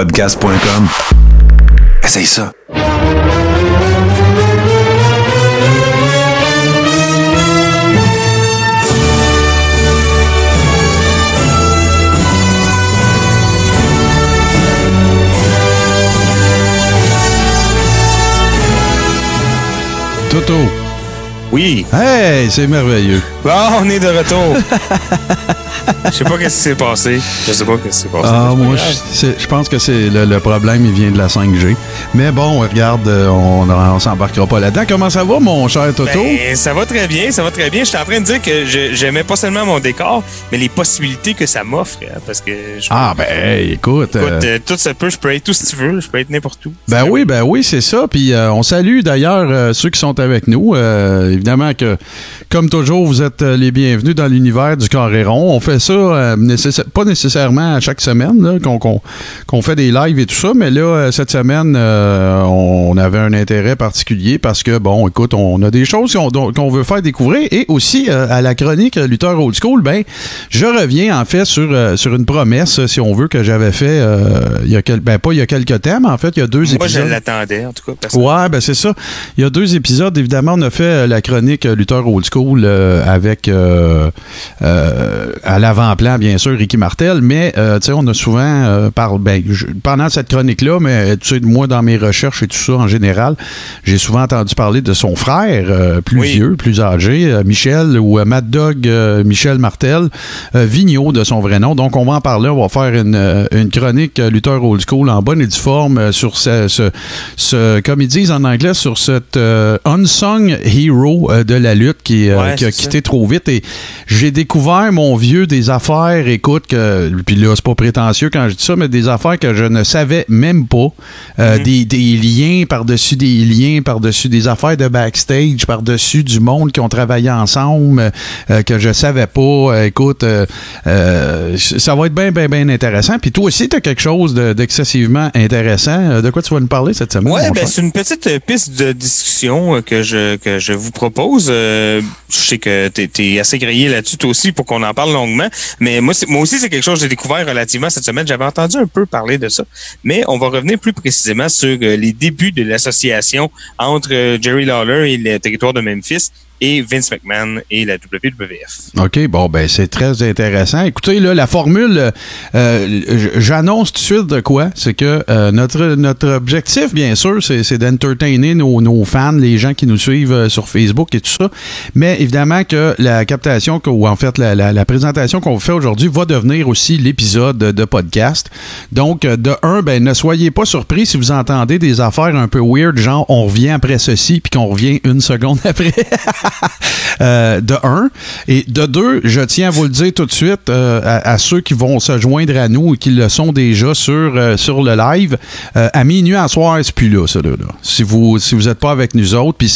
podcast.com. Essaye ça. Toto. Oui. Hey, c'est merveilleux. Bon, on est de retour. Je sais pas qu'est-ce qui s'est passé. Je sais pas qu'est-ce qui s'est passé. Ah, moi, je je pense que c'est le, le problème, il vient de la 5G. Mais bon, regarde, euh, on, on s'embarquera pas là-dedans. Comment ça va, mon cher Toto? Ben, ça va très bien, ça va très bien. J'étais en train de dire que je- j'aimais pas seulement mon décor, mais les possibilités que ça m'offre. hein, parce que je, ah, ben, hey, écoute. écoute, euh, euh, tout se peut, je peux être où si tu veux, je peux être n'importe où. Ben oui, ben oui, c'est ça. Puis euh, on salue d'ailleurs euh, ceux qui sont avec nous. Évidemment que, comme toujours, vous êtes les bienvenus dans l'univers du carré rond. On fait ça euh, pas nécessairement à chaque semaine, qu'on fait des lives et tout ça, mais là, euh, cette semaine, euh, on avait un intérêt particulier parce que, bon, écoute, on a des choses qu'on veut faire découvrir et aussi euh, à la chronique Luther Old School, ben, je reviens en fait sur, sur une promesse, si on veut, que j'avais fait il y a quel- ben, pas il y a quelques temps, mais en fait, il y a deux Moi, je épisodes. l'attendais, en tout cas. Ouais, ben c'est ça. Il y a deux épisodes. Évidemment, on a fait la chronique Luther Old School avec euh, à l'avant-plan, bien sûr, Ricky Martel. Mais euh, tu sais, on a souvent euh, par, ben, je- pendant cette chronique-là, mais tu sais, moi dans mes recherches et tout ça en général, j'ai souvent entendu parler de son frère euh, plus Oui. vieux, plus âgé, euh, Michel ou euh, Mad Dog euh, Michel Martel, euh, Vigneault de son vrai nom. Donc on va en parler. On va faire une, euh, une chronique euh, Luther Old School en bonne et due forme euh, sur ce, ce, ce- comme ils disent en anglais, sur cette euh, unsung hero euh, de la lutte qui, euh, Ouais, qui a ça. quitté trop vite. Et j'ai découvert, mon vieux, des affaires, écoute, que, puis là, c'est pas prétentieux quand je dis ça, mais des affaires que je ne savais même pas. Euh, Mhm. des, des liens par-dessus des liens, par-dessus des affaires de backstage, par-dessus du monde qui ont travaillé ensemble, euh, que je savais pas. Euh, écoute, euh, ça va être bien, bien, bien intéressant. Puis toi aussi, tu as quelque chose de- d'excessivement intéressant. De quoi tu vas nous parler cette semaine? Mon ben c'est une petite piste de discussion que je que je vous propose. Je sais que t'es es assez grillé là-dessus toi aussi pour qu'on en parle longuement, mais moi moi aussi c'est quelque chose que j'ai découvert relativement cette semaine. J'avais entendu un peu parler de ça, mais on va revenir plus précisément sur euh, les débuts de l'association entre euh, Jerry Lawler et le territoire de Memphis et Vince McMahon et la WWF. OK, bon, ben c'est très intéressant. Écoutez, là, la formule, euh, j'annonce tout de suite de quoi? C'est que euh, notre, notre objectif, bien sûr, c'est d'entertainer nos, nos fans, les gens qui nous suivent euh, sur Facebook et tout ça. Mais évidemment que la captation, ou en fait la, la- la présentation qu'on vous fait aujourd'hui va devenir aussi l'épisode de podcast. Donc, euh, de un, ben ne soyez pas surpris si vous entendez des affaires un peu weird, genre on revient après ceci, puis qu'on revient une seconde après. Euh, de un. Et de deux, je tiens à vous le dire tout de suite euh, à, à ceux qui vont se joindre à nous et qui le sont déjà sur, euh, sur le live. à minuit à soir, c'est plus là, ça. Là, là. Si vous si vous n'êtes pas avec nous autres, puis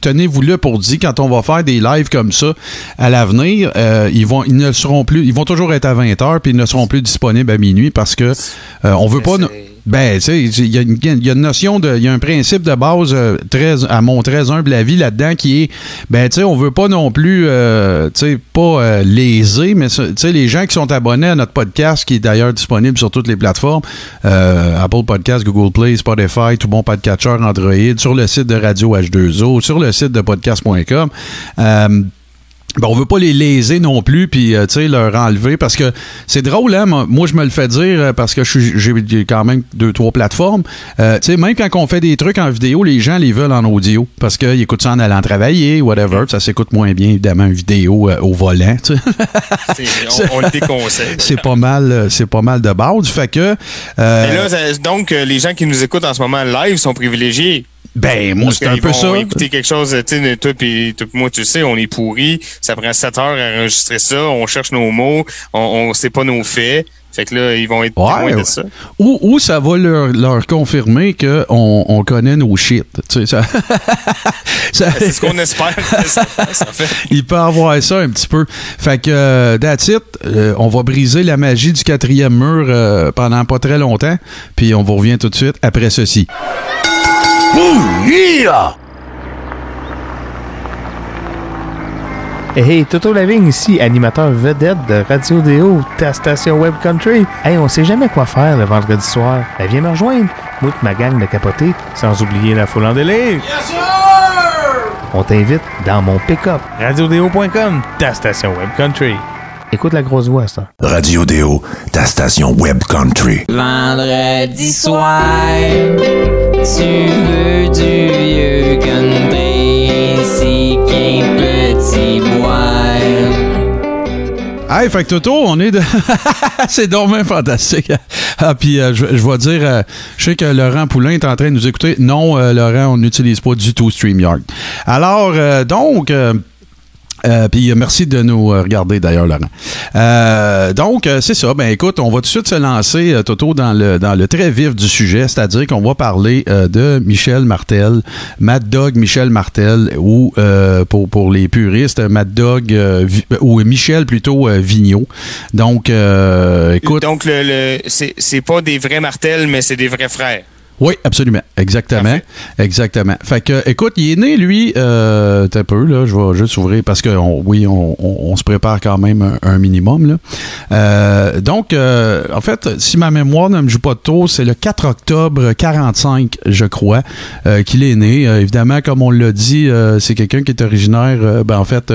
tenez-vous là pour dire quand on va faire des lives comme ça à l'avenir, ils vont ils ne seront plus, ils vont toujours être à 20h puis ils ne seront plus disponibles à minuit parce que on veut pas. Ben, tu sais, il y, a une- notion de. Il y a un principe de base euh, très, à mon très humble avis là-dedans qui est. Ben, tu sais, on veut pas non plus. euh, tu sais, pas euh, léser, mais tu sais, les gens qui sont abonnés à notre podcast, qui est d'ailleurs disponible sur toutes les plateformes euh, Apple Podcast, Google Play, Spotify, tout bon podcatcher Android, sur le site de Radio H2O, sur le site de podcast.com. Ben, on veut pas les léser non plus, puis euh, tu sais, leur enlever, parce que c'est drôle, hein? Moi, moi, je me le fais dire, euh, parce que j'ai quand même deux, trois plateformes. Euh, tu sais, même quand on fait des trucs en vidéo, les gens les veulent en audio, parce qu'ils écoutent ça en allant travailler, whatever. Ça s'écoute moins bien, évidemment, une vidéo euh, au volant, on, on le déconseille. c'est pas mal, euh, c'est pas mal de base. Fait que, euh, Mais là, donc, les gens qui nous écoutent en ce moment live sont privilégiés. Ben, moi, c'est un peu ça. écouter quelque chose, tu sais, toi puis moi, tu sais, on est pourris. Ça prend 7 heures à enregistrer ça. On cherche nos mots. On, on sait pas nos faits. Fait que là, ils vont être Ouais, de ça. Ou, ou ça va leur, leur confirmer qu'on on connaît nos shit. Tu sais, ça, ça- C'est ce qu'on espère ça fait. Il peut avoir ça un petit peu. Fait que, euh, that's it. Euh, on va briser la magie du quatrième mur euh, pendant pas très longtemps. Puis on vous revient tout de suite après ceci. Hey, Toto Lavigne ici, animateur vedette de Radio Déo, ta station Web Country. Hey, on sait jamais quoi faire le vendredi soir. Ben, viens me rejoindre. Moi ma gang de capoter, sans oublier la foule en délire. Yes, sir! On t'invite dans mon pick-up. RadioDéo.com, ta station Web Country. Écoute la grosse voix, ça. Radio Déo, ta station Web Country. Vendredi soir, tu veux du vieux country, si qu'un petit boire. Hey, fait que Toto, on est de. c'est dommage fantastique. Ah, puis euh, je, je vais dire, euh, je sais que Laurent Poulain est en train de nous écouter. Non, euh, Laurent, on n'utilise pas du tout StreamYard. Alors, euh, donc. Euh, puis euh, merci de nous euh, regarder d'ailleurs, Laurent. Euh, donc, c'est ça. Ben écoute, on va tout de suite se lancer, Toto, dans le, dans le très vif du sujet, c'est-à-dire qu'on va parler euh, de Michel Martel, Mad Dog Michel Martel, ou pour, pour les puristes, Mad Dog, ou Michel plutôt Vigneault. Donc, écoute. Donc, le, le- c'est pas des vrais martels, mais c'est des vrais frères. Oui, absolument. Exactement. Parfait. Exactement. Fait que, écoute, il est né, lui, euh, t'as peu, là, je vais juste ouvrir parce que, on- oui, on, on- on se prépare quand même un, un minimum, là. Euh, donc, euh, en fait, si ma mémoire ne me joue pas de tôt, c'est le 4 octobre 45, je crois, euh, qu'il est né. Euh, évidemment, comme on l'a dit, euh, c'est quelqu'un qui est originaire, ben, en fait,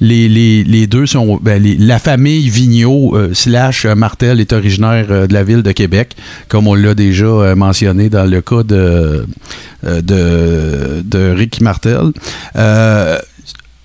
les, les, les deux sont, ben, les- la famille Vigneault slash Martel est originaire de la ville de Québec, comme on l'a déjà mentionné dans le cas de, euh, de, de Ricky Martel. Euh,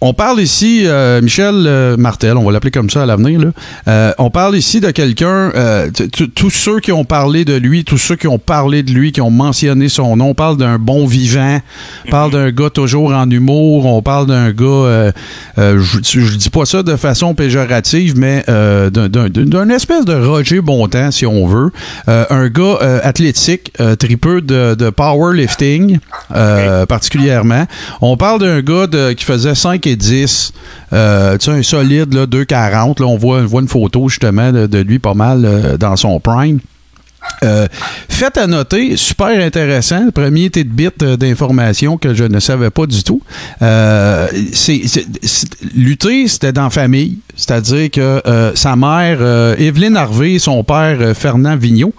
on parle ici, euh, Michel euh, Martel, on va l'appeler comme ça à l'avenir. là. Euh, on parle ici de quelqu'un, euh, tous ceux qui ont parlé de lui, tous ceux qui ont parlé de lui, qui ont mentionné son nom, on parle d'un bon vivant, on parle d'un gars toujours en humour, on parle d'un gars, je, dis pas ça de façon péjorative, mais euh, d'un- d'un d'un espèce de Roger Bontemps, si on veut. Euh, un gars euh, athlétique, euh, tripeux de, de powerlifting, euh, particulièrement. On parle d'un gars de- qui faisait 5 et 10, euh, tu sais, un solide, là, 2,40. Là, on voit, une photo, justement, de, lui pas mal euh, dans son prime. Euh, fait à noter, super intéressant, premier tidbit d'information que je ne savais pas du tout. Euh, c'est, lutter, c'était dans famille, c'est-à-dire que euh, sa mère, euh, Evelyne Harvey, et son père, euh, Fernand Vigneault,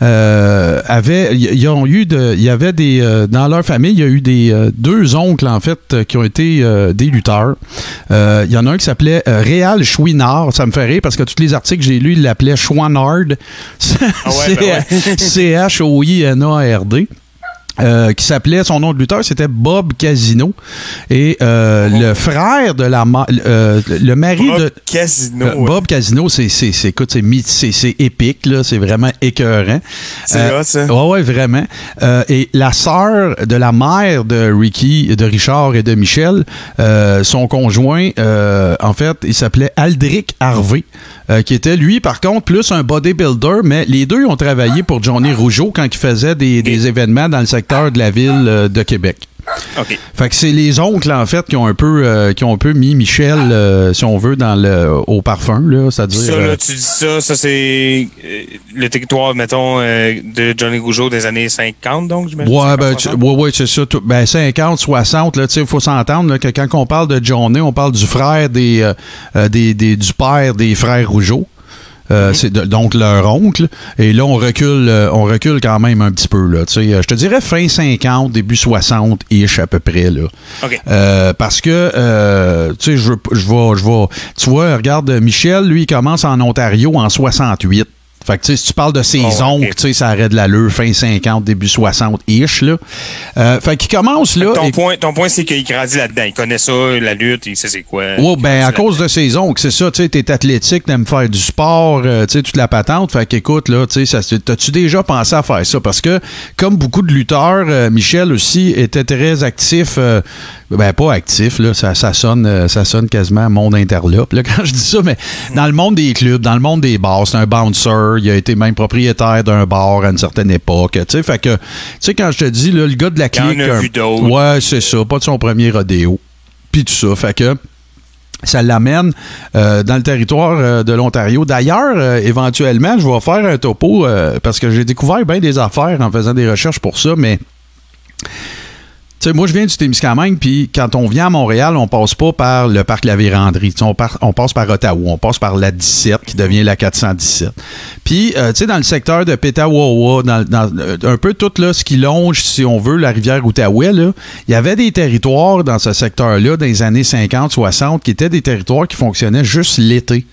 euh, avaient, y- ils ont eu de, il y avait des, dans leur famille, il y a eu des deux oncles en fait qui ont été des lutteurs. Il y en a un qui s'appelait Réal Chouinard, ça me fait rire parce que tous les articles que j'ai lus, il l'appelait Chouinard. Ah ouais, ben ouais. C-H-O-I-N-A-R-D. Euh, qui s'appelait, son nom de lutteur, c'était Bob Casino. Et euh, le frère de la... ma- euh, le mari Bob de... Casino. Euh, ouais. Bob Casino, c'est, c'est, c'est, écoute, c'est, épique, là. C'est vraiment écœurant. C'est Euh, hot, ça. Ouais, ouais, vraiment. Euh, et la sœur de la mère de Ricky, de Richard et de Michel, euh, son conjoint, euh, en fait, il s'appelait Aldric Harvey, euh, qui était, lui, par contre, plus un bodybuilder, mais les deux ont travaillé pour Johnny Rougeau quand il faisait des, des événements dans le secteur de la ville euh, de Québec. OK. Fait que c'est les oncles, en fait, qui ont un peu, euh, qui ont un peu mis Michel, euh, si on veut, dans le, au parfin, là. Ça, euh, là, tu dis ça, ça, c'est euh, le territoire, mettons, euh, de Johnny Rougeau des années 50, donc, j'imagine. Ouais, 50, ben, tu- 60? ouais, ouais, c'est ça. tout- ben, 50, 60, là, tu sais, il faut s'entendre là, que quand on parle de Johnny, on parle du frère des, euh, euh, des, des- du père des frères Rougeau. Euh, C'est de- donc leur oncle. Et là, on recule, euh, on recule quand même un petit peu. Là. Euh, je te dirais fin 50, début 60-ish à peu près. Là. Euh, parce que, euh, tu sais, je je vais, je vais, tu vois, regarde, Michel, lui, il commence en Ontario en 68. Fait que, tu sais, si tu parles de ses Oh, oncles, ok. tu sais, ça arrête de l'allure, fin 50, début 60-ish, là. Euh, fait qu'il commence, là. Ton et- point, ton point c'est qu'il grandit là-dedans. Il connaît ça, la lutte, il sait c'est quoi. Oh, Il ben, à cause de ses oncles, c'est ça, tu sais, t'es athlétique, t'aimes faire du sport, euh, tu sais, toute la patente. Fait qu'écoute, là, tu sais, t'as-tu déjà pensé à faire ça? Parce que, comme beaucoup de lutteurs, euh, Michel aussi était très actif, euh, ben, pas actif, là, ça, ça sonne, euh, ça sonne quasiment monde interlope, là, quand je dis ça, mais dans le monde des clubs, dans le monde des bars, c'est un bouncer, il a été même propriétaire d'un bar à une certaine époque, tu sais, fait que, tu sais, quand je te dis, là, le gars de la clique, un- vu d'autres. ouais, c'est ça, pas de son premier rodéo, puis tout ça, fait que, ça l'amène euh, dans le territoire euh, de l'Ontario. D'ailleurs, euh, éventuellement, je vais faire un topo euh, parce que j'ai découvert bien des affaires en faisant des recherches pour ça, mais moi, je viens du Témiscamingue, puis quand on vient à Montréal, on passe pas par le parc La Vérandrie. On, passe par Ottawa, on passe par la 17, qui devient la 417. Puis, euh, tu sais, dans le secteur de Petawawa, dans, euh, un peu tout là, ce qui longe, si on veut, la rivière Outaouais, il y avait des territoires dans ce secteur-là, dans les années 50, 60, qui étaient des territoires qui fonctionnaient juste l'été.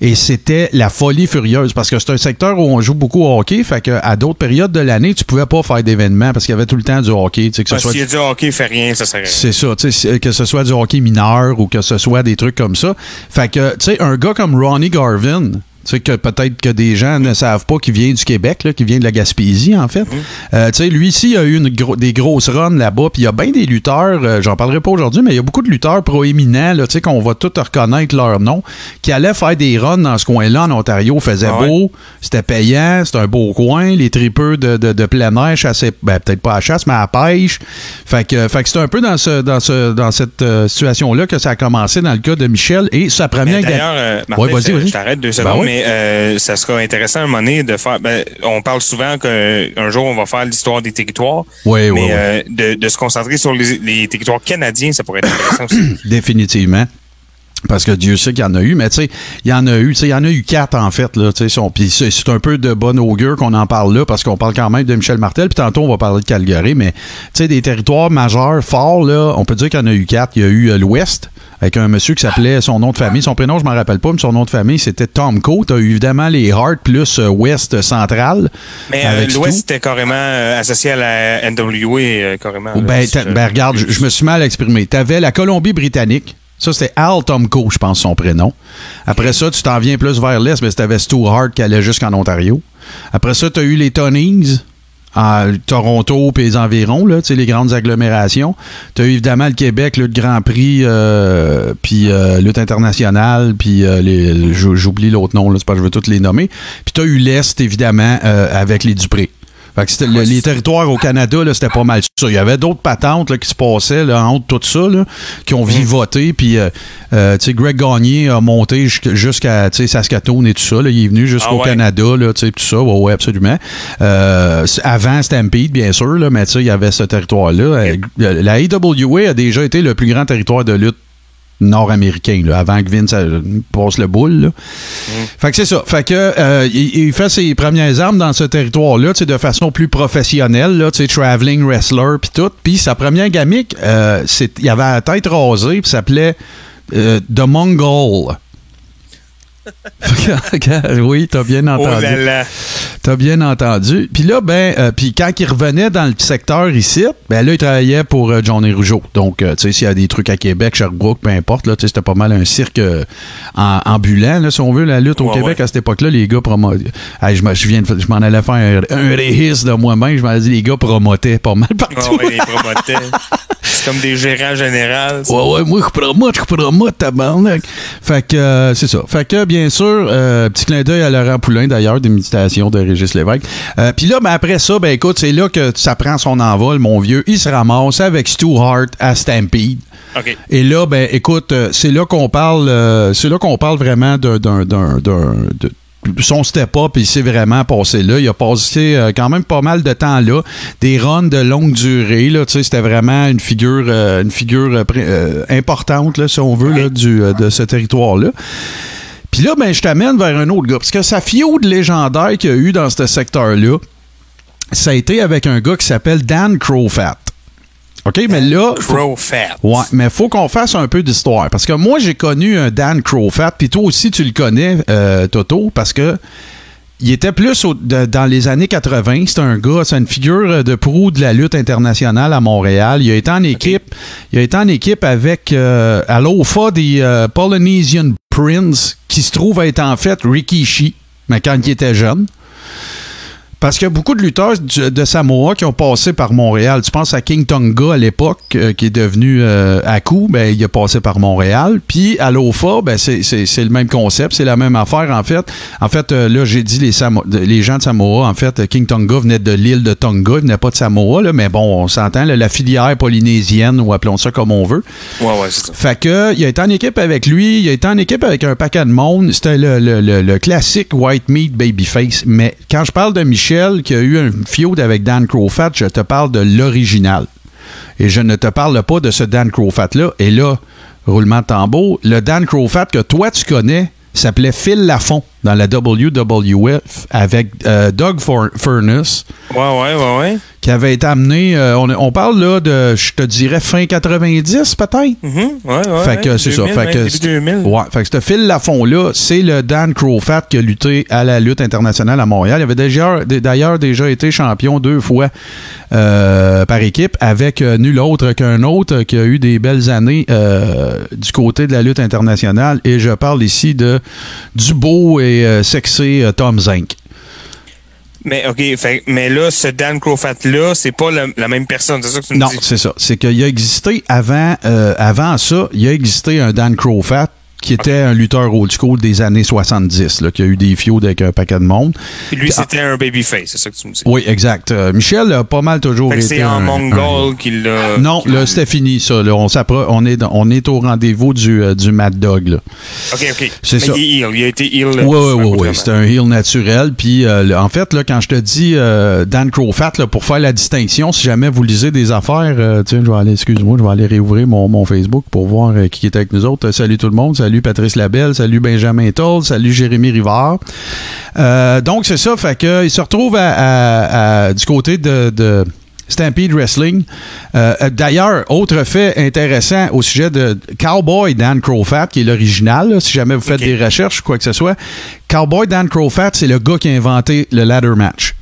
Et c'était la folie furieuse parce que c'est un secteur où on joue beaucoup au hockey. Fait que à d'autres périodes de l'année, tu pouvais pas faire d'événements parce qu'il y avait tout le temps du hockey. Tu sais, que ce soit y a du hockey, fait rien, ça serait. c'est ça, tu sais, que ce soit du hockey mineur ou que ce soit des trucs comme ça. Fait que, tu sais, un gars comme Ronnie Garvin, tu sais, que peut-être que des gens ne savent pas qu'il vient du Québec, qu'il vient de la Gaspésie, en fait. Euh, tu sais, lui ici, il a eu une gro- des grosses runs là-bas, puis il y a bien des lutteurs, euh, j'en parlerai pas aujourd'hui, mais il y a beaucoup de lutteurs proéminents, là, tu sais, qu'on va tous reconnaître leur nom, qui allaient faire des runs dans ce coin-là, en Ontario, faisait Ah ouais. beau, c'était payant, c'était un beau coin, les tripeux de, de, de plein air chassaient, ben, peut-être pas à la chasse, mais à la pêche. Fait que, fait que c'est un peu dans, ce, dans, ce, dans cette euh, situation-là que ça a commencé dans le cas de Michel et sa première D'ailleurs, Ouais, je- t'arrête deux Ben secondes, ouais. mais euh, ça sera intéressant à un moment donné de faire. Ben, on parle souvent qu'un jour on va faire l'histoire des territoires, ouais, mais ouais. euh, de, de se concentrer sur les, les territoires canadiens, ça pourrait être intéressant aussi. Définitivement. Parce que Dieu sait qu'il y en a eu, mais tu sais, il y en a eu, tu sais, il y en a eu quatre en fait, là, tu sais, c'est c'est un peu de bon augure qu'on en parle là, parce qu'on parle quand même de Michel Martel, puis tantôt on va parler de Calgary, mais tu sais, des territoires majeurs, forts, là, on peut dire qu'il y en a eu quatre. Il y a eu euh, l'Ouest, avec un monsieur qui s'appelait, son nom de famille, son prénom je m'en rappelle pas, mais son nom de famille c'était Tom Coe. T'as eu évidemment les Heart plus euh, Ouest Central. Mais euh, l'Ouest était carrément euh, associé à la NWA, euh, carrément. Ben, ben, regarde, je, je me suis mal exprimé. T'avais la Colombie-Britannique. Ça, c'était Al Tomko, je pense, son prénom. Après ça, tu t'en viens plus vers l'Est, mais t'avais Stu Hart qui allait jusqu'en Ontario. Après ça, tu as eu les Tonings, à Toronto et les environs, là, les grandes agglomérations. Tu as évidemment le Québec, le Grand Prix, euh, puis euh, lutte internationale, puis euh, j'oublie l'autre nom, c'est pas je veux tous les nommer. Puis tu as eu l'Est, évidemment, euh, avec les Dupré. Fait que le- les territoires au Canada, c'était pas mal ça. Il y avait d'autres patentes là, qui se passaient là, entre tout ça, là, qui ont vivoté. Puis, euh, euh, tu sais, Greg Gagné a monté jusqu'- jusqu'à tu sais, Saskatoon et tout ça. là. Il est venu jusqu'au Ah ouais? Canada, là, tu sais, tout ça. Ouais, ouais, absolument. Euh, avant Stampede, bien sûr, là, mais tu sais, il y avait ce territoire-là. Euh, La AWA a déjà été le plus grand territoire de lutte nord-américain, avant que Vince euh, passe le boule. là. Fait que c'est ça. Fait que euh, il, il fait ses premières armes dans ce territoire-là, de façon plus professionnelle, là, traveling wrestler puis tout. Puis sa première gamique, euh, il avait la tête rasée, puis s'appelait euh, The Mongol. Oui, t'as bien Oh entendu. là là. T'as bien entendu. Puis là, ben, euh, puis quand il revenait dans le secteur ici, ben là, il travaillait pour euh, Johnny Rougeau. Donc, euh, tu sais, s'il y a des trucs à Québec, Sherbrooke, peu importe, là, tu sais, c'était pas mal un cirque en- ambulant, là, si on veut, la lutte au Ouais, Québec ouais. à cette époque-là, les gars promotaient. Hey, je, me- je viens de- je m'en allais faire un, un réhis de moi-même, je m'en dit, les gars promotaient pas mal Ah partout. ouais, les promotaient. Comme des gérants généraux. Ouais, ouais, moi, je promote, je promote, tabarnak. Fait que, euh, c'est ça. Fait que, bien sûr, euh, petit clin d'œil à Laurent Poulain, d'ailleurs, des méditations de Régis Lévesque. Euh, Puis là, ben, après ça, ben, écoute, c'est là que ça prend son envol, mon vieux. Il se ramasse avec Stu Hart à Stampede. Et là, ben, écoute, euh, c'est là qu'on parle, c'est là qu'on parle vraiment d'un, son step-up, il s'est vraiment passé là. Il a passé euh, quand même pas mal de temps là. Des runs de longue durée, là. C'était vraiment une figure, euh, une figure euh, importante, là, si on veut, là, du, de ce territoire-là. Puis là, ben, je t'amène vers un autre gars. Parce que sa fiode légendaire qu'il y a eu dans ce secteur-là, ça a été avec un gars qui s'appelle Dan Crowfat. OK, mais là. faut- Crow Fat. Ouais, mais faut qu'on fasse un peu d'histoire. Parce que moi, j'ai connu un Dan Crowfat, puis toi aussi, tu le connais, euh, Toto, parce que il était plus au- de- dans les années 80. C'est un gars, c'est une figure de proue de la lutte internationale à Montréal. Il a été en équipe, il a été en équipe avec euh, à l'OFA des euh, Polynesian Prince, qui se trouve être en fait Rikishi, mais quand il était jeune. Parce qu'il y a beaucoup de lutteurs de Samoa qui ont passé par Montréal. Tu penses à King Tonga à l'époque, euh, qui est devenu euh, Aku, ben, il a passé par Montréal. Puis à l'OFA, ben, c'est, c'est- c'est le même concept, c'est la même affaire en fait. En fait, euh, là, j'ai dit les, Samo- les gens de Samoa. En fait, euh, King Tonga venait de l'île de Tonga, il venait pas de Samoa, là, mais bon, on s'entend, là, la filière polynésienne, ou appelons ça comme on veut. Ouais, ouais, c'est ça. Fait que, il a été en équipe avec lui, il a été en équipe avec un paquet de monde. C'était le, le- le- le classique White Meat Babyface. Mais quand je parle de Michel, qui a eu un feud avec Dan Crowfat, je te parle de l'original. Et je ne te parle pas de ce Dan Crofat-là. Et là, roulement de tambour, le Dan Crofat que toi tu connais s'appelait Phil Lafont dans la WWF avec euh, Doug Furness Ouais, ouais, ouais, ouais. qui avait été amené, euh, on, on parle là de, je te dirais, fin 90 peut-être? Mhm, ouais, ouais. Fait que c'est ça. 2000, Fait que, début 2000. ouais, fait que ce Phil Lafont-là, c'est le Dan Crofat qui a lutté à la lutte internationale à Montréal. Il avait déjà- d'ailleurs déjà été champion deux fois euh, par équipe avec nul autre qu'un autre qui a eu des belles années du côté de la lutte internationale. Et je parle ici de du beau et euh, sexy euh, Tom Zink. Mais OK, fait, mais là, ce Dan Crofat-là, c'est pas la, la même personne, c'est ça que tu me Non, dis? c'est ça. C'est qu'il a existé avant, euh, avant ça, il a existé un Dan Crofat qui était un lutteur old school des années 70, là, qui a eu des feuds avec un paquet de monde. Puis lui, c'était un babyface, c'est ça que tu me dis? Oui, exact. Euh, Michel a pas mal toujours Fait que été c'est en mongol un- qu'il l'a... Non, là, c'était fini, ça. là. On, on, est, on est au rendez-vous du, euh, du Mad Dog. Là. OK, OK. C'est ça. il il a été heel. Oui, oui, oui, oui. C'est un heel naturel. Puis, euh, en fait, là, quand je te dis Dan Crofat, là, pour faire la distinction, si jamais vous lisez des affaires, tiens, je vais aller, excuse-moi, je vais aller réouvrir mon, mon Facebook pour voir qui est avec nous autres. Salut tout le monde. Salut Patrice Labelle. Salut Benjamin Toll. Salut Jérémy Rivard. Euh, donc, c'est ça. Fait que, il se retrouve à, à- à- du côté de- de Stampede Wrestling. Euh, euh, D'ailleurs, autre fait intéressant au sujet de Cowboy Dan Crofat, qui est l'original, si jamais vous faites des recherches ou quoi que ce soit. Cowboy Dan Crofat, c'est le gars qui a inventé le ladder match.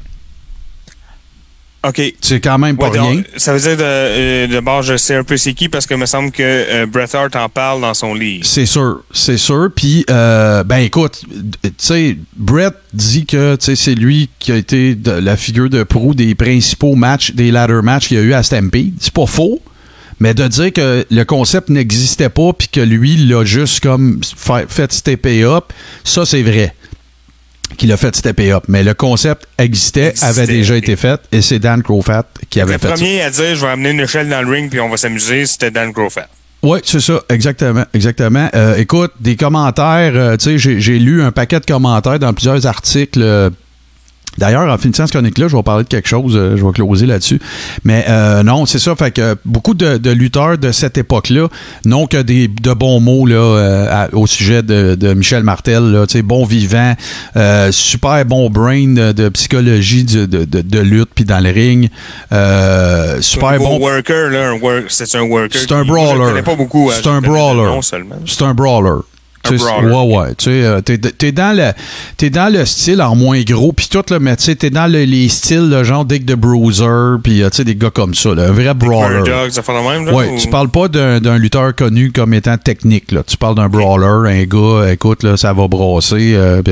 OK. C'est quand même pas Ouais, donc, rien. ça veut dire de, euh, de bord, je sais un peu c'est qui parce que me semble que euh, Bret Hart en parle dans son livre. C'est sûr, c'est sûr. Puis, euh, ben écoute, tu sais, Brett dit que c'est lui qui a été de- la figure de proue des principaux matchs, des ladder matchs qu'il y a eu à Stampede. C'est pas faux. Mais de dire que le concept n'existait pas puis que lui l'a juste comme fait, fait stepper up, ça c'est vrai qu'il a fait stepper up. Mais le concept existait, Existait, avait déjà été fait et c'est Dan Crofat qui avait Le fait ça. premier à dire je vais amener une échelle dans le ring puis on va s'amuser, c'était Dan Crofat. Oui, c'est ça, exactement, exactement. Euh, écoute, des commentaires, euh, tu sais, j'ai- j'ai lu un paquet de commentaires dans plusieurs articles. D'ailleurs, en finissant ce chronique-là, je vais parler de quelque chose, euh, je vais closer là-dessus. Mais euh, non, c'est ça, fait que beaucoup de, de lutteurs de cette époque-là n'ont que des de bons mots là, euh, au sujet de, de Michel Martel, là, bon vivant, euh, super bon brain de, de psychologie de, lutte puis dans le ring, super un bon worker, là, un work, c'est un worker. C'est un Je brawler. connais pas beaucoup. hein, C'est un brawler. C'est un brawler. Tu. Ouais, ouais. Tu sais, euh, t'es, t'es dans le, t'es dans le style en moins gros, puis tout, là, mais tu sais, t'es dans le- les styles, le genre Dick the Bruiser, puis euh, tu sais, des gars comme ça, là, un vrai brawler. Bird Dogs, ça fait le même, là? Ouais, ou- tu parles pas d'un, d'un lutteur connu comme étant technique, là. Tu parles d'un brawler, un gars, écoute, là, ça va brasser, euh,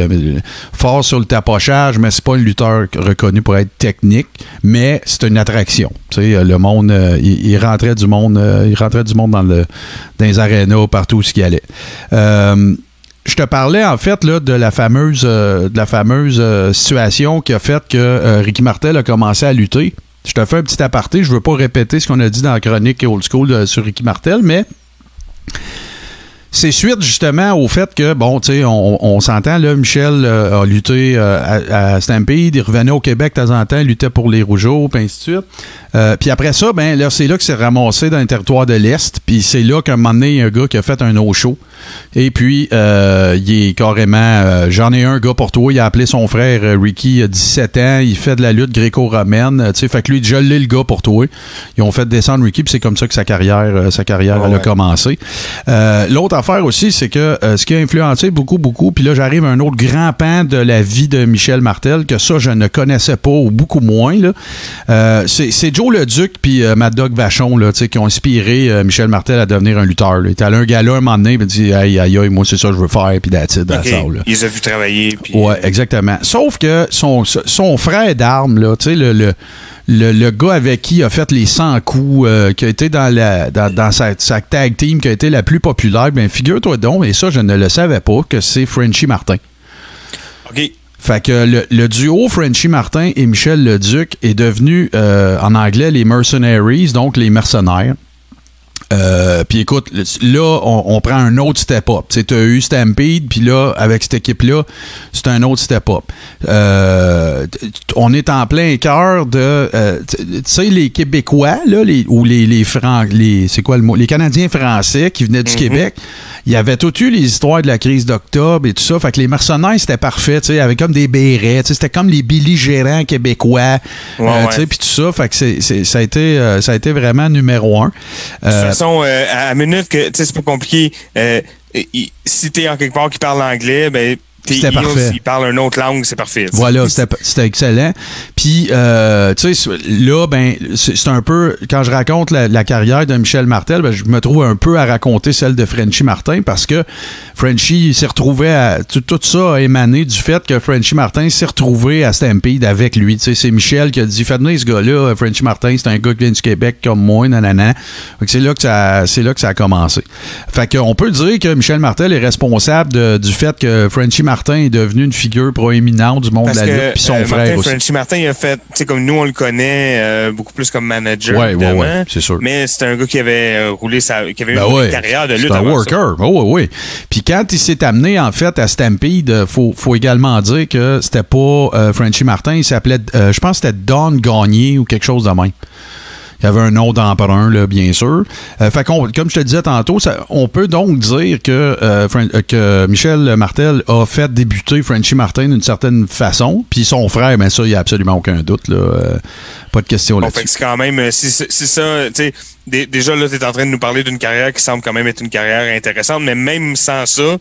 fort sur le tapochage, mais c'est pas un lutteur reconnu pour être technique, mais c'est une attraction. Tu sais, le monde, euh, il, il rentrait du monde, euh, il rentrait du monde dans le, dans les arénas, partout où ce qu'il allait. Euh, je te parlais en fait là, de la fameuse, euh, de la fameuse euh, situation qui a fait que euh, Ricky Martel a commencé à lutter. Je te fais un petit aparté, je veux pas répéter ce qu'on a dit dans la chronique Old School sur Ricky Martel, mais c'est suite justement au fait que, bon, tu sais, on, on s'entend, là, Michel euh, a lutté euh, à, à Stampede, il revenait au Québec de temps en temps, il luttait pour les Rougeaux, puis ainsi de suite. Euh, puis après ça, ben là, c'est là que c'est ramassé dans le territoire de l'Est, puis c'est là qu'à un moment donné, il y a un gars qui a fait un no-show. Et puis, euh, il est carrément, euh, j'en ai un gars pour toi, il a appelé son frère euh, Ricky, il a 17 ans, il fait de la lutte gréco-romaine, tu sais, fait que lui, déjà, l'ai le gars pour toi. Ils ont fait descendre Ricky, puis c'est comme ça que sa carrière, euh, sa carrière, elle a commencé. Euh, L'autre affaire aussi, c'est que euh, ce qui a influencé beaucoup, beaucoup, puis là, j'arrive à un autre grand pan de la vie de Michel Martel, que ça, je ne connaissais pas, ou beaucoup moins, là. Euh, c'est Joe le Duc puis euh, Mad Dog Vachon, là, tu sais, qui ont inspiré euh, Michel Martel à devenir un lutteur. là. Il est allé à un gala un moment donné, il dit, aïe, aïe, aïe, moi, c'est ça que je veux faire, puis that's it, that's Ok, all, là. Il les a vus travailler. Puis, Ouais, exactement. Sauf que son, son frère d'armes, là, tu sais, le, le, le, le gars avec qui il a fait les 100 coups, euh, qui a été dans, la, dans, dans sa, sa tag team, qui a été la plus populaire, ben figure-toi donc, et ça, je ne le savais pas, que c'est Frenchy Martin. OK. Fait que le, le duo Frenchy Martin et Michel Leduc est devenu, euh, en anglais, les Mercenaries, donc les mercenaires. Euh, puis écoute, là, on, on prend un autre step-up. Tu as eu Stampede, puis là, avec cette équipe-là, c'est un autre step-up. Euh, on est en plein cœur de... euh, tu sais, les Québécois, là, les, ou les, les, Fran- les c'est quoi le mot? Les Canadiens français qui venaient du Québec, il y avait tout eu les histoires de la crise d'octobre et tout ça. Fait que les mercenaires, c'était parfait, tu sais, avec comme des bérets, c'était comme les belligérants québécois, Ouais, euh, ouais. tu sais, puis tout ça. Fait que c'est, c'est- ça, a été, ça a été vraiment numéro un. Euh, à la minute que, tu sais, c'est pas compliqué. Euh, si t'es en quelque part qui parle anglais, ben, C'était parfait. ils parlent une autre langue, c'est parfait. Voilà, c'était excellent. Puis, euh, tu sais, là, ben, c'est un peu, quand je raconte la, la carrière de Michel Martel, ben, je me trouve un peu à raconter celle de Frenchy Martin parce que Frenchy s'est retrouvé à. Tout, tout ça a émané du fait que Frenchy Martin s'est retrouvé à Stampede avec lui. Tu sais, c'est Michel qui a dit Faites venir ce gars-là, Frenchy Martin, c'est un gars qui vient du Québec comme moi, nanana. C'est là que ça, c'est là que ça a commencé. Fait qu'on peut dire que Michel Martel est responsable de- du fait que Frenchy Martin est devenu une figure proéminente du monde Parce de la lutte, puis son euh, frère Martin, aussi. Frenchy Martin, il a fait, tu sais, comme nous, on le connaît euh, beaucoup plus comme manager. Ouais, évidemment. ouais, c'est sûr. Mais c'était un gars qui avait euh, roulé sa, qui avait Ben ouais, une carrière de c'est lutte un worker. Oh, oui, oui. Puis quand il s'est amené, en fait, à Stampede, euh, faut, faut également dire que c'était pas euh, Frenchy Martin, il s'appelait, je pense que c'était Don Gagné ou quelque chose de même. Il y avait un nom d'emprunt, là, bien sûr. Euh, fait qu'on, comme je te disais tantôt, ça- on peut donc dire que, euh, Fran- euh, que Michel Martel a fait débuter Frenchy Martin d'une certaine façon. Puis son frère, ben ça, il n'y a absolument aucun doute. Là, Euh, pas de question Bon, là-dessus. fait que c'est quand même, euh, si si ça, tu sais, dé- déjà là, t'es en train de nous parler d'une carrière qui semble quand même être une carrière intéressante, mais même sans ça,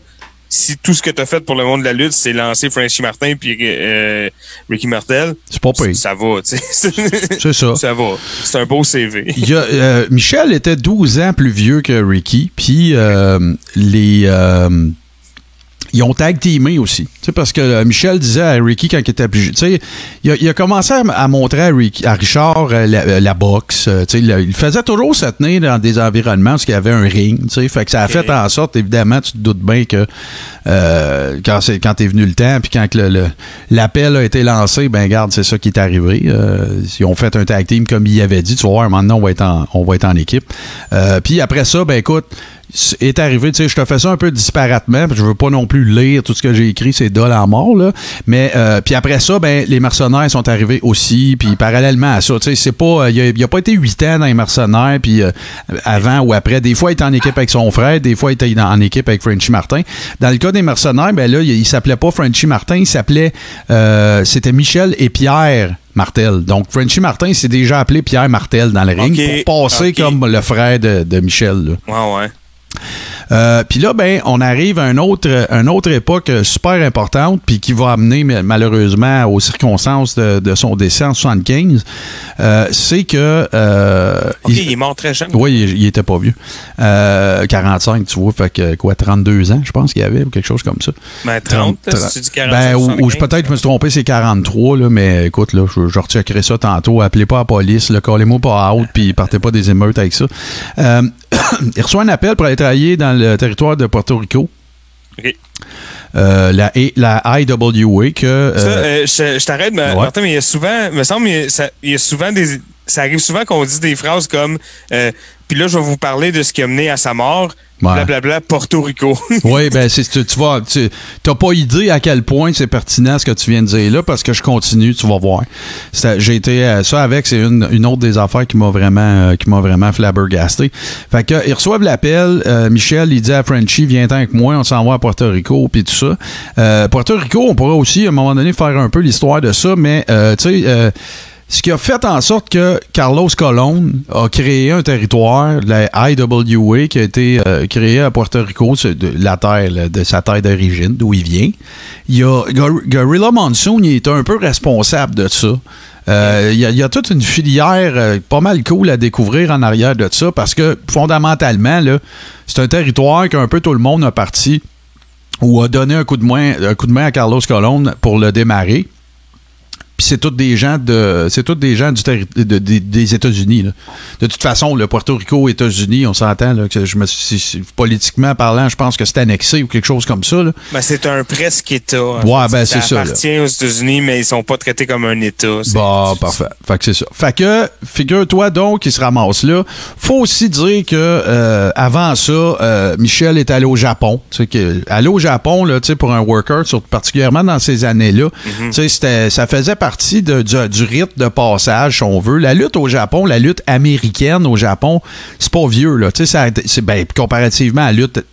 si tout ce que t'as fait pour le monde de la lutte, c'est lancer Frenchy Martin puis euh, Ricky Martel, C'est pas pire. ça va, tu sais. C'est ça. ça va. C'est un beau CV. Il y a, euh, Michel était 12 ans plus vieux que Ricky, puis euh, les euh, ils ont tag teamé aussi. Tu sais, parce que euh, Michel disait à Ricky quand il était plus jeune, tu sais, il a, il a commencé à, à montrer à, Ricky- à Richard euh, la, euh, la boxe. tu sais, il, il faisait toujours se tenir dans des environnements où il y avait un ring. Tu sais, fait que ça a fait en sorte, évidemment, tu te doutes bien que euh, quand c'est quand est venu le temps, puis quand que le- le- l'appel a été lancé, ben garde, c'est ça qui est arrivé. Euh, ils ont fait un tag team comme il avait dit. Tu vas voir, maintenant on va être en, on va être en équipe. Euh, puis après ça, ben écoute, est arrivé, tu sais, je te fais ça un peu disparatement, je veux pas non plus lire tout ce que j'ai écrit, c'est dol en mort, là. Mais, euh, puis après ça, ben, les mercenaires sont arrivés aussi, puis parallèlement à ça, tu sais, c'est pas, euh, il a, il a pas été huit ans dans les mercenaires, puis euh, avant ou après. Des fois, il était en équipe avec son frère, des fois, il était en équipe avec Frenchy Martin. Dans le cas des mercenaires, ben là, il, il s'appelait pas Frenchy Martin, il s'appelait, euh, c'était Michel et Pierre Martel. Donc, Frenchy Martin s'est déjà appelé Pierre Martel dans le ring pour passer comme le frère de, de Michel, là. Ouais, ouais. Euh, puis là, ben, on arrive à une autre, une autre époque euh, super importante, puis qui va amener ma- malheureusement aux circonstances de, de son décès en 75. Euh, c'est que. euh, il, est mort très jeune. oui, il, il était pas vieux. Euh, 45, tu vois, fait que quoi, 32 ans, je pense qu'il y avait, ou quelque chose comme ça. Ben, 30, là, 30, si tu dis 40, Ben, ou, ou 75, peut-être je me suis trompé, c'est 43, là, mais écoute, là, je, je recheckerai ça tantôt. Appelez pas la police, là, collez-moi pas out, puis partez pas des émeutes avec ça. Il reçoit un appel pour aller travailler dans le territoire de Porto Rico. Ok. Euh, la, IWA, que. Ça, euh, euh, je, je t'arrête, mais, ouais. Martin, mais il y a souvent, me semble, il y a, ça- il y a souvent des. Ça arrive souvent qu'on dit des phrases comme euh, Puis là, je vais vous parler de ce qui a mené à sa mort. Ouais. Blablabla, Porto Rico. Oui, ben c'est tu, tu vas tu t'as pas idée à quel point c'est pertinent ce que tu viens de dire là parce que je continue, tu vas voir. J'ai été euh, ça avec, c'est une, une autre des affaires qui m'a vraiment euh, qui m'a vraiment flabbergasté. Fait que ils reçoivent l'appel, euh, Michel il dit à Frenchy viens avec moi, on s'en va à Porto Rico puis tout ça. Euh, Porto Rico, on pourrait aussi à un moment donné faire un peu l'histoire de ça, mais euh, tu sais euh, ce qui a fait en sorte que Carlos Colon a créé un territoire, la IWA, qui a été euh, créé à Puerto Rico, de la terre, de sa terre d'origine, d'où il vient. Il a Gor- Gorilla Monsoon, il est un peu responsable de ça. Euh, Il y, a- toute une filière euh, pas mal cool à découvrir en arrière de ça parce que fondamentalement, c'est un territoire qu'un peu tout le monde a parti ou a donné un coup de main, un coup de main à Carlos Colon pour le démarrer. Puis c'est tous des gens de c'est tous des gens du terri- de- de- des États-Unis. De toute façon, le Puerto Rico, États-Unis, on s'entend que je me suis- politiquement parlant, je pense que c'est annexé ou quelque chose comme ça. là. Ben, c'est un presque État. en Ouais, ben, c'est ça, appartient aux États-Unis, mais ils sont pas traités comme un État. Bon, parfait. Fait que c'est ça. Fait que, figure-toi donc qu'il se ramasse là. Faut aussi dire que euh, avant ça, euh, Michel est allé au Japon. Que, aller au Japon, là, tu sais, pour un worker, surtout particulièrement dans ces années-là, tu sais, c'était- ça faisait partie de- du, du rite de passage, si on veut. La lutte au Japon, la lutte américaine au Japon, c'est pas vieux, là. Tu sais, ben, comparativement à la lutte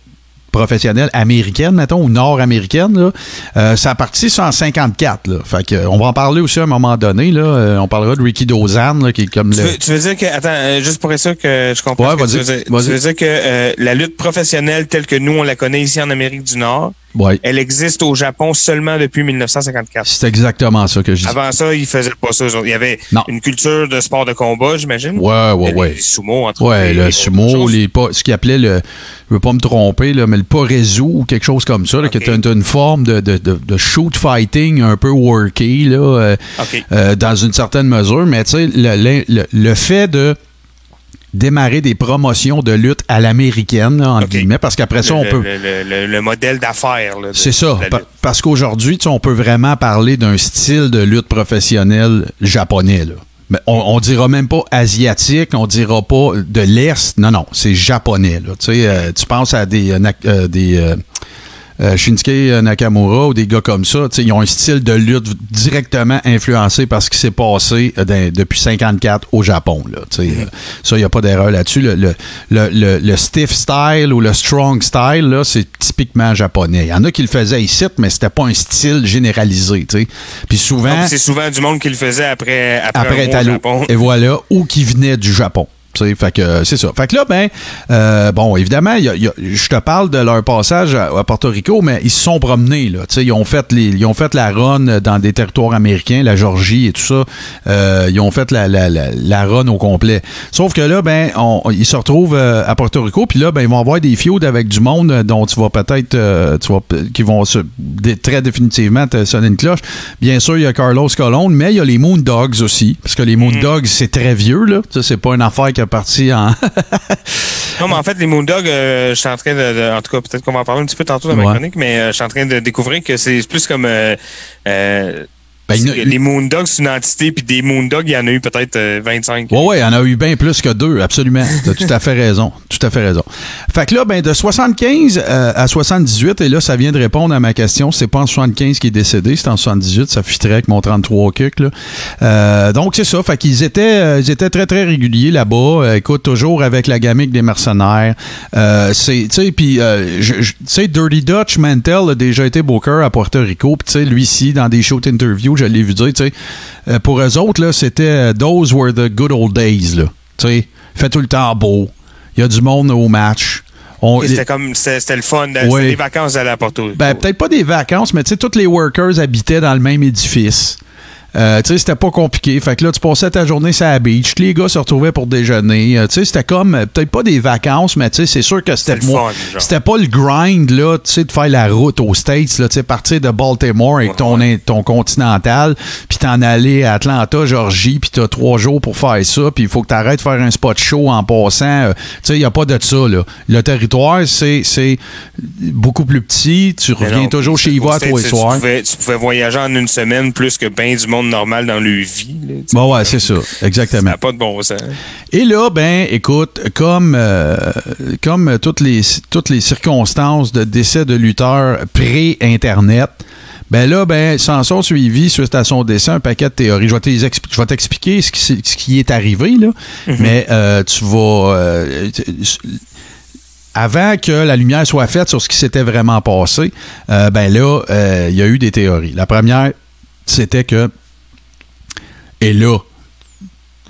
professionnelle américaine, mettons, ou nord-américaine, là, euh, ça a parti ça en 54. Là. Fait que, on va en parler aussi à un moment donné. Là. Euh, on parlera de Ricky Dozan, là, qui est comme Tu le... veux, tu veux dire que, attends, euh, juste pour être sûr que je comprends Ouais, ce que vas-y, tu veux dire. vas-y. Tu veux dire que euh, la lutte professionnelle telle que nous, on la connaît ici en Amérique du Nord, Ouais. elle existe au Japon seulement depuis 1954. C'est exactement ça que je dis. Avant ça, ils faisaient pas ça. Il y avait Non. une culture de sport de combat, j'imagine. Ouais, ouais, Les- ouais. Les sumo, entre Ouais, le sumo, les pas, ce qu'ils appelait le, je veux pas me tromper, là, mais le parezu ou quelque chose comme ça, là, qui était une, une forme de, de, de, de shoot fighting un peu worky, là, euh, euh, dans une certaine mesure. Mais tu sais, le, le, le- le fait de démarrer des promotions de lutte à l'américaine, en guillemets, parce qu'après ça, on le, peut... le, le- le- le modèle d'affaires. C'est ça. pa- parce qu'aujourd'hui, on peut vraiment parler d'un style de lutte professionnelle japonais. Là. On, on dira même pas asiatique, on dira pas de l'Est. Non, non, c'est japonais. Là. Tu sais, euh, tu penses à des, euh, euh, des euh, Shinsuke Nakamura ou des gars comme ça. Ils ont un style de lutte directement influencé par ce qui s'est passé euh, dans- depuis 54 au Japon. Là, sais, euh, ça, il n'y a pas d'erreur là-dessus. Le, le, le, le- le stiff style ou le strong style, c'est typiquement japonais. Il y en a qui le faisaient ici, mais c'était pas un style généralisé. Puis souvent, c'est souvent du monde qui le faisait après, après, après au Japon. et voilà, ou qui venait du Japon. Fait que c'est ça. Fait que là, ben, euh, bon, évidemment, il y a- il y a- je te parle de leur passage à, à Porto Rico, mais ils se sont promenés, là. Ils ont fait les, ils ont fait la run dans des territoires américains, la Georgie et tout ça. Euh, ils ont fait la, la, la, la run au complet. Sauf que là, ben, on- ils se retrouvent euh, à Porto Rico, puis là, ben, ils vont avoir des feuds avec du monde dont tu vas peut-être, euh, tu vas, qui vont se, dé- très définitivement te sonner une cloche. Bien sûr, il y a Carlos Colon, mais il y a les Moondogs aussi, parce que les Moondogs, c'est très vieux, là. C'est pas une affaire qui est partie en... Non, mais en fait, les Moondogs, euh, je suis en train de, de- En tout cas, peut-être qu'on va en parler un petit peu tantôt dans ma Ouais. chronique, mais euh, je suis en train de découvrir que c'est plus comme. euh, euh, Ben, les Moondogs, c'est une entité, puis des Moondogs, il y en a eu peut-être euh, 25. Ouais, ouais, il y en a eu bien plus que deux, absolument. T'as tout à fait raison. Tout à fait raison. Fait que là, ben, de 75 euh, à 78, et là, ça vient de répondre à ma question. C'est pas en 75 qui est décédé, c'est en 78. Ça fitterait avec mon 33 kick, là. Euh, donc, c'est ça. Fait qu'ils étaient, euh, ils étaient très, très réguliers là-bas. Écoute, toujours avec la gamique des mercenaires. Euh, c'est, tu sais, puis, euh, tu sais, Dirty Dutch Mantel a déjà été booker à Puerto Rico. Puis, tu sais, lui ici, dans des shows d'interview, je l'ai vu dire, tu sais, euh, pour eux autres, là, c'était euh, those were the good old days, là. Tu sais, fait tout le temps beau. Il y a du monde au match. On, C'était comme. C'était le fun. Ouais. C'était des vacances à Porto Rico. ben, peut-être pas des vacances, mais tu sais, tous les workers habitaient dans le même édifice. Euh, tu sais, c'était pas compliqué. Fait que là, tu passais ta journée sur la beach. Les gars se retrouvaient pour déjeuner. Euh, tu sais, c'était comme, euh, peut-être pas des vacances, mais tu sais, c'est sûr que c'était C'était le moi. fun, genre. C'était pas le grind, là, tu sais, de faire la route aux States, là, tu sais, partir de Baltimore avec Ouais, ton, ton continental, puis t'en aller à Atlanta, Georgie, puis t'as trois jours pour faire ça, puis il faut que t'arrêtes de faire un spot show en passant. Euh, tu sais, il y a pas de ça, là. Le territoire, c'est beaucoup plus petit. Tu Mais reviens non, toujours chez Yves à States, tous les tu soirs. Tu pouvais voyager en une semaine plus que bien du monde normal dans leur vie. là. Bon, ouais, c'est ça, exactement. pas de bon sens. Et là, ben, écoute, comme, euh, comme toutes, les, toutes les circonstances de décès de lutteurs pré-Internet, ben là, ben, s'en sont suivis, suite à son décès, un paquet de théories. Je vais t'expliquer ce qui, s'est- ce qui est arrivé, là, mais euh, tu vas... euh, avant que la lumière soit faite sur ce qui s'était vraiment passé, euh, ben là, il y a eu des théories. La première, c'était que... Et là,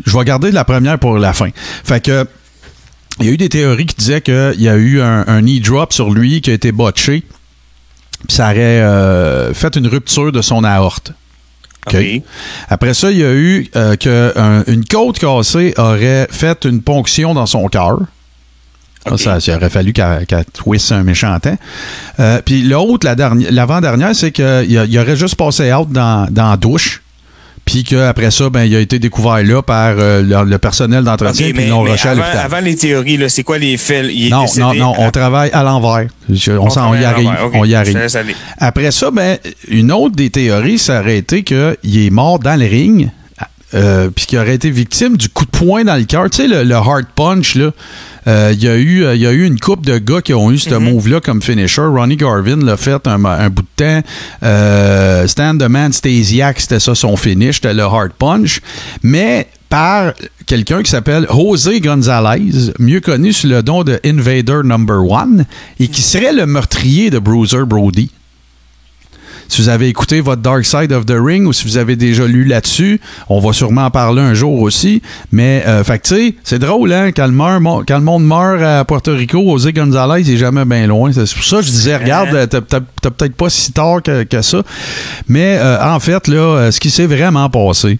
je vais garder la première pour la fin. Fait que il y a eu des théories qui disaient qu'il y a eu un, un knee drop sur lui qui a été botché. Puis ça aurait euh, fait une rupture de son aorte. Après ça, il y a eu euh, que un- une côte cassée aurait fait une ponction dans son cœur. Ça, ça aurait fallu qu'elle twisse un méchant temps. Euh, Puis l'autre, la dernière- l'avant-dernière, c'est qu'il il aurait juste passé out dans, dans la douche. Puis qu'après ça, ben, il a été découvert là par euh, le, le personnel d'entretien, puis ils l'ont rushé à avant, l'hôpital. avant les théories, là, c'est quoi les faits? Il est Non, décédé non, non, on à- travaille à l'envers. On, on y arrive. On y arrive. Après ça, ben, une autre des théories, ça aurait été qu'il est mort dans le ring, euh, puis qu'il aurait été victime du coup de poing dans le cœur. Tu sais, le, le hard punch, là. euh, Il y, a eu, euh, y a eu une couple de gars qui ont eu ce move-là comme finisher. Ronnie Garvin l'a fait un, un bout de temps. Euh, Stan the Man Stasiak, c'était ça son finish, c'était le hard punch. Mais par quelqu'un qui s'appelle José Gonzalez, mieux connu sous le nom de Invader Number One, et qui serait le meurtrier de Bruiser Brody. Si vous avez écouté votre Dark Side of the Ring ou si vous avez déjà lu là-dessus, on va sûrement en parler un jour aussi. Mais, euh, fait tu sais, c'est drôle, hein, quand le, meurt- mo- quand le monde meurt à Puerto Rico, José Gonzalez, il est jamais bien loin. C'est pour ça que je disais, regarde, euh, t'as peut-être pas si tard que, que ça. Mais, euh, en fait, là, euh, ce qui s'est vraiment passé,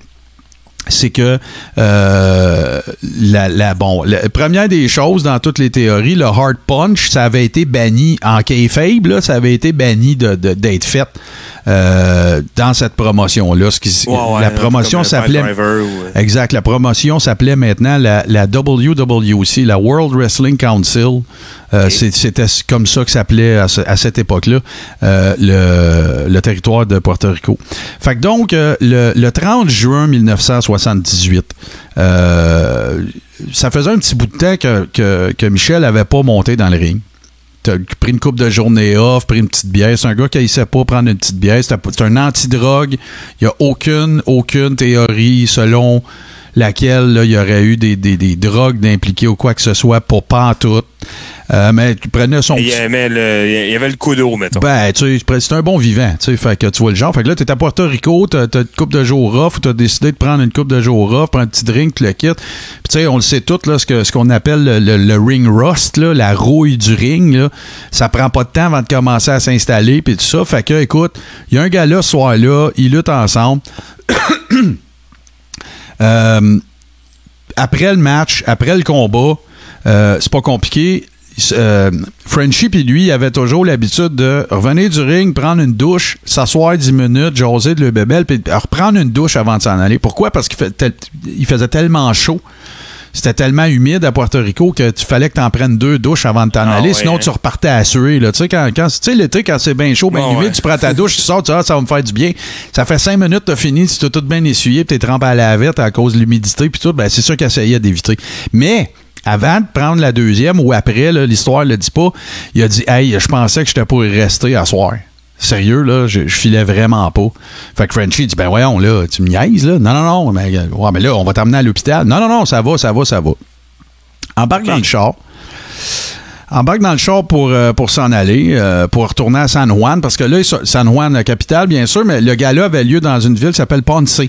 c'est que euh, la, bon, la première des choses dans toutes les théories, le hard punch, ça avait été banni en kayfabe, là, ça avait été banni de, de- d'être fait euh, dans cette promotion-là. Ce qui- Ouais, ouais, la promotion s'appelait euh, Exact. La promotion s'appelait maintenant la, la WWC, la World Wrestling Council. Euh, C'était comme ça que s'appelait à, ce- à cette époque-là euh, le, le territoire de Porto Rico. Fait que donc, le, le 30 juin 1978, euh, ça faisait un petit bout de temps que, que, que Michel avait pas monté dans le ring. T'as pris une coupe de journée off, pris une petite bière. C'est un gars qui sait pas prendre une petite bière. C'est un- anti-drogue. Il n'y a aucune, aucune théorie selon laquelle il y aurait eu des, des, des drogues d'impliquer ou quoi que ce soit pour pas en tout. Euh, mais tu prenais son Il y avait le, il y avait le coup d'eau, mettons. ben, tu sais, c'est un bon vivant, tu sais, fait que tu vois le genre. Fait que là, t'es à Puerto Rico, t'as t'as une coupe de jours off, ou t'as décidé de prendre une coupe de jours off, prendre un petit drink, tu le quittes. Puis tu sais, on le sait tout, là, ce que ce qu'on appelle le, le- le ring rust, là, la rouille du ring, là, ça prend pas de temps avant de commencer à s'installer, puis tout ça. Fait que, écoute, il y a un gars là, ce soir-là, ils luttent ensemble. Euh, après le match, après le combat, euh, c'est pas compliqué. Euh, Frenchie puis lui il avait toujours l'habitude de revenir du ring, prendre une douche, s'asseoir 10 minutes, jaser de le bébel, puis reprendre une douche avant de s'en aller. Pourquoi? Parce qu'il fait tel- il faisait tellement chaud. C'était tellement humide à Puerto Rico que tu fallait que tu en prennes deux douches avant de t'en Ah aller, ouais, sinon hein? tu repartais à suer. là. Tu sais, quand, quand, l'été, quand c'est bien chaud, bien Ah humide, ouais. tu prends ta douche, tu sors, tu dis, ah, ça va me faire du bien. Ça fait cinq minutes, t'as fini, tu t'as tout bien essuyé, puis t'es trempé à la lavette à cause de l'humidité, puis tout, ben c'est sûr qu'il essayait d'éviter. Mais avant de prendre la deuxième ou après, l'histoire le dit pas, il a dit Hey, je pensais que j'étais pour y rester à soir. Sérieux, là, je, je filais vraiment pas. Fait que Frenchie dit Ben voyons, là, tu me niaises, là? Non, non, non, mais, ouais, mais là, on va t'emmener à l'hôpital. Non, non, non, ça va, ça va, ça va. Embarque dans le char. Embarque dans le char pour, euh, pour s'en aller, euh, pour retourner à San Juan, parce que là, San Juan, la capitale, bien sûr, mais le gala avait lieu dans une ville qui s'appelle Ponce.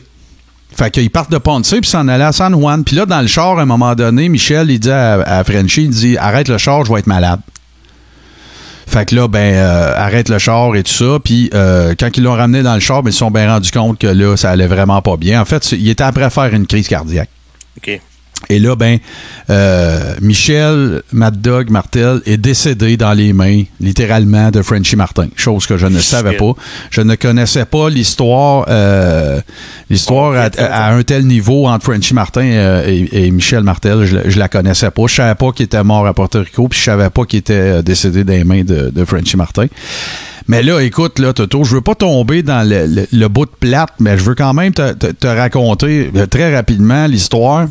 Fait qu'ils partent de Ponce puis s'en allaient à San Juan. Puis là, dans le char, à un moment donné, Michel, il dit à, à Frenchie, il dit Arrête le char, je vais être malade. Fait que là, ben, euh, arrête le char et tout ça. Puis euh, quand ils l'ont ramené dans le char, ben, ils se sont bien rendus compte que là, ça allait vraiment pas bien. En fait, il était après faire une crise cardiaque. Et là, ben, euh, Michel Mad Dog Martel est décédé dans les mains, littéralement, de Frenchy Martin. Chose que je ne savais pas. Je ne connaissais pas l'histoire, euh, l'histoire à, un tel niveau entre Frenchy Martin euh, et, et Michel Martel. Je, la- je la connaissais pas. Je savais pas qu'il était mort à Porto Rico, puis je savais pas qu'il était euh, décédé dans les mains de, de Frenchy Martin. Mais là, écoute, là, Toto, je veux pas tomber dans le, le- le bout de plate, mais je veux quand même te, te- te raconter euh, très rapidement l'histoire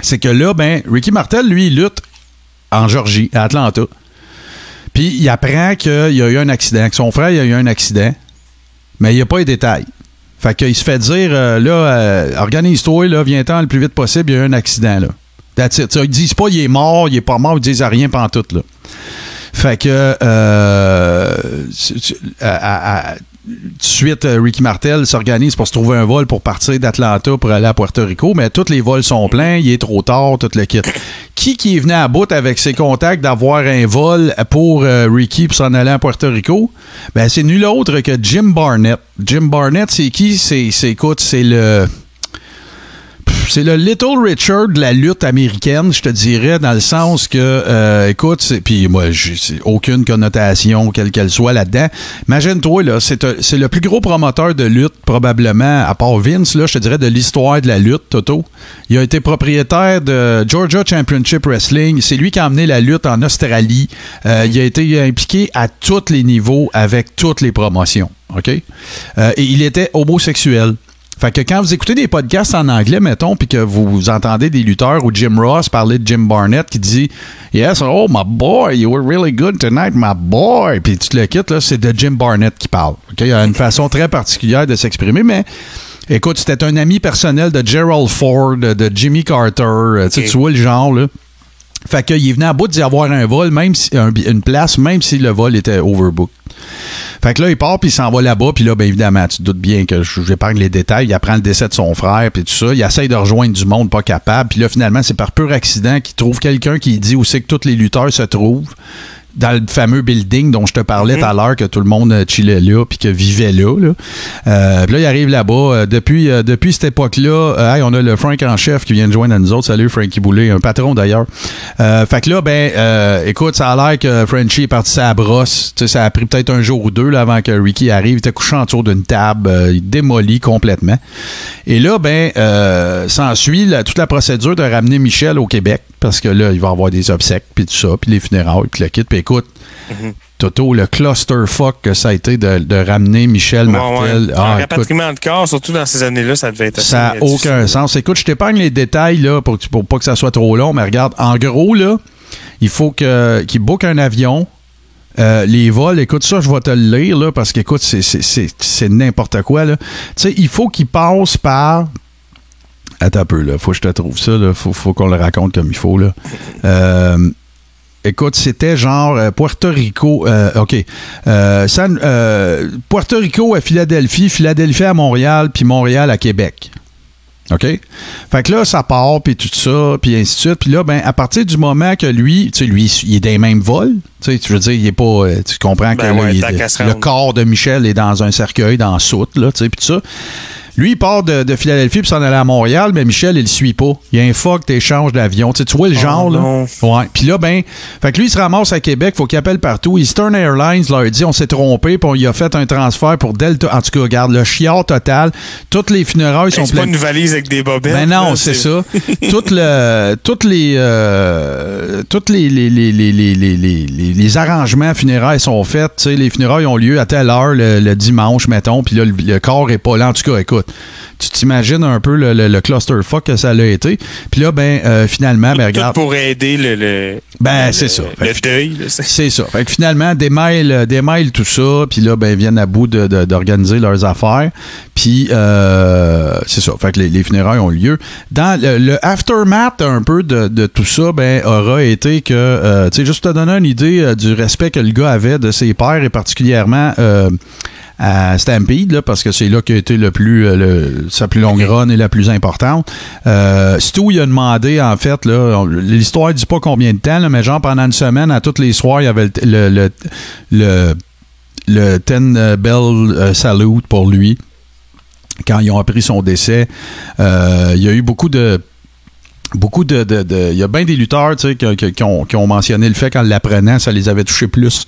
c'est que là, ben, Ricky Martel, lui, il lutte en Georgie, à Atlanta. Puis il apprend qu'il y a eu un accident, que son frère il a eu un accident, mais il n'y a pas les détails. Fait qu'il se fait dire, euh, là, euh, organise-toi, là, viens-t'en le plus vite possible, il y a eu un accident, là. That's Ils disent pas il est mort, il est pas mort, ils disent rien pantoute, là. Fait que, euh, à- à- à- tout suite, euh, Ricky Martel s'organise pour se trouver un vol pour partir d'Atlanta pour aller à Puerto Rico, mais tous les vols sont pleins, il est trop tard, tout le kit. Qui est venu à bout avec ses contacts d'avoir un vol pour euh, Ricky pour s'en aller à Puerto Rico? Ben, c'est nul autre que Jim Barnett. Jim Barnett, c'est qui? C'est, écoute, c'est le c'est le Little Richard de la lutte américaine, je te dirais, dans le sens que, euh, écoute, puis moi, j'ai aucune connotation, quelle qu'elle soit là-dedans. Imagine-toi, c'est le plus gros promoteur de lutte, probablement, à part Vince, là, je te dirais, de l'histoire de la lutte, Toto. Il a été propriétaire de Georgia Championship Wrestling. C'est lui qui a amené la lutte en Australie. Euh, il a été impliqué à tous les niveaux avec toutes les promotions. Euh, et il était homosexuel. Fait que quand vous écoutez des podcasts en anglais, mettons, puis que vous entendez des lutteurs ou Jim Ross parler de Jim Barnett qui dit Yes, oh my boy, you were really good tonight, my boy. Puis tu te le quittes, là, c'est de Jim Barnett qui parle. OK? Il a une façon très particulière de s'exprimer, mais écoute, c'était un ami personnel de Gerald Ford, de Jimmy Carter. euh, tu sais, Ok. Tu vois le genre, là. Fait qu'il venu à bout d'y avoir un vol, même si, un- une place, même si le vol était overbook. Fait que là, il part, puis il s'en va là-bas, puis là, bien évidemment, tu te doutes bien que je- j'épargne les détails. Il apprend le décès de son frère, puis tout ça. Il essaye de rejoindre du monde pas capable. Puis là, finalement, c'est par pur accident qu'il trouve quelqu'un qui dit où c'est que tous les lutteurs se trouvent. Dans le fameux building dont je te parlais tout à l'heure, que tout le monde euh, chillait là, puis que vivait là. là. Euh, puis là, il arrive là-bas. Euh, depuis, euh, depuis cette époque-là, euh, hey, on a le Frank en chef qui vient de joindre à nous autres. Salut, Frankie Boulet, un patron d'ailleurs. Fait que là, ben, écoute, ça a l'air que Frenchie est parti sa brosse. Tu sais, ça a pris peut-être un jour ou deux là, avant que Ricky arrive. Il était couché autour d'une table, il démolit complètement. Et là, ben, euh, s'ensuit la- toute la procédure de ramener Michel au Québec parce que là, il va avoir des obsèques, puis tout ça, puis les funérailles, puis le kit. Puis écoute, Toto, le clusterfuck que ça a été de, de ramener Michel Ouais, Martel. ouais. Ah, rapatriement de corps, surtout dans ces années-là, ça devait être ça n'a aucun difficile. sens. Écoute, je t'épargne les détails là, pour, pour pas que ça soit trop long, mais regarde, en gros, là, il faut qu'il book un avion. Euh, les vols, écoute ça, je vais te le lire là, parce qu'écoute, c'est- n'importe quoi. Tu sais, il faut qu'il passe par. Attends un peu, là. Faut que je te trouve ça, là. Faut, faut qu'on le raconte comme il faut, là. Euh, Écoute, c'était genre euh, Puerto Rico. euh, OK. Euh, San- euh, Puerto Rico à Philadelphie, Philadelphie à Montréal, puis Montréal à Québec. OK? Fait que là, ça part, puis tout ça, puis ainsi de suite. Puis là, ben, à partir du moment que lui, tu sais, lui, il est dans les mêmes vols, tu sais, tu veux dire, il est pas. Tu comprends que Ben là, il- se le corps de Michel est dans un cercueil, dans la soute, là, tu sais, puis tout ça. Lui, il part de, de Philadelphie pour s'en aller à Montréal, mais Michel, il le suit pas. Il y a un fuck d'échange d'avion. Tu sais, tu vois le Oh genre, là? Ouais. Puis là, ben, fait que lui, il se ramasse à Québec, faut qu'il appelle partout. Eastern Airlines leur dit on s'est trompé, puis on y a fait un transfert pour Delta. En tout cas, regarde, le chiard total. Toutes les funérailles sont C'est pas pleines. une valise avec des bobettes. Ben non, c'est ça. Toutes le, toutes les, euh, toutes les, les, les, les, les, les, les- les- les arrangements funéraires sont faits. Tu sais, les funérailles ont lieu à telle heure le, le dimanche, mettons, puis là, le, le corps est pas là. En tout cas, écoute, tu t'imagines un peu le, le, le clusterfuck que ça a été. Puis là, ben, euh, finalement, ben, Tout regarde. pour aider le, le, Ben, c'est ça. le Fait deuil. c'est- ça. Fait que finalement, démêlent, démêlent tout ça, puis là, ben, ils viennent à bout de- de- d'organiser leurs affaires. Puis, euh, c'est ça. Fait que les, les funérailles ont lieu. Dans le, aftermath un peu de, de tout ça, ben, aura été que, euh, tu sais, juste pour te donner une idée euh, du respect que le gars avait de ses pères et particulièrement euh, à Stampede, là, parce que c'est là qu'a été le plus, euh, le- sa plus longue run et la plus importante. Euh, Stu, il a demandé, en fait, l'histoire ne dit pas combien de temps, là, mais genre pendant une semaine, à tous les soirs, il y avait le, le, le, Ten Bell euh, Salute pour lui. Quand ils ont appris son décès, Euh, il y a eu beaucoup de beaucoup de, de- de- il y a bien des lutteurs qui ont, qui ont mentionné le fait qu'en l'apprenant, ça les avait touchés plus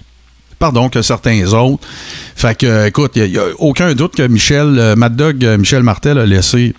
pardon, que certains autres. Fait que, écoute, il n'y a, aucun doute que Michel, euh, Mad Dog, euh, Michel Martel a laissé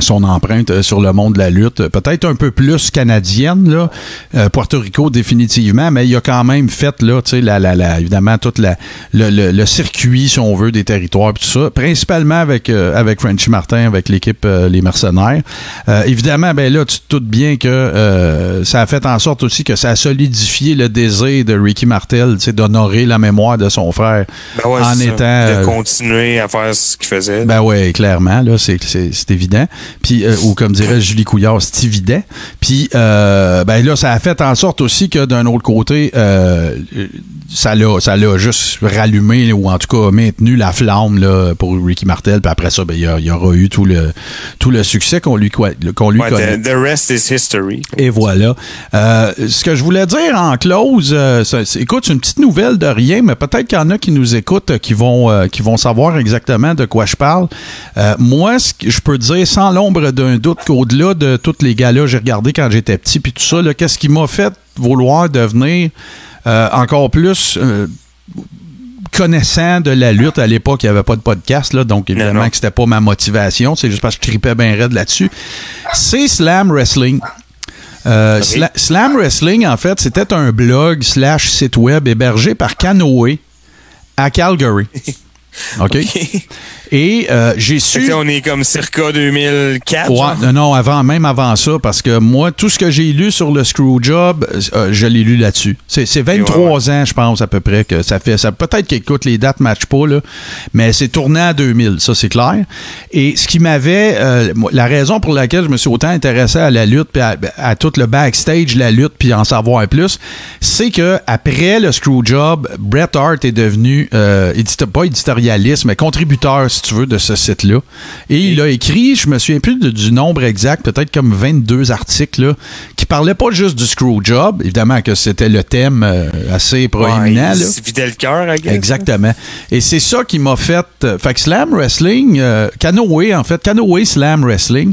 son empreinte euh, sur le monde de la lutte, peut-être un peu plus canadienne, là, euh, Puerto Rico définitivement, mais il a quand même fait, là, tu sais, la, la, la- évidemment, tout la, le, le- le circuit, si on veut, des territoires, tout ça, principalement avec, euh, avec Frenchy Martin, avec l'équipe euh, Les Mercenaires. Euh, évidemment, ben là, tu te doutes bien que euh, ça a fait en sorte aussi que ça a solidifié le désir de Ricky Martel, tu sais, d'honorer la mémoire de son frère Ben ouais, en ça. étant... De continuer à faire ce qu'il faisait. ben ouais, clairement, là, c'est, c'est, c'est évident. Puis, euh, ou comme dirait Julie Couillard, c'est évident. Puis, euh, ben là, ça a fait en sorte aussi que d'un autre côté, euh, ça l'a, ça l'a juste rallumé ou en tout cas maintenu la flamme là, pour Ricky Martel. Puis après ça, ben, il y, aura eu tout le, tout le succès qu'on lui, qu'on lui Ouais, connaît. the, rest is history. Et voilà. Ce que je voulais dire en close, c'est- écoute, c'est une petite nouvelle de rien, mais peut-être qu'il y en a qui nous écoutent, qui vont, qui vont savoir exactement de quoi je parle. Moi, ce que je peux dire sans sans l'ombre d'un doute qu'au-delà de tous les gars-là, j'ai regardé quand j'étais petit, puis tout ça, qu'est-ce qui m'a fait vouloir devenir euh, encore plus euh, connaissant de la lutte? À l'époque, il n'y avait pas de podcast, là, donc évidemment non. que c'était pas ma motivation, c'est juste parce que je tripais bien raide là-dessus. C'est Slam Wrestling. Euh. Sla- Slam Wrestling, en fait, c'était un blog slash site web hébergé par Canoë à Calgary. OK? Et euh, j'ai Fait su... que là, on est comme circa 2004. Ouais, genre. non, avant, même avant ça, parce que moi, tout ce que j'ai lu sur le Screwjob, euh, je l'ai lu là-dessus. C'est c'est 23 ans, je pense, à peu près, que ça fait. Ça Peut-être qu'écoute, les dates ne matchent pas, là, mais c'est tourné en 2000, ça, c'est clair. Et ce qui m'avait. euh, la raison pour laquelle je me suis autant intéressé à la lutte, puis à, à tout le backstage, la lutte, puis en savoir plus, c'est que après le Screwjob, Bret Hart est devenu, euh, édito- pas éditorialiste, mais contributeur, si tu veux, de ce site-là. Et il a écrit, je me souviens plus de- du nombre exact, peut-être comme 22 articles, là, qui parlaient pas juste du Screwjob, évidemment que c'était le thème euh, assez proéminent. Ouais, il vidait le cœur. Exactement. Et c'est ça qui m'a fait. euh, fait que Slam Wrestling, euh, Canoë, en fait, Canoë Slam Wrestling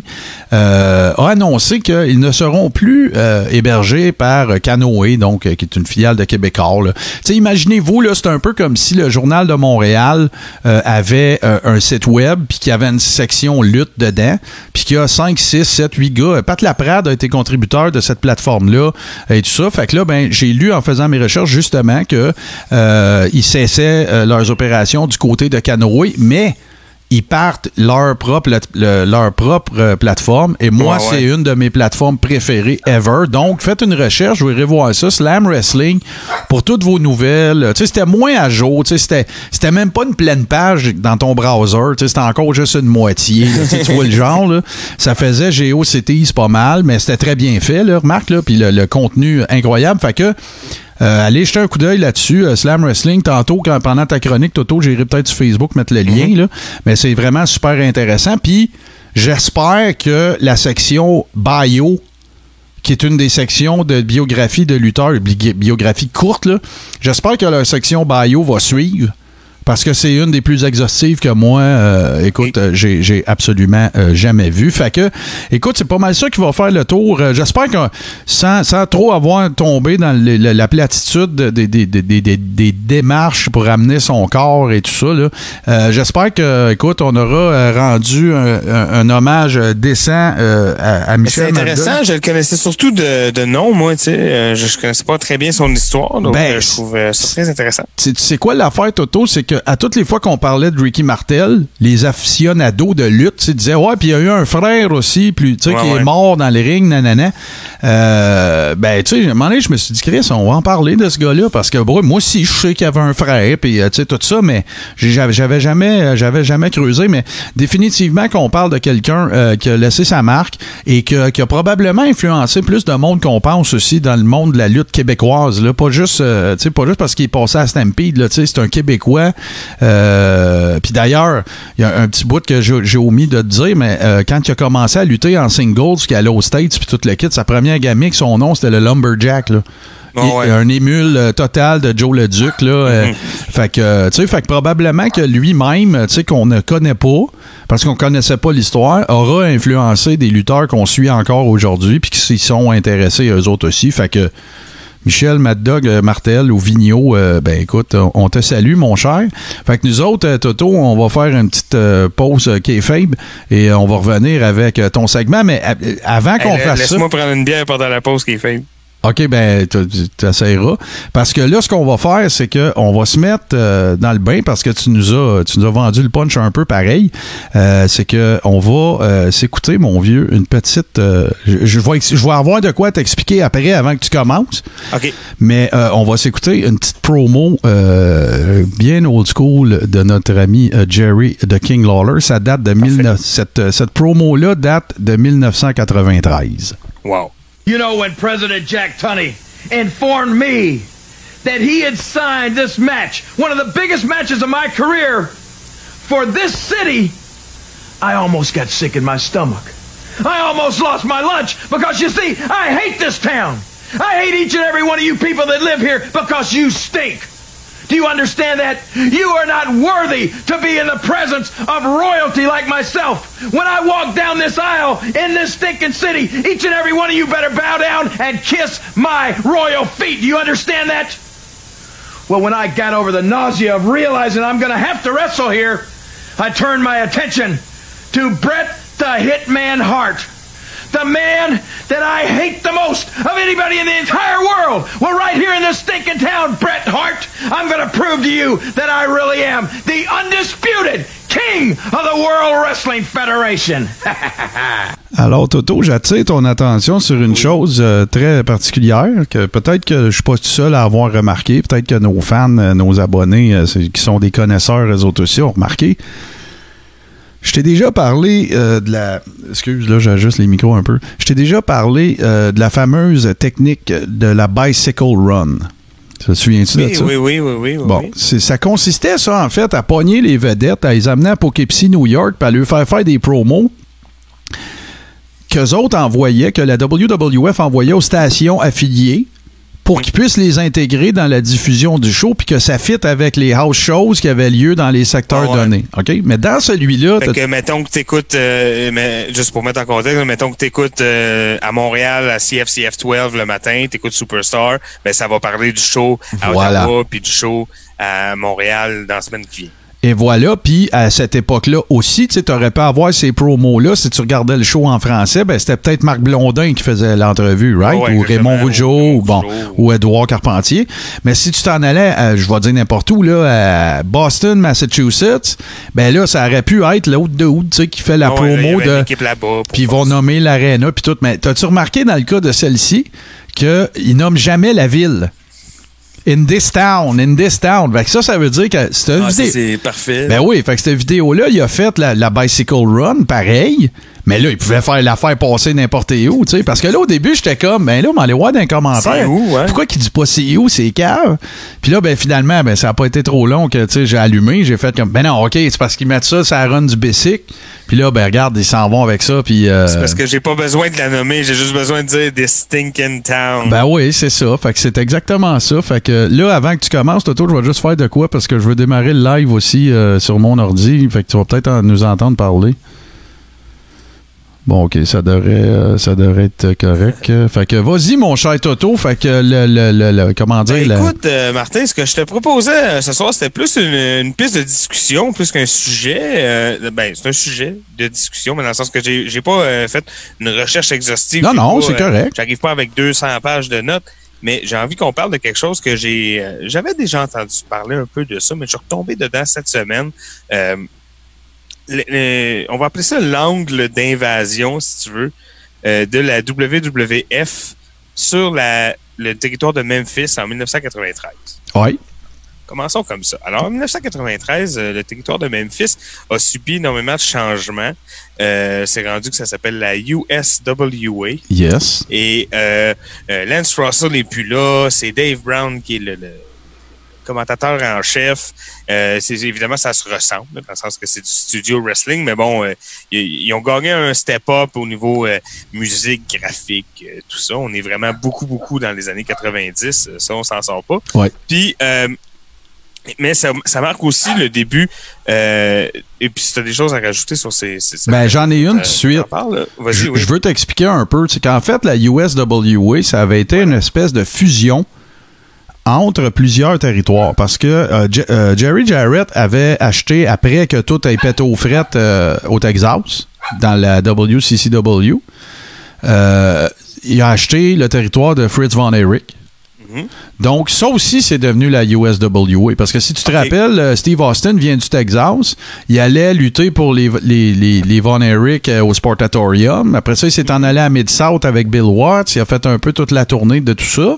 euh, a annoncé qu'ils ne seront plus hébergés par Canoë, donc, qui est une filiale de Québécois. imaginez-vous, là, c'est un peu comme si le Journal de Montréal euh, avait euh, un site web, puis qu'il y avait une section lutte dedans, puis qu'il y a 5, 6, 7, 8 gars. Pat Laprade a été contributeur de cette plateforme-là et tout ça. Fait que là, ben, j'ai lu en faisant mes recherches justement que euh, ils cessaient leurs opérations du côté de Canoë, mais ils partent leur propre, le- leur propre euh, plateforme. Et moi, Ouais, ouais. c'est une de mes plateformes préférées ever. Donc, faites une recherche, vous irez voir ça. Slam Wrestling pour toutes vos nouvelles. Tu sais, c'était moins à jour. Tu sais, c'était, c'était même pas une pleine page dans ton browser. Tu sais, c'était encore juste une moitié. là. Tu sais, tu vois le genre, là. Ça faisait GeoCities pas mal, mais c'était très bien fait, là, remarque, là. Puis le, le contenu incroyable. Fait que, euh, allez jeter un coup d'œil là-dessus. Euh, Slam Wrestling, tantôt, quand, pendant ta chronique, Toto, j'irai peut-être sur Facebook mettre le lien. là. Mais c'est vraiment super intéressant. Puis j'espère que la section bio, qui est une des sections de biographie de lutteurs, bi- biographie courte, j'espère que la section bio va suivre. Parce que c'est une des plus exhaustives que moi, euh, écoute, euh, j'ai j'ai absolument euh, jamais vu. Fait que, écoute, c'est pas mal ça qui va faire le tour. Euh, J'espère que sans, sans trop avoir tombé dans le- le- la platitude de- des, des- des- des- des- démarches pour amener son corps et tout ça, là, euh, j'espère que, écoute, on aura euh, rendu un, un- un hommage décent euh, à, à Mais C'est Michel intéressant, je le connaissais surtout de, de nom, moi, tu sais. Euh, je, je connaissais pas très bien son histoire, donc Ben, je trouve ça très intéressant. Sais quoi l'affaire, Toto? C'est que à toutes les fois qu'on parlait de Ricky Martel, les aficionados de lutte disaient Ouais, puis il y a eu un frère aussi, puis, tu sais, Ouais, qui ouais. est mort dans les rings, nanana. Euh, ben, tu sais, à un moment donné, je me suis dit, Chris, on va en parler de ce gars-là, parce que moi aussi, je sais qu'il y avait un frère, puis euh, tu sais, tout ça, mais j'avais jamais, euh, j'avais jamais creusé, mais définitivement qu'on parle de quelqu'un euh, qui a laissé sa marque et que- qui a probablement influencé plus de monde qu'on pense aussi dans le monde de la lutte québécoise, là. Pas juste, euh, tu sais, pas juste parce qu'il est passé à Stampede, là, tu sais, c'est un Québécois. Euh, puis d'ailleurs, il y a un petit bout que j'ai omis de te dire, mais euh, quand il a commencé à lutter en singles, qu'il allait aux States, puis tout le kit, sa première gamique, son nom, c'était le Lumberjack, là. Ah ouais. Un émule euh, total de Joe le Duc, là. euh, fait que, euh, tu sais, fait que probablement que lui-même, tu sais, qu'on ne connaît pas, parce qu'on connaissait pas l'histoire, aura influencé des lutteurs qu'on suit encore aujourd'hui, puis qui s'y sont intéressés eux autres aussi. Fait que, Michel, Mad Dog, euh, Martel ou Vigneault, euh, ben écoute, on- te salue, mon cher. Fait que nous autres, euh, Toto, on va faire une petite euh, pause euh, kayfabe et euh, on va revenir avec ton segment. Mais avant qu'on Hey, fasse ça... Laisse-moi prendre une bière pendant la pause qui est faite. OK, ben, tu essaieras. Parce que là, ce qu'on va faire, c'est qu'on va se mettre euh, dans le bain parce que tu nous as, tu nous as vendu le punch un peu pareil. Euh, c'est que on va euh, s'écouter, mon vieux, une petite. je, je vais, je vais avoir de quoi t'expliquer après, avant que tu commences. OK. Mais euh, on va s'écouter une petite promo bien old school de notre ami Jerry de King Lawler. Ça date de 19 cette, cette promo-là date de 1993. Wow. You know, when President Jack Tunney informed me that he had signed this match, one of the biggest matches of my career, for this city, I almost got sick in my stomach. I almost lost my lunch because you see, I hate this town. I hate each and every one of you people that live here because you stink. Do you understand that? You are not worthy to be in the presence of royalty like myself. When I walk down this aisle in this stinking city, each and every one of you better bow down and kiss my royal feet. Do you understand that? Well, when I got over the nausea of realizing I'm going to have to wrestle here, I turned my attention to Brett the Hitman Hart. The man that I hate the most of anybody in the entire world. Well, right here in this stinking town, Bret Hart, I'm going to prove to you that I really am the undisputed king of the World Wrestling Federation. Alors, Toto, j'attire ton attention sur une chose euh, très particulière que peut-être que je suis pas tout seul à avoir remarqué. Peut-être que nos fans, euh, nos abonnés euh, qui sont des connaisseurs réseaux sociaux ont remarqué. Je t'ai déjà parlé euh, de la. Excuse, là, j'ajuste les micros un peu. Je t'ai déjà parlé euh, de la fameuse technique de la bicycle run. Te souviens-tu de Oui, ça? oui, oui, oui, oui. oui, Bon, oui. ça consistait, ça, en fait, à pogner les vedettes, à les amener à Poughkeepsie, New York, puis à leur faire faire des promos qu'eux autres envoyaient, que la WWF envoyait aux stations affiliées pour qu'ils puissent les intégrer dans la diffusion du show, puis que ça fitte avec les house shows qui avaient lieu dans les secteurs Ah ouais. donnés. OK? Mais dans celui-là, Fait que, mettons que t'écoutes, euh, mais, juste pour mettre en contexte, mettons que t'écoutes euh, à Montréal, à CFCF 12 le matin, t'écoutes Superstar, ben ça va parler du show à Voilà. Ottawa, puis du show à Montréal dans la semaine qui vient. Et voilà, puis à cette époque-là aussi, tu aurais pu avoir ces promos-là. Si tu regardais le show en français, ben c'était peut-être Marc Blondin qui faisait l'entrevue, right? Ouais, ou. Raymond Rougeau, Ou bon, ou Edouard Carpentier. Mais si tu t'en allais, à, je vais dire n'importe où, là, à Boston, Massachusetts, ben là, ça aurait pu être l'autre de tu sais, qui fait la ouais, promo de... Puis ils vont nommer l'aréna, puis tout. Mais t'as-tu remarqué dans le cas de celle-ci qu'ils nomment jamais la ville? In this town, in this town. Fait que ça, ça veut dire que c'est une Ah, vidéo- c'est parfait. ben oui, fait que cette vidéo-là, il a fait la, la bicycle run, pareil. Mais là, il pouvait faire l'affaire passer n'importe où, tu sais. Parce que là, au début, j'étais comme, ben là, on aller voir dans les commentaires. C'est où, hein? Pourquoi qu'il dit pas c'est où, c'est cave? Puis là, ben finalement, ben ça a pas été trop long que, tu sais, j'ai allumé, j'ai fait comme, ben non, OK, c'est parce qu'ils mettent ça, ça run du bicycle. Puis là, ben regarde, ils s'en vont avec ça, puis... euh, C'est parce que j'ai pas besoin de la nommer, j'ai juste besoin de dire des stinking town. Ben oui, c'est ça. Fait que c'est exactement ça. Fait que là, avant que tu commences, Toto, je vais juste faire de quoi parce que je veux démarrer le live aussi euh, sur mon ordi. Fait que tu vas peut-être en- nous entendre parler. Bon, ok, ça devrait, euh, ça devrait être correct. Fait que vas-y, mon cher Toto. Fait que le, le, le, le- comment dire, Ben, écoute, euh, Martin, ce que je te proposais euh, ce soir, c'était plus une, une piste de discussion, plus qu'un sujet. euh, ben, c'est un sujet de discussion, mais dans le sens que j'ai j'ai pas euh, fait une recherche exhaustive. Non, non, pas, c'est correct. J'arrive pas avec 200 pages de notes, mais j'ai envie qu'on parle de quelque chose que j'ai... euh, J'avais déjà entendu parler un peu de ça, mais je suis retombé dedans cette semaine. On va appeler ça l'angle d'invasion, si tu veux, euh, de la WWF sur la, le territoire de Memphis en 1993. Ouais. Commençons comme ça. Alors, en 1993, euh, le territoire de Memphis a subi énormément de changements. Euh, c'est rendu que ça s'appelle la USWA. Yes. Et Lance Russell n'est plus là. C'est Dave Brown qui est le, le commentateur en chef. Euh, c'est évidemment ça se ressemble dans le sens que c'est du studio wrestling, mais bon, euh, ils, ils ont gagné un step-up au niveau euh, musique, graphique, euh, tout ça. On est vraiment beaucoup beaucoup dans les années 90. euh, Ça, on s'en sort pas. Ouais. Puis euh, mais ça, ça marque aussi le début. euh, et puis, si tu as des choses à rajouter sur ces. ces Ben, j'en ai une tout de euh, suite. Je, oui. je veux t'expliquer un peu. C'est qu'en fait, la USWA, ça avait été une espèce de fusion entre plusieurs territoires. Parce que euh, euh, Jerry Jarrett avait acheté, après que tout ait pété aux frettes euh, au Texas, dans la WCCW, il a acheté le territoire de Fritz Von Erich. Donc, ça aussi, c'est devenu la USWA. Parce que si tu te rappelles, euh, Steve Austin vient du Texas. Il allait lutter pour les, les, les, les Von Erich euh, au Sportatorium. Après ça, il s'est en allé à Mid-South avec Bill Watts. Il a fait un peu toute la tournée de tout ça.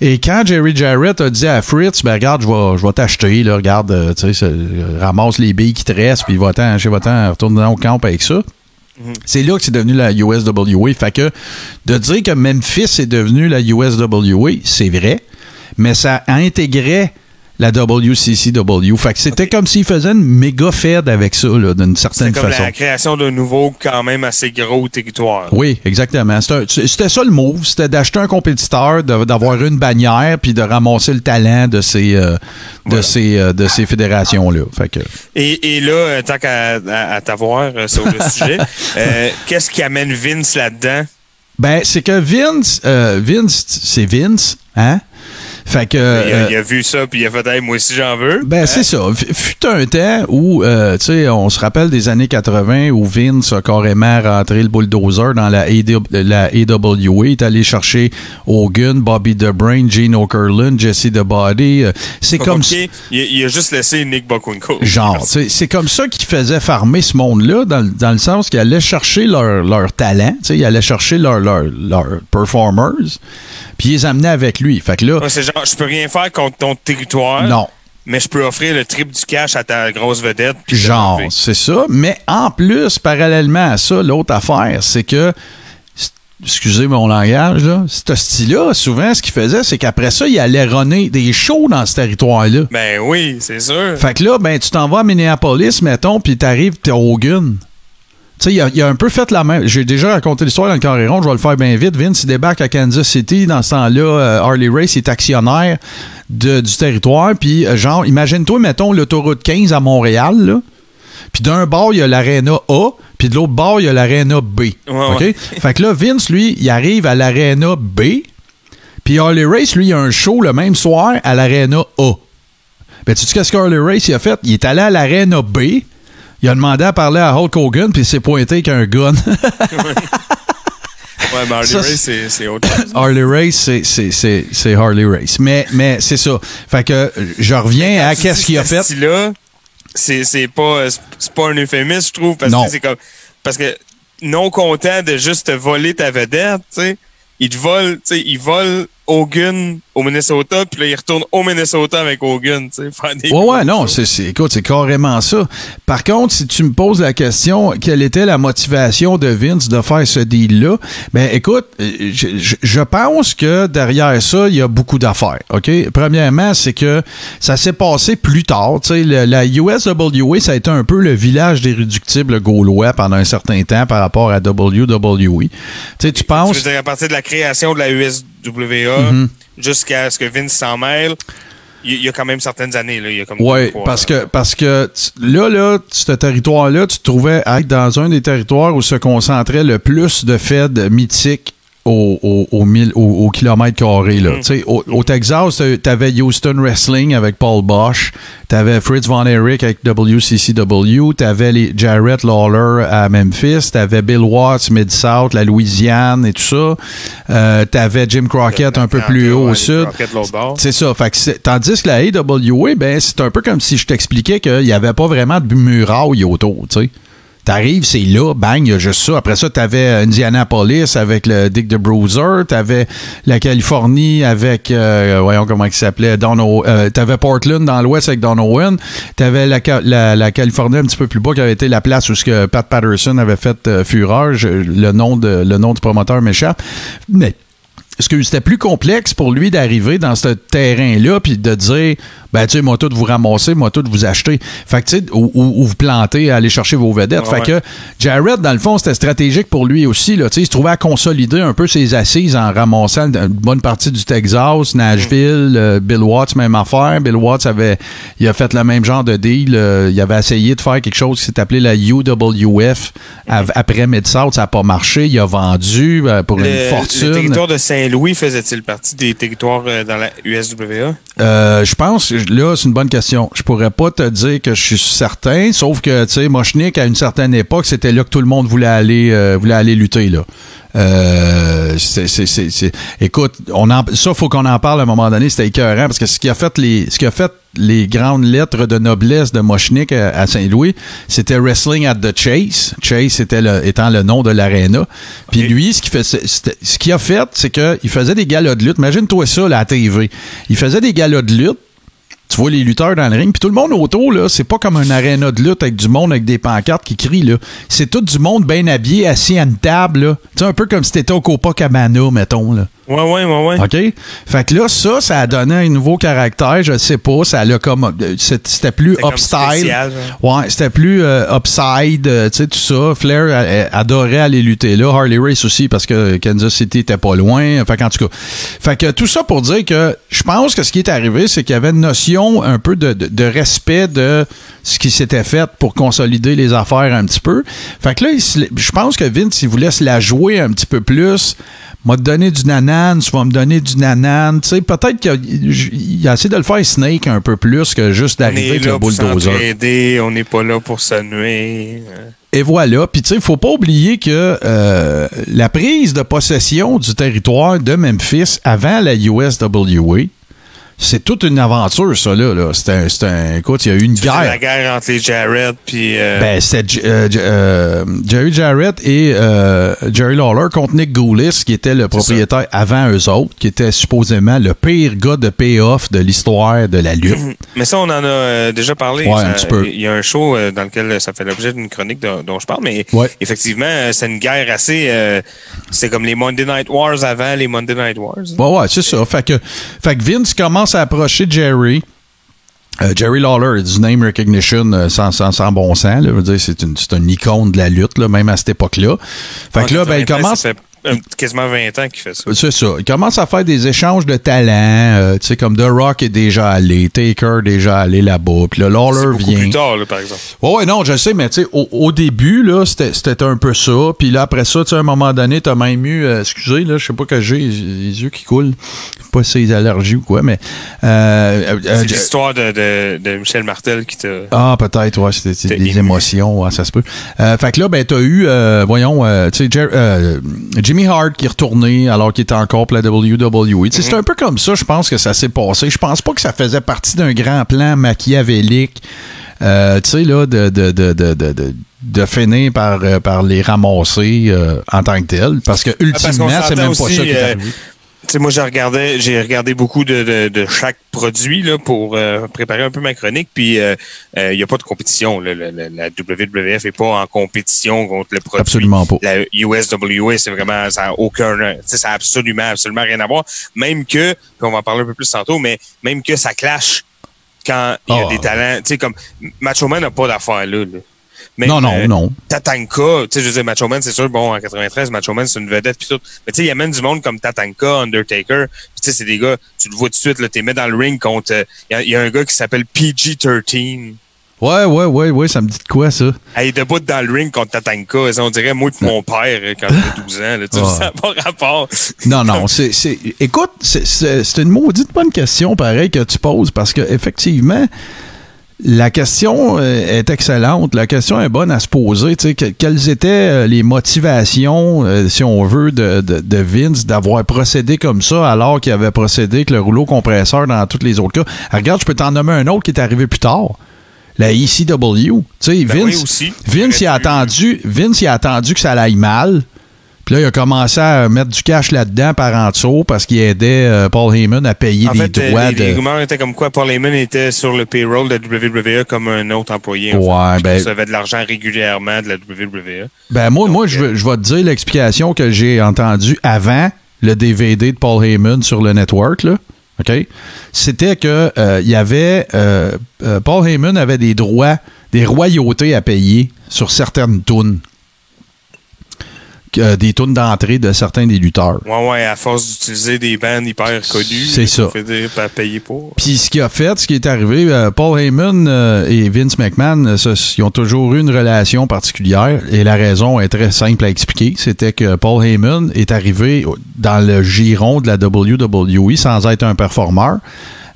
Et quand Jerry Jarrett a dit à Fritz, ben regarde, je vais, je vais t'acheter, là, regarde, euh, tu sais, ramasse les billes qui te restent, puis va-t'en, va-t'en, retourne dans au camp avec ça. C'est là que c'est devenu la USWA. Fait que de dire que Memphis est devenu la USWA, c'est vrai, mais ça intégrait la WCCW. Fait que c'était comme s'il faisait une méga fed avec ça, d'une certaine comme façon. la création d'un nouveau, quand même assez gros territoire. Oui, exactement. C'était ça le move, c'était d'acheter un compétiteur, d'avoir une bannière, puis de ramasser le talent de ces, euh, de ces, euh, de ces fédérations-là. Fait que, Et, et là, euh, tant qu'à à, à t'avoir sur le sujet, euh, qu'est-ce qui amène Vince là-dedans? ben, c'est que Vince, euh, Vince, c'est Vince, hein? Fait que. il, a, euh, il a vu ça, puis il a fait hey, moi aussi j'en veux. Ben, c'est ça. Fut un temps où, euh, tu sais, on se rappelle des années 80 où Vince a carrément rentré le bulldozer dans la, AW, la AWA. Il est allé chercher Hogan, Bobby The Brain, Gene Okerlund, Jesse The Body. Euh, C'est comme ça. il, a- il a juste laissé Nick Bockwinko. Genre, c'est comme ça qu'il faisait farmer ce monde-là, dans, le- dans le sens qu'il allait chercher leur, leur talent, tu sais, il allait chercher leurs leur, leur performers, puis il les amenait avec lui. Fait que là, Ouais, c'est genre, je peux rien faire contre ton territoire, non. mais je peux offrir le triple du cash à ta grosse vedette. puis Genre, c'est ça. Mais en plus, parallèlement à ça, l'autre affaire, c'est que, excusez mon langage, là, ce style-là, souvent, ce qu'il faisait, c'est qu'après ça, il allait runner des shows dans ce territoire-là. Ben oui, c'est sûr. Fait que là, ben, tu t'en vas à Minneapolis, mettons, puis t'arrives, t'es Hogan. Tu sais, il a, il a un peu fait la même. J'ai déjà raconté l'histoire dans le carré rond, je vais le faire bien vite. Vince, il débarque à Kansas City. Dans ce temps-là, euh, Harley Race est actionnaire de- du territoire. Puis, euh, genre, imagine-toi, mettons, l'autoroute 15 à Montréal, là. Puis d'un bord, il y a l'aréna A, puis de l'autre bord, il y a l'aréna B. OK? ouais. fait que là, Vince, lui, il arrive à l'aréna B, puis Harley Race, lui, il a un show le même soir à l'aréna A. Ben, tu sais qu'est-ce que Harley Race il a fait? Il est allé à l'aréna B, il a demandé à parler à Hulk Hogan, puis il s'est pointé avec un gun. Ouais, mais Harley Ça, Race, c'est autre chose. Harley Race, c'est- Harley Race. Mais, mais c'est ça. Fait que je reviens à qu'est-ce qu'il a fait. style-là, c'est pas, c'est pas un euphémisme, je trouve, parce Non. que c'est comme. Parce que non content de juste te voler ta vedette, tu sais, il te vole, tu sais, il vole Hogan au Minnesota, puis là, il retourne au Minnesota avec Hogan, tu sais, Ouais, ouais, non, c'est, c'est- écoute, c'est carrément ça. Par contre, si tu me poses la question, quelle était la motivation de Vince de faire ce deal-là? Ben, écoute, euh, je, je- pense que derrière ça, il y a beaucoup d'affaires, OK? Premièrement, c'est que ça s'est passé plus tard. Tu sais, le- la USWA, ça a été un peu le village des réductibles gaulois pendant un certain temps par rapport à WWE. Tu sais, tu Tu penses... veux dire, à partir de la création de la USWA Mhm. jusqu'à ce que Vince s'en mêle, il y, a quand même certaines années, là. Il y a comme trois, parce euh, que, parce que là, là, ce territoire-là, tu te trouvais être dans un des territoires où se concentrait le plus de feds mythiques au, au, au, mille- au- au kilomètre carré. Là. Mm. Tu Au, au Texas, t'a- t'avais Houston Wrestling avec Paul Bosch, t'avais Fritz Von Erich avec WCCW, t'avais les Jarrett Lawler à Memphis, t'avais Bill Watts, Mid-South, la Louisiane et tout ça. Euh, t'avais Jim Crockett un peu plus haut Ouais, au sud. C'est ça. Fait que c'est- tandis que la AWA, ben, c'est un peu comme si je t'expliquais qu'il n'y avait pas vraiment de muraille autour, tu sais. T'arrives, c'est là, bang, il y a juste ça. Après ça, t'avais Indianapolis avec le Dick de Bruiser, t'avais la Californie avec, euh, voyons comment il s'appelait, euh, t'avais Portland dans l'ouest avec Don Owen, t'avais la, Ca- la, la Californie un petit peu plus bas qui avait été la place où ce que Pat Patterson avait fait euh, fureur, le nom de le nom du promoteur m'échappe. Mais est-ce que c'était plus complexe pour lui d'arriver dans ce terrain-là puis de dire ben tu sais moi tout vous ramasser moi tout vous acheter. Fait que tu sais ou, ou- ou vous planter aller chercher vos vedettes. Ouais. fait que Jarrett dans le fond c'était stratégique pour lui aussi là. Tu sais il se trouvait à consolider un peu ses assises en ramassant une bonne partie du Texas Nashville euh, Bill Watts même affaire. Bill Watts avait il a fait le même genre de deal euh, il avait essayé de faire quelque chose qui s'est appelé la UWF av- après Mid-South. Ça n'a pas marché. Il a vendu euh, pour Le, une fortune. le territoire de Saint-Louis faisait-il partie des territoires dans la USWA? Je pense, là, c'est une bonne question. Je pourrais pas te dire que je suis certain, sauf que, tu sais, Mochnik, à une certaine époque, c'était là que tout le monde voulait aller, euh, voulait aller lutter, là. Euh, c'est, c'est, c'est, Écoute, on en, ça, faut qu'on en parle à un moment donné, c'était écœurant, parce que ce qui a fait les, ce qui a fait les grandes lettres de noblesse de Mochnik à, à Saint-Louis, c'était Wrestling at the Chase. Chase était le, étant le nom de l'aréna. Puis lui, ce qu'il fait, ce qu'il a fait, c'est qu'il faisait des galas de lutte. Imagine-toi ça, là, à la TV. Il faisait des galas de lutte. Tu vois les lutteurs dans le ring, puis tout le monde autour, là, c'est pas comme un aréna de lutte avec du monde avec des pancartes qui crient, là. C'est tout du monde bien habillé, assis à une table, là. Tu sais, un peu comme si t'étais au Copacabana, mettons, là. Ouais, ouais, ouais, ouais. OK? Fait que là, ça, ça a donné un nouveau caractère. Je sais pas. Ça l'a comme. euh, C'était plus genre. Ouais, c'était plus euh, upside, euh, tu sais, tout ça. Flair adorait aller lutter là. Harley Race aussi, parce que Kansas City était pas loin. Fait qu'en tout cas. Fait que tout ça pour dire que je pense que ce qui est arrivé, c'est qu'il y avait une notion un peu de, de- de respect de ce qui s'était fait pour consolider les affaires un petit peu. Fait que là, je pense que Vince, il voulait se la jouer un petit peu plus m'a donné du nanan, tu vas me donner du nanan. Tu sais, peut-être qu'il a, a essayé de le faire Snake un peu plus que juste d'arriver avec le bulldozer. on n'est pas là pour se nuire. Et voilà. Puis, tu sais, il faut pas oublier que euh, la prise de possession du territoire de Memphis avant la USWA, c'est toute une aventure, ça, là. là. C'est un, c'est un- Écoute, il y a eu une C'est la guerre. guerre entre les Jarrett puis euh, Ben, c'était J- euh, J- euh, Jerry Jarrett et Jerry Lawler contre Nick Goulis, qui était le propriétaire avant eux autres, qui était supposément le pire gars de payoff de l'histoire de la lutte. Mais ça, on en a déjà parlé. Ouais, Ça- un petit peu. Il y a un show dans lequel ça fait l'objet d'une chronique dont, dont je parle, mais Ouais. effectivement, c'est une guerre assez. c'est comme les Monday Night Wars avant les Monday Night Wars. Ouais, ouais, c'est ça. Fait que, fait que Vince commence à approcher Jerry. Euh, Jerry Lawler, du name recognition euh, sans, sans, sans bon sens. Là, Je veux dire, c'est une, c'est une icône de la lutte, là, même à cette époque-là. Fait que là, ben, il 93, commence. Ça fait un- quasiment 20 ans qu'il fait ça. C'est ça. Il commence à faire des échanges de talents. euh, tu sais, comme The Rock est déjà allé, Taker est déjà allé là-bas. Puis là, C'est Lawler vient. plus tard, là, par exemple. Ouais, ouais, non, je sais, mais tu sais, au, au début, là, c'était c'était un peu ça. Puis là, après ça, tu sais, à un moment donné, t'as même eu, euh, excusez, là, je sais pas que j'ai, les yeux qui coulent. Pas ses allergies ou quoi, mais. Euh, C'est l'histoire de, de, de Michel Martel qui t'a. ah, peut-être, ouais, c'était des émotions, ouais, ça se peut. Fait que là, ben, t'as eu, voyons, tu sais, euh, Jimmy Hart qui est retourné alors qu'il était encore pour la WWE. C'est un peu comme ça, je pense que ça s'est passé. Je pense pas que ça faisait partie d'un grand plan machiavélique, euh, tu sais, là, de, de, de, de, de, finir par, euh, par les ramasser euh, en tant que tel. Parce que, Ah, ultimement, c'est même pas aussi, ça qui est arrivé. Sais, moi, j'ai regardé, j'ai regardé beaucoup de, de, de chaque produit là, pour euh, préparer un peu ma chronique. Puis, euh, euh, il n'y a pas de compétition. là. La, la- la WWF n'est pas en compétition contre le produit. Absolument pas. La USWA, c'est vraiment, ça n'a aucun, ça a absolument, absolument rien à voir. Même que, puis on va en parler un peu plus tantôt, mais même que ça clash quand il y a Ah. des talents. Tu sais, comme Macho Man n'a pas d'affaires là. là. Même, Non, non, euh, non. Tatanka, tu sais, je veux dire, Macho Man, c'est sûr, bon, en 93, Macho Man, c'est une vedette pis tout. Mais tu sais, il y a même du monde comme Tatanka, Undertaker, tu sais, c'est des gars, tu le vois tout de suite, là, t'es mis dans le ring contre, euh, il y a- il y, a un gars qui s'appelle PG-13. Ouais, ouais, ouais, ouais, ça me dit de quoi, ça? Est debout dans le ring contre Tatanka. Ça, On dirait moi et mon père euh, quand j'avais 12 ans. Là, tu sais, Ah. ça n'a pas rapport. Non, non, c'est, c'est, écoute, c'est une maudite bonne question, pareil, que tu poses, parce que effectivement, la question euh, est excellente. La question est bonne à se poser. Tu sais, que- quelles étaient euh, les motivations, euh, si on veut, de, de, de Vince d'avoir procédé comme ça alors qu'il avait procédé avec le rouleau compresseur dans tous les autres cas? Ah, regarde, je peux t'en nommer un autre qui est arrivé plus tard. La ECW. Tu sais, Ben Vince, aussi. Vince, il a attendu, Vince, il a attendu que ça aille mal. Puis là, il a commencé à mettre du cash là-dedans par en dessous parce qu'il aidait euh, Paul Heyman à payer En des fait, euh, droits les, les de. rumeurs étaient comme quoi Paul Heyman était sur le payroll de la WWE comme un autre employé. en fait. Ouais, ben- Il recevait de l'argent régulièrement de la. WWE. Ben moi, moi, je vais, je vais te dire l'explication que j'ai entendue avant le DVD de Paul Heyman sur le network, là. OK? C'était que euh, il y avait euh, euh, Paul Heyman avait des droits, des royautés à payer sur certaines tunes. Que- des tunes d'entrée de certains des lutteurs. Ouais, ouais, à force d'utiliser des bands hyper connus. C'est ça. Fait pas payer pour. Puis ce qui a fait, ce qui est arrivé, euh, Paul Heyman euh, et Vince McMahon, euh, ça, ils ont toujours eu une relation particulière et la raison est très simple à expliquer. C'était que Paul Heyman est arrivé dans le giron de la WWE sans être un performeur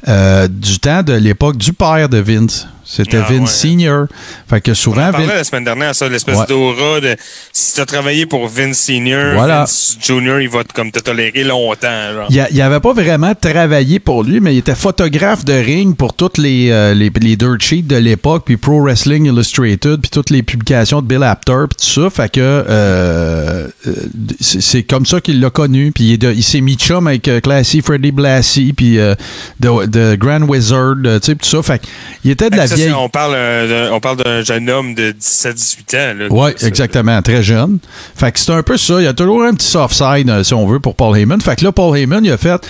euh, du temps de l'époque du père de Vince. C'était Ah, Vince ouais. Senior. Fait que On souvent, en parlait la semaine dernière, ça, l'espèce Ouais. d'aura de si tu as travaillé pour Vince Senior, Voilà. Vince Junior, il va te, comme te tolérer longtemps. Genre. Il n'y avait pas vraiment travaillé pour lui, mais il était photographe de ring pour toutes les, euh, les, les dirt sheets de l'époque, puis Pro Wrestling Illustrated, puis toutes les publications de Bill Apter, puis tout ça. Fait que euh, euh, c'est comme ça qu'il l'a connu. Puis il, s'est mis chum avec Classy Freddy Blassie, puis euh, Grand Wizard, tu sais, tout ça. Fait qu'il était de la vieille. on parle, euh, d'un- on parle d'un jeune homme de 17-18 ans. Oui, exactement, très jeune. Fait que c'est un peu ça. Il y a toujours un petit soft side, euh, si on veut, pour Paul Heyman. Fait que là, Paul Heyman, il a fait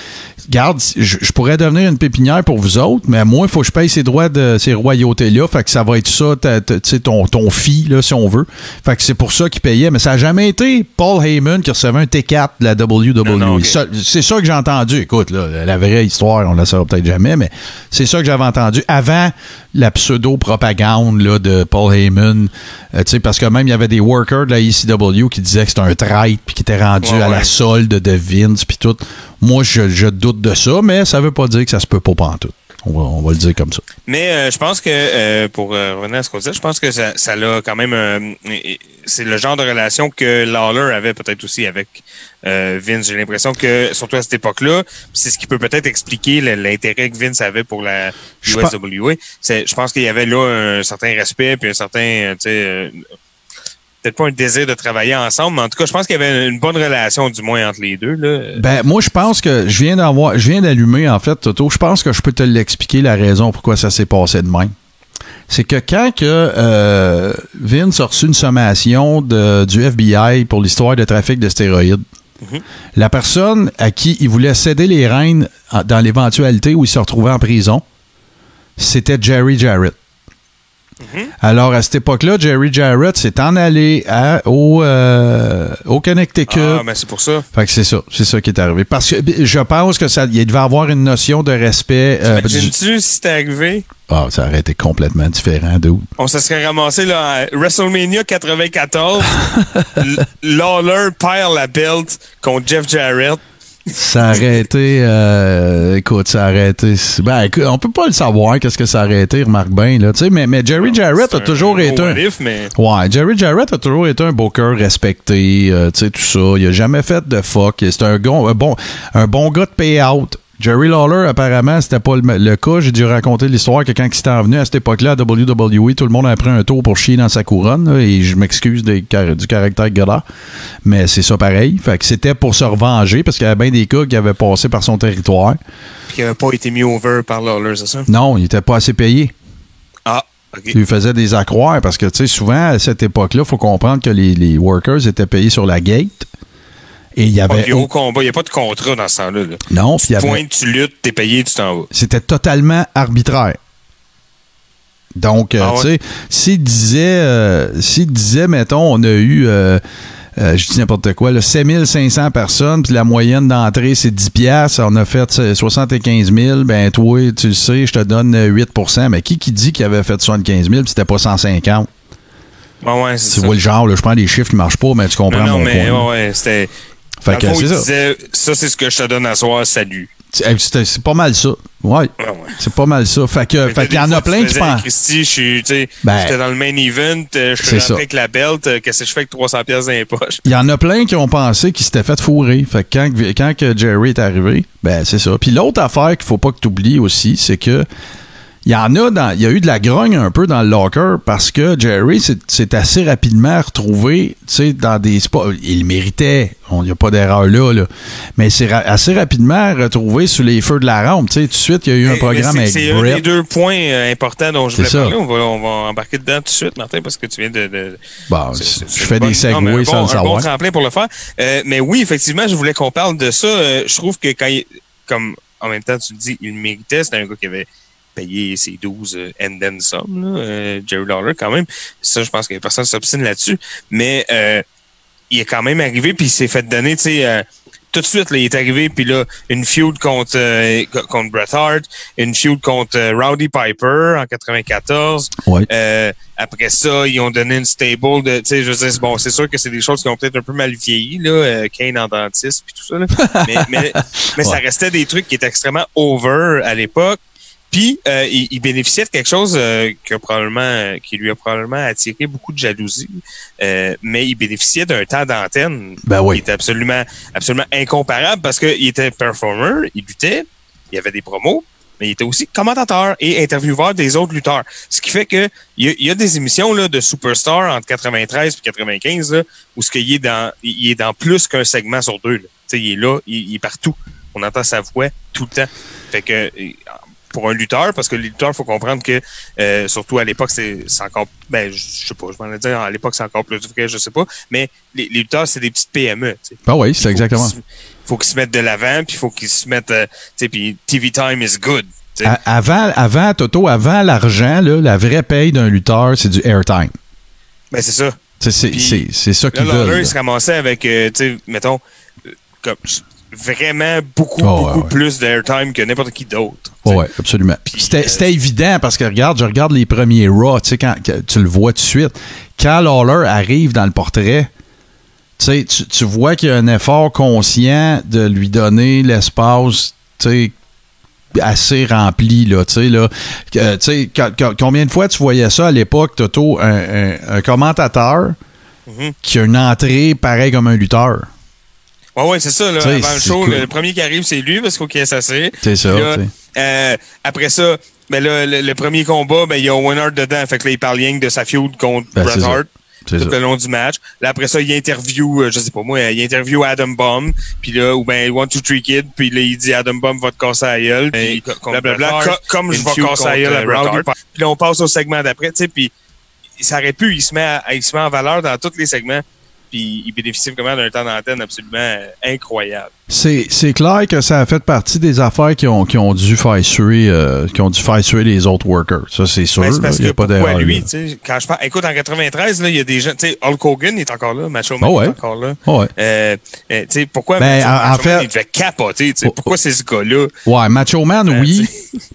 Garde, je, je pourrais devenir une pépinière pour vous autres, mais moi, il faut que je paye ces droits de ces royautés-là. Fait que ça va être ça, tu ton, ton fee, là, si on veut. Fait que c'est pour ça qu'il payait. Mais ça n'a jamais été Paul Heyman qui recevait un T4 de la WWE. C'est ça que j'ai entendu. Écoute, là, la vraie histoire, on la saura peut-être jamais, mais c'est ça que j'avais entendu avant la pseudo-propagande là, de Paul Heyman. Euh, parce que même il y avait des workers de la ECW qui disaient que c'était un traître puis qui était rendu Ouais, à la solde de Vince puis tout. Moi, je, je doute de ça, mais ça veut pas dire que ça se peut pas pantoute. On va, on va le dire comme ça. Mais euh, je pense que, euh, pour euh, revenir à ce qu'on disait, je pense que ça, ça a quand même... c'est le genre de relation que Lawler avait peut-être aussi avec Vince. J'ai l'impression que, surtout à cette époque-là, c'est ce qui peut peut-être expliquer l'intérêt que Vince avait pour la USWA. Je pense qu'il y avait là un certain respect puis un certain... euh, tu sais, euh, Peut-être pas un désir de travailler ensemble, mais en tout cas, je pense qu'il y avait une bonne relation, du moins, entre les deux. Là. Ben, moi, je pense que je viens d'avoir, je viens d'allumer, en fait, Toto. Je pense que je peux te l'expliquer, la raison pourquoi ça s'est passé de même. C'est que quand que, euh, Vince a reçu une sommation de, du FBI pour l'histoire de trafic de stéroïdes, la personne à qui il voulait céder les rênes dans l'éventualité où il se retrouvait en prison, c'était Jerry Jarrett. Alors, à cette époque-là, Jerry Jarrett s'est en allé à- au, euh, au Connecticut. Ah, ben c'est pour ça. Fait que c'est ça, c'est ça qui est arrivé. Parce que je pense que ça, il devait avoir une notion de respect. euh, du- Imagines-tu si c'était arrivé? Ah, ça aurait été complètement différent, d'où. On se serait ramassé là, à WrestleMania 94. L- Lawler perd la belt contre Jeff Jarrett. Ça aurait été, euh, écoute, ça aurait été. Ben, écoute, on peut pas le savoir qu'est-ce que ça aurait été, remarque bien là. Tu sais, mais, mais Jerry Jarrett a toujours été un. if, mais Ouais, Jerry Jarrett a toujours été un booker respecté, euh, tu sais, tout ça. Il a jamais fait de fuck. C'est un bon, un bon gars de payout. Jerry Lawler, apparemment, c'était pas le, le cas. J'ai dû raconter l'histoire que quand il s'était venu à cette époque-là à WWE, tout le monde a pris un tour pour chier dans sa couronne. là, et je m'excuse du caractère gala. Mais c'est ça pareil. Fait que c'était pour se revenger parce qu'il y avait bien des cas qui avaient passé par son territoire. qui n'avait pas été mis over par Lawler, c'est ça? Non, il était pas assez payé. Ah, OK. Tu lui faisais des accroires parce que, tu sais, souvent, à cette époque-là, il faut comprendre que les, les workers étaient payés sur la gate. Et il y avait. de haut combat, il n'y a pas de contrat dans ce temps-là. là. Non, puis il y avait. Pointe, tu luttes, t'es payé, tu t'en vas. C'était totalement arbitraire. Donc, euh, Ah ouais? tu sais, s'il disait, euh, s'il disait, mettons, on a eu, euh, euh, je dis n'importe quoi, là, 7500 personnes, puis la moyenne d'entrée, c'est 10 piastres, on a fait euh, 75 000, ben toi, tu le sais, je te donne euh, 8% Mais qui qui dit qu'il avait fait 75 000 puis c'était pas 150? Bon, ouais, c'est Tu ça. vois le genre, là, je prends des chiffres qui marchent pas, mais tu comprends non, non, mon mais point. ouais, ouais, c'était. Fait que c'est ça. disait, ça, c'est ce que je te donne à soir, salut. C'est pas mal ça. Ouais. Ouais, ouais. C'est pas mal ça. Fait que, fait qu'il y en a plein qui pensent. Christy, je suis, Ben, j'étais dans le main event, euh, je suis c'est rentré ça. avec la belt, euh, qu'est-ce que je fais avec 300 pièces dans les poches? Il y en a plein qui ont pensé qu'ils s'étaient fait fourrer. Fait que quand, Jerry est arrivé, ben c'est ça. Puis l'autre affaire qu'il faut pas que tu oublies aussi, c'est que il y en a dans, il y a eu de la grogne un peu dans le locker parce que Jerry s'est- assez rapidement retrouvé, tu sais, dans des spots. Il méritait, il n'y a pas d'erreur là, là. Mais c'est ra- assez rapidement retrouvé sous les feux de la rampe. Tu sais, tout de suite, il y a eu un programme avec c'est- C'est un des deux points euh, importants dont je voulais C'est parler. On va, on va embarquer dedans tout de suite, Martin, parce que tu viens de. de- Bon, c'est- c'est- je c'est fais des segways bon- sans le Un bon savoir. tremplin pour le faire. Euh, mais oui, effectivement, je voulais qu'on parle de ça. Euh, je trouve que quand il, comme en même temps, tu le dis, il méritait. C'était un gars qui avait payé ses 12 euh, and then some, là, euh, Jerry Lawler quand même. Ça, je pense que personne s'obstine là-dessus. Mais euh, il est quand même arrivé, puis il s'est fait donner, tu sais, tout de suite, là, il est arrivé, puis là, une feud contre, euh, co- contre Bret Hart, une feud contre euh, Rowdy Piper en 94. Ouais. Euh, après ça, ils ont donné une stable de, tu sais, je veux dire, bon, c'est sûr que c'est des choses qui ont peut-être un peu mal vieilli, là, Kane en dentiste, puis tout ça, là. mais, mais, mais ça restait des trucs qui étaient extrêmement over à l'époque. Puis, euh, il, il bénéficiait de quelque chose euh, que probablement, qui lui a probablement attiré beaucoup de jalousie, euh, mais il bénéficiait d'un temps d'antenne Ben oui. qui était absolument, absolument incomparable parce qu'il était performer, il luttait, il avait des promos, mais il était aussi commentateur et intervieweur des autres lutteurs. Ce qui fait que il y a, y a des émissions là, de Superstar entre 93 et 95 là, où ce qu'il est dans, il est dans plus qu'un segment sur deux. là. Tu sais, il est là, il, il est partout. On entend sa voix tout le temps. Fait que pour un lutteur, parce que les lutteurs, faut comprendre que, euh, surtout à l'époque, c'est encore, ben, je sais pas, je m'en ai dit, à l'époque, c'est encore plus vrai, je sais pas, mais les, les lutteurs, c'est des petites PME, tu sais. Ah oui, c'est exactement. Se- faut qu'ils se mettent de l'avant, puis il faut qu'ils se mettent, euh, tu sais, puis TV time is good. Avant, avant, Toto, avant l'argent, là, la vraie paye d'un lutteur, c'est du airtime. Ben, c'est ça. C'est ça Là, qu'ils veulent. il se là. ramassait avec, euh, tu sais, mettons, comme, vraiment beaucoup, Oh, ouais, beaucoup ouais. plus d'airtime que n'importe qui d'autre. sais. ouais, absolument. C'était euh, c'était évident parce que regarde, je regarde les premiers Raw, tu sais, quand, tu le vois tout de suite. Quand Lawler arrive dans le portrait, tu sais, tu, tu vois qu'il y a un effort conscient de lui donner l'espace, tu sais, assez rempli, là, tu sais, là. Quand- combien de fois tu voyais ça à l'époque, Toto, un, un- un commentateur Mhm. qui a une entrée pareil comme un lutteur? Ouais, ouais, c'est ça, là. Avant le show, cool. le, premier qui arrive, c'est lui, parce qu'il s'assied. C'est ça, Puis là, tu sais. euh, après ça, ben là, le, le premier combat, ben, il y a Owen Hart dedans. Fait que là, il parle rien que de sa feud contre Ben, Bret c'est ça. Hart. Tout ça. le long du match. Là, après ça, il interview, euh, je sais pas moi, il interview Adam Bomb, puis là, ou ben One, Two, Three Kid, puis là, il dit Adam Bomb va te casser la gueule, puis blablabla, co- comme je vais casser la gueule à Bret Hart. Puis là, on passe au segment d'après, tu sais, puis il s'arrête plus, il se, met à- il se met en valeur dans tous les segments, puis il bénéficie vraiment d'un temps d'antenne absolument euh, incroyable. C'est, clair que ça a fait partie des affaires qui ont, qui ont dû faire suer, euh, qui ont dû faire suer les autres workers. Ça, c'est sûr. Ben, parce. Il y a que pas d'erreur. lui, quand je parle, écoute, en 93, là, il y a des gens, tu sais, Hulk Hogan est encore là, Macho Man Oh ouais. est encore là. Ouais. Euh, tu sais, pourquoi Ben, Macho, en- Man, fait- il devait capoter, tu sais, Oh, pourquoi c'est ce gars-là? Ouais, Macho Man, oui,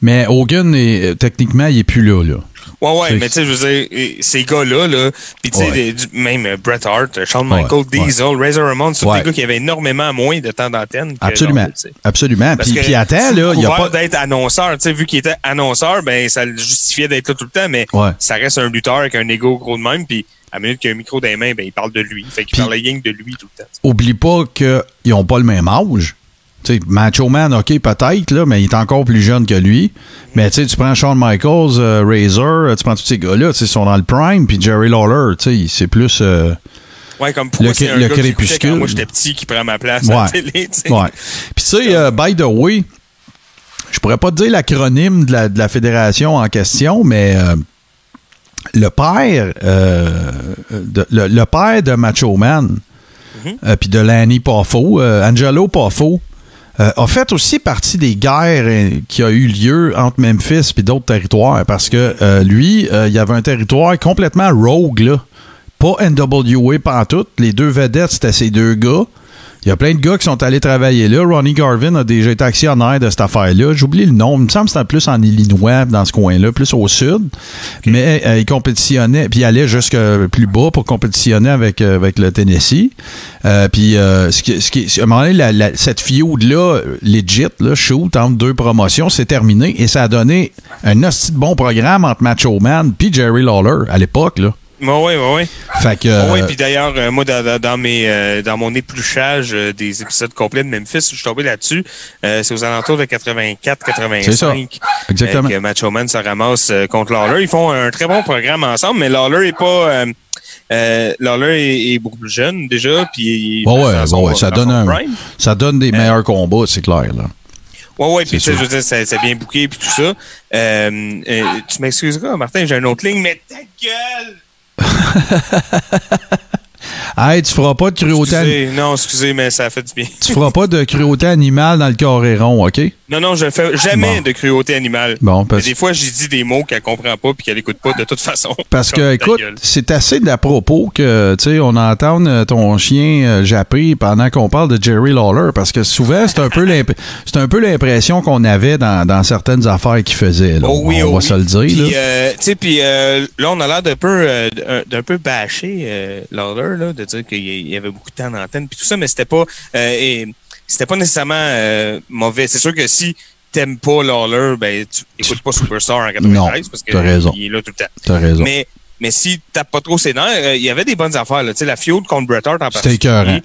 mais Hogan, est, techniquement, il est plus là. là. Ouais, ouais, mais tu sais, je veux dire, ces gars-là, là, puis tu sais, Ouais. même euh, Bret Hart, euh, Shawn Michaels, ouais. Diesel, Razor Ramon, c'est des gars qui avaient énormément moins de temps d'antenne. Absolument. Absolument. Puis, puis attends, là, il y a pas. d'être annonceur, tu sais, vu qu'il était annonceur, ben, ça le justifiait d'être là tout le temps, mais ça reste un lutteur avec un ego gros de même, puis à la minute qu'il a un micro dans les mains, ben, il parle de lui. Fait qu'il que de lui tout le temps. Oublie pas qu'ils n'ont pas le même âge. Sais, Macho Man, OK, peut-être, là, mais il est encore plus jeune que lui. Mais tu sais, tu prends Shawn Michaels, euh, Razor, euh, tu prends tous ces gars-là, ils sont dans le prime, puis Jerry Lawler, c'est plus. euh, Ouais, comme pourquoi Le un le gars que j'écoutais crépuscule. quand moi j'étais petit qui prend ma place à Ouais. la télé. Ouais. Puis tu sais, euh, by the way, je pourrais pas te dire l'acronyme de la, de la fédération en question, mais le père, de, le, le père de Macho Man, Mhm. euh, puis de Lanny Poffo, Angelo Poffo, euh, a fait aussi partie des guerres euh, qui a eu lieu entre Memphis et d'autres territoires parce que euh, lui, il y avait un territoire complètement rogue, là. Pas NWA pantoute. Les deux vedettes, c'était ces deux gars. Il y a plein de gars qui sont allés travailler là. Ronnie Garvin a déjà été actionnaire de cette affaire-là. J'oublie le nom. Il me semble que c'était plus en Illinois, dans ce coin-là, plus au sud. Mais euh, il compétitionnait, puis il allait jusque plus bas pour compétitionner avec, euh, avec le Tennessee. Euh, puis ce qui, ce qui, à un moment donné, la- la- cette feud-là, legit, là, shoot, entre deux promotions, c'est terminé. Et ça a donné un hostie de bon programme entre Macho Man puis Jerry Lawler à l'époque. là. Ouais, ouais, ouais. Fait que... Ouais, euh, puis d'ailleurs, euh, moi, dans, dans- mes, euh, dans mon épluchage euh, des épisodes complets de Memphis, je suis tombé là-dessus. C'est aux alentours de 84-85. C'est ça. Exactement. Que Macho Man se ramasse contre Lawler. Ils font un très bon programme ensemble, mais Lawler est pas... Euh, Lawler est, beaucoup plus jeune déjà, puis est Ouais, ouais, son- ça donne un-. Ça donne des meilleurs combats, c'est clair. Là. Ouais, ouais, puis sûr. je veux dire, c'est c'est bien bouqué puis tout ça. Euh, euh, tu m'excuseras, Martin, j'ai une autre ligne, mais ta gueule! Hey, tu feras pas de cruauté, Excusez, non, excusez, mais ça fait du bien. tu feras pas de cruauté animale dans le carré rond, OK? Non, non, je fais jamais Bon. de cruauté animale. Bon, Mais parce, des fois, j'ai dit des mots qu'elle comprend pas puis qu'elle écoute pas de toute façon. parce que, écoute, c'est assez d'à propos que, tu sais, on entend euh, ton chien euh, japper pendant qu'on parle de Jerry Lawler, parce que souvent, c'est un peu c'est un peu l'impression qu'on avait dans, dans certaines affaires qu'il faisait. là. Oh oui, on oh va oui. se le dire. Puis, euh, tu sais, puis euh, là, on a l'air d'un peu, euh, d'un- peu bâché euh, Lawler, là, de dire qu'il y avait beaucoup de temps d'antenne puis tout ça, mais c'était pas, euh, et c'était pas nécessairement euh, mauvais. C'est sûr que si t'aimes pas Lawler, ben tu écoutes pas Superstar en 93 Non, parce que raison. il est là tout le temps. T'as raison. Mais mais si t'as pas trop ses nerfs, euh, il y avait des bonnes affaires. là. Tu sais, la feud contre Bret Hart en particulier,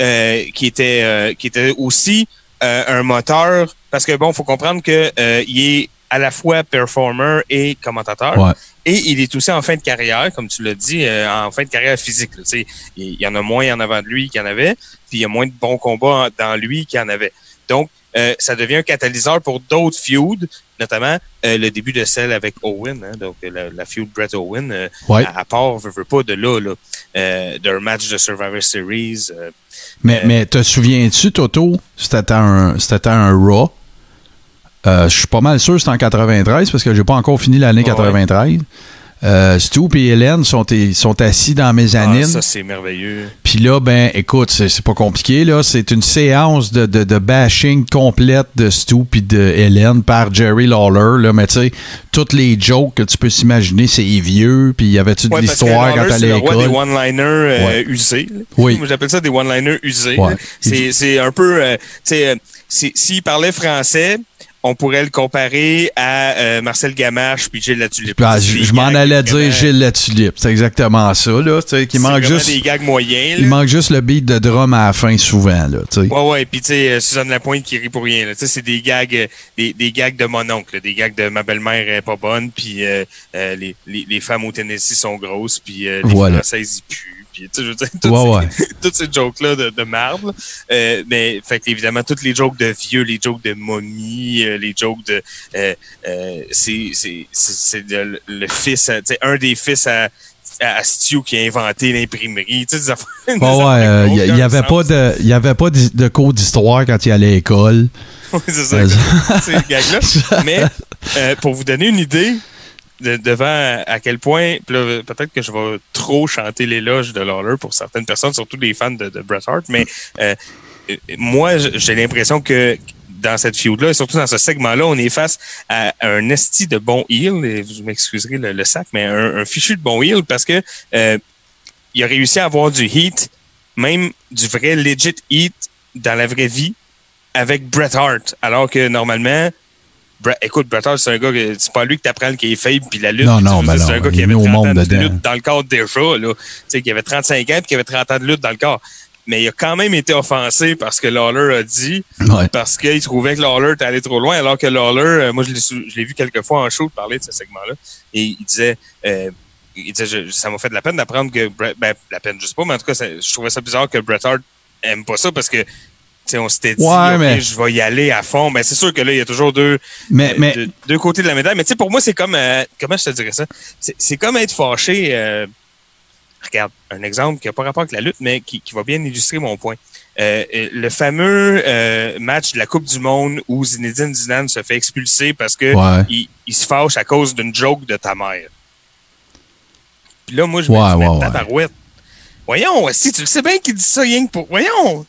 euh, qui était euh, qui était aussi euh, un moteur parce que bon, faut comprendre que euh, il est à la fois performer et commentateur. Ouais. Et il est aussi en fin de carrière, comme tu l'as dit, euh, en fin de carrière physique. là. Tu sais, il y en a moins en avant de lui qu'il y en avait, puis il y a moins de bons combats dans lui qu'il y en avait. Donc, euh, ça devient un catalyseur pour d'autres feuds, notamment euh, le début de celle avec Owen, hein, donc la, la feud Brett Owen, euh, Ouais. à, à part, veut, veut pas de là, là euh, d'un match de Survivor Series. euh, Mais, mais te souviens-tu, Toto, c'était un, c'était un Raw. Euh, Je suis pas mal sûr que c'était en 93 parce que j'ai pas encore fini l'année Ouais. 93. Euh, Stu et Hélène sont, sont assis dans mes ah, mezzanine. ça, c'est merveilleux. Puis là, ben, écoute, c'est c'est pas compliqué, là. C'est une séance de, de, de bashing complète de Stu puis de Hélène par Jerry Lawler, là. Mais tu sais, toutes les jokes que tu peux s'imaginer, c'est vieux. Puis y avait-tu de Ouais, l'histoire quand c'est t'allais à le roi des l'école? one-liners euh, Ouais. usés. là. Oui. Moi, j'appelle ça des one-liners usés. Ouais. C'est, c'est un peu... euh, tu sais, euh, si- s'il parlait français, on pourrait le comparer à euh, Marcel Gamache puis Gilles Latulippe. Ah, je je m'en allais dire Gilles Latulippe. C'est exactement ça, là. Tu sais, qu'il c'est manque juste. des gags moyens. Il là. manque juste le beat de drum à la fin, souvent, là. Tu sais. Ouais, ouais, puis tu sais, euh, Suzanne Lapointe qui rit pour rien. là. Tu sais, c'est des gags, euh, des, des gags de mon oncle, là, des gags de ma belle-mère est pas bonne, puis euh, euh, les, les, les femmes au Tennessee sont grosses, puis euh, les Voilà. Françaises y puent. Puis, tu sais, je veux dire, toutes, Ouais, ces, toutes ces jokes-là de, là. Euh, mais, fait évidemment, toutes les jokes de vieux, les jokes de momie, euh, les jokes de... Euh, c'est le fils, sais, un des fils à, à Stu qui a inventé l'imprimerie. Tu sais, des affaires- des Ouais, ouais, affaires qui il n'ont y, aucun avait pas de, y avait pas de, de cours d'histoire quand il allait à l'école. Ouais, c'est ça, Euh, ces gags-là. Mais euh, pour vous donner une idée de, devant à quel point, peut-être que je vais trop chanter l'éloge de Lawler pour certaines personnes, surtout les fans de, de Bret Hart, mais euh, moi, j'ai l'impression que dans cette feud-là, et surtout dans ce segment-là, on est face à un esti de bon heel, et vous m'excuserez le, le sac, mais un, un fichu de bon heel parce que euh, il a réussi à avoir du heat, même du vrai legit heat dans la vraie vie, avec Bret Hart, alors que normalement, Écoute, Bret Hart, c'est un gars, que- c'est pas lui que t'apprends le qui est faible puis la lutte. Non, non, ben c'est un gars qui avait mis au 30 monde ans de lutte dans le corps déjà, là. Tu sais, qui avait 35 ans puis qui avait 30 ans de lutte dans le corps. Mais il a quand même été offensé parce que Lawler a dit, Ouais. parce qu'il trouvait que Lawler était allé trop loin, alors que Lawler, euh, moi je l'ai sou- je l'ai vu quelques fois en show parler de ce segment-là, et il disait, euh, il disait, je- ça m'a fait de la peine d'apprendre que Bret, ben, la peine, je sais pas, mais en tout cas, ça- je trouvais ça bizarre que Bret Hart aime pas ça parce que, tu sais, on s'était dit, Ouais, mais- je vais y aller à fond. Ben, c'est sûr que là, il y a toujours deux, Mais, euh, mais, deux, deux côtés de la médaille. Mais tu sais, pour moi, c'est comme, euh, comment je te dirais ça? C'est comme être fâché, euh, regarde, un exemple qui n'a pas rapport avec la lutte, mais qui, qui va bien illustrer mon point. Le fameux match de la Coupe du Monde où Zinedine Zidane se fait expulser parce que Ouais. il, il se fâche à cause d'une joke de ta mère. Puis là, moi, je me dis, mais ouais. Voyons, si tu le sais bien qu'il dit ça rien que pour... Voyons,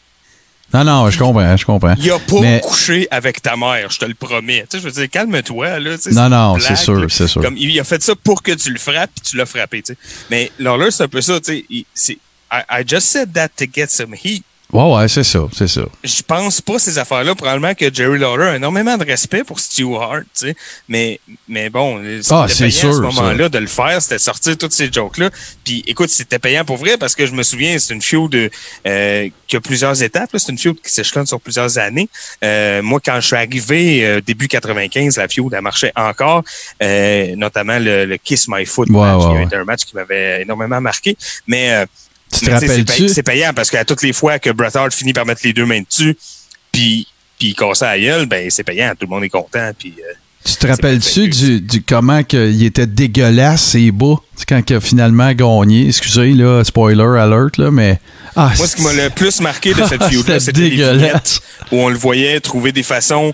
non, non, je comprends, je comprends. il a pas Mais- couché avec ta mère, je te le promets. Tu sais, je veux dire, calme-toi, là. tu sais, Non, non, c'est sûr, c'est sûr. Comme, il a fait ça pour que tu le frappes, puis tu l'as frappé, tu sais. Mais Lawler, c'est un peu ça, tu sais. il- I, I just said that to get some heat. Ouais, ouais, c'est ça, c'est ça. Je pense pas ces affaires-là. Probablement que Jerry Lawler a énormément de respect pour Stu Hart, tu sais. Mais, mais bon, Ah, c'était payant à ce moment-là de le faire, c'était de sortir toutes ces jokes-là. Puis, écoute, c'était payant pour vrai parce que je me souviens, c'est une feud euh, qui a plusieurs étapes. C'est une feud qui s'échelonne sur plusieurs années. Euh, moi, quand je suis arrivé euh, début 95, la feud, elle marchait encore, euh, notamment le, le Kiss My Foot Ouais, match, ouais, qui a ouais. été un match qui m'avait énormément marqué. Mais euh, Tu te rappelles-tu? C'est payant parce qu'à toutes les fois que Bret Hart finit par mettre les deux mains dessus, puis puis il casse la gueule, ben c'est payant, tout le monde est content. Puis euh, Tu te rappelles-tu du, du comment que il était dégueulasse bas C'est quand il a finalement gagné. Excusez, là, spoiler alert, là, mais. Ah, moi, ce qui m'a le plus marqué de cette C'était feud-là, c'était les dégueulasse. vignettes où on le voyait trouver des façons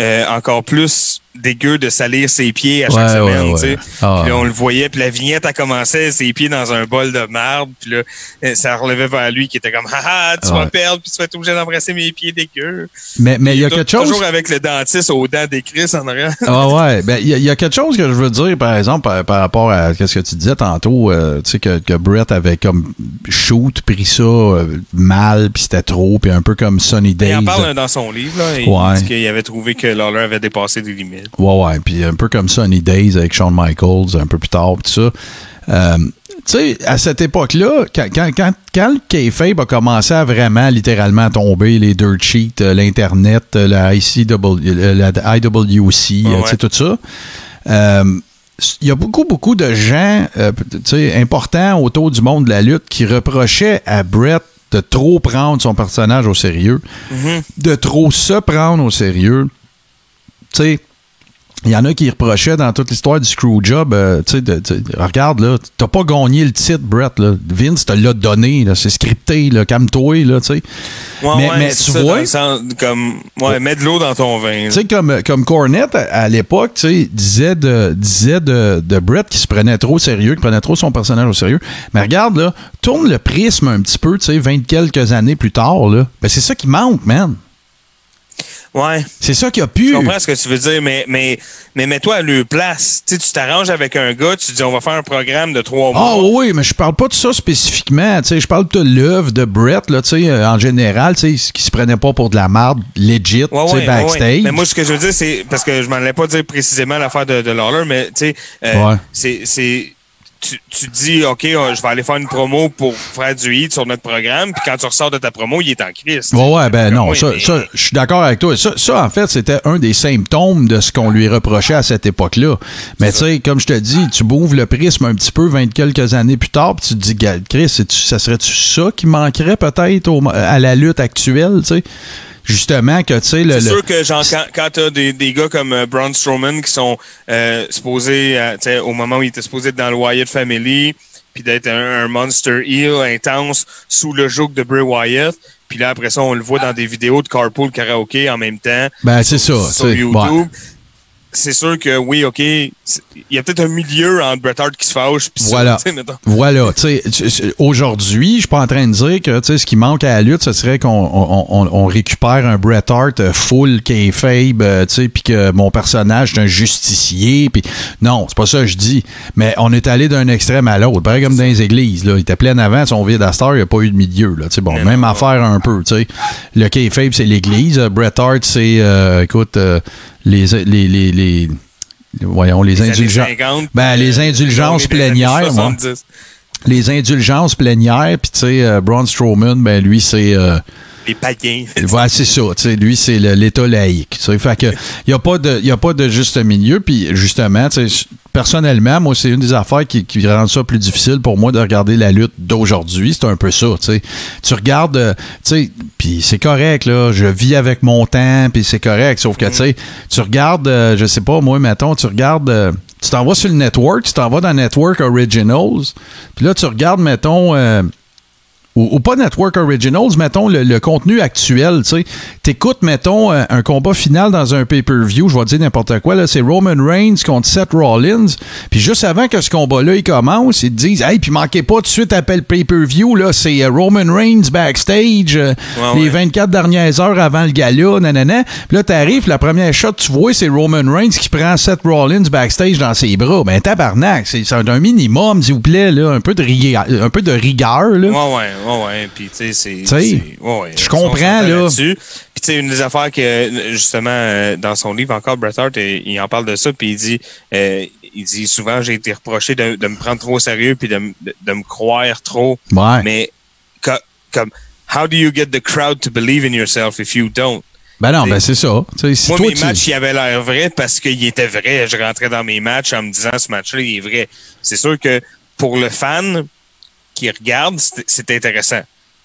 euh, encore plus dégueu de salir ses pieds à chaque Ouais, semaine, ouais, ouais. Ah. Puis là, on le voyait, puis la vignette a commencé, ses pieds dans un bol de marde, puis là, euh, ça relevait vers lui qui était comme haha, tu vas perdre, puis tu vas être obligé d'embrasser mes pieds dégueux. mais mais il y a quelque chose. Toujours avec le dentiste aux dents d'écrit en arrière. Ah ouais, ben il y, a- il y a quelque chose que je veux dire, par exemple, par, par rapport à ce que tu disais tantôt, euh, tu sais, que, que Brett avait comme shoot, pris ça euh, mal, puis c'était trop, puis un peu comme Sunny Il Days. en parle dans son livre, là. Il Ouais. dit qu'il avait trouvé que Lawler avait dépassé des limites. Ouais, ouais, puis un peu comme Sunny Days avec Shawn Michaels, un peu plus tard, tout ça. Euh, tu sais, à cette époque-là, quand, quand, quand, quand le kayfabe a commencé à vraiment littéralement tomber, les dirt sheets, euh, l'Internet, euh, la, ICW, la IWC, Ouais. tu sais, tout ça, euh, il y a beaucoup, beaucoup de gens euh, importants autour du monde de la lutte qui reprochaient à Brett de trop prendre son personnage au sérieux, de trop se prendre au sérieux. Tu sais, il y en a qui reprochaient dans toute l'histoire du Screwjob, euh, tu sais, de- de- regarde, là, t'as pas gagné le titre, Brett, là. Vince te l'a donné, c'est scripté, là, calme-toi, là, tu sais. Ouais, mais ouais, mais tu ça, vois, sens, comme, ouais, mets de l'eau dans ton vin. tu sais, comme, comme Cornette, à, à l'époque, tu sais, disait de, disait de, de Brett qui se prenait trop au sérieux, qui prenait trop son personnage au sérieux. Mais regarde, là, tourne le prisme un petit peu, tu sais, vingt quelques années plus tard, là. Ben, c'est ça qui manque, man. Ouais. C'est ça qui a Je pu. comprends ce que tu veux dire, mais, mais, mais mets-toi à leur place. Tu sais, tu t'arranges avec un gars, tu dis on va faire un programme de trois Ah mois. oui, oui, mais je parle pas de ça spécifiquement. Tu sais, je parle de l'œuvre de Brett, là, tu sais, euh, en général, tu sais, qui se prenait pas pour de la merde, legit, Ouais, tu sais, ouais, backstage. ouais. Mais moi, ce que je veux dire, c'est parce que je m'en allais pas dire précisément l'affaire de, de Lawler, mais tu sais, euh, c'est, tu, tu dis, OK, euh, je vais aller faire une promo pour faire du hit sur notre programme, puis quand tu ressors de ta promo, il est en crise. Ouais, ouais, ben non, ça, ça, je suis d'accord avec toi. Ça, ça, en fait, c'était un des symptômes de ce qu'on lui reprochait à cette époque-là. Mais tu sais, comme je te dis, tu bouves le prisme un petit peu vingt quelques années plus tard, puis tu te dis, Chris, ça serait-tu ça qui manquerait peut-être à la lutte actuelle, tu sais? Justement, que tu sais, le. C'est sûr que genre, quand, quand t'as des, des gars comme euh, Braun Strowman qui sont euh, supposés, euh, tu sais, au moment où il était supposé être dans le Wyatt Family, puis d'être un, un monster heel intense sous le joug de Bray Wyatt, puis là après ça on le voit dans des vidéos de carpool karaoké en même temps Ben, c'est ça. sur YouTube. ouais. C'est sûr que oui, ok, il y a peut-être un milieu entre Bret Hart qui se fâche, puis ça, Voilà. tu sais, mettons. Voilà, aujourd'hui, je suis pas en train de dire que tu sais, ce qui manque à la lutte, ce serait qu'on on, on- on récupère un Bret Hart euh, full kayfabe, euh, tu sais, puis que mon personnage est un justicier, puis non, c'est pas ça que je dis. Mais on est allé d'un extrême à l'autre, pareil comme dans les églises, là, il était plein avant, son vide à Star, il n'y a pas eu de milieu, là, tu sais, bon, Mais même non. affaire un peu, tu sais. Le kayfabe, c'est l'église, euh, Bret Hart, c'est, euh, écoute, euh, les, les, les, les- voyons, les, Les années indulgences. 50, Ben, les euh, indulgences plénières, moi 70. les indulgences plénières, puis tu sais, euh, Braun Strowman, ben lui, c'est... euh, Les païens. Ouais, c'est ça. lui, c'est l'État laïque. Fait que il n'y a, pas de- a pas de juste milieu. Puis justement, personnellement, moi, c'est une des affaires qui, qui rend ça plus difficile pour moi de regarder la lutte d'aujourd'hui. C'est un peu ça. tu sais. Tu regardes, euh, tu sais, puis c'est correct, là. Je vis avec mon temps, puis c'est correct. Sauf que, tu sais, tu regardes, euh, je sais pas, moi, mettons, tu regardes. euh, tu t'en vas sur le network, tu t'en vas dans Network Originals, puis là, tu regardes, mettons, euh, ou, ou pas Network Originals, mettons le, le contenu actuel, tu sais. T'écoutes, mettons, un, un combat final dans un pay-per-view, je vais te dire n'importe quoi, là, c'est Roman Reigns contre Seth Rollins, puis juste avant que ce combat-là, il commence, ils te disent, hey, puis manquez pas tout de suite après le pay-per-view, là, c'est euh, Roman Reigns backstage, euh, Ouais, les ouais. 24 dernières heures avant le gala, nanana. Puis là, t'arrives, la première shot, tu vois, c'est Roman Reigns qui prend Seth Rollins backstage dans ses bras. Ben, tabarnak, c'est c'est un minimum, s'il vous plaît, là, un peu de rigueur, un peu de rigueur, là. Ouais, ouais, ouais, ouais. Puis, tu sais, c'est. ouais, je comprends, là. Puis, tu sais, une des affaires que, justement, euh, dans son livre, encore, Bret Hart, il en parle de ça, puis il dit, euh, il dit souvent, j'ai été reproché de, de me prendre trop au sérieux, puis de, de, de me croire trop. Ouais. Mais, co- comme, how do you get the crowd to believe in yourself if you don't? Ben non, ben c'est ça. Si Moi, toi, mes tu- matchs, ils avaient l'air vrais parce qu'ils étaient vrais. Je rentrais dans mes matchs en me disant ce match-là, il est vrai. C'est sûr que pour le fan qui regarde, c'est intéressant.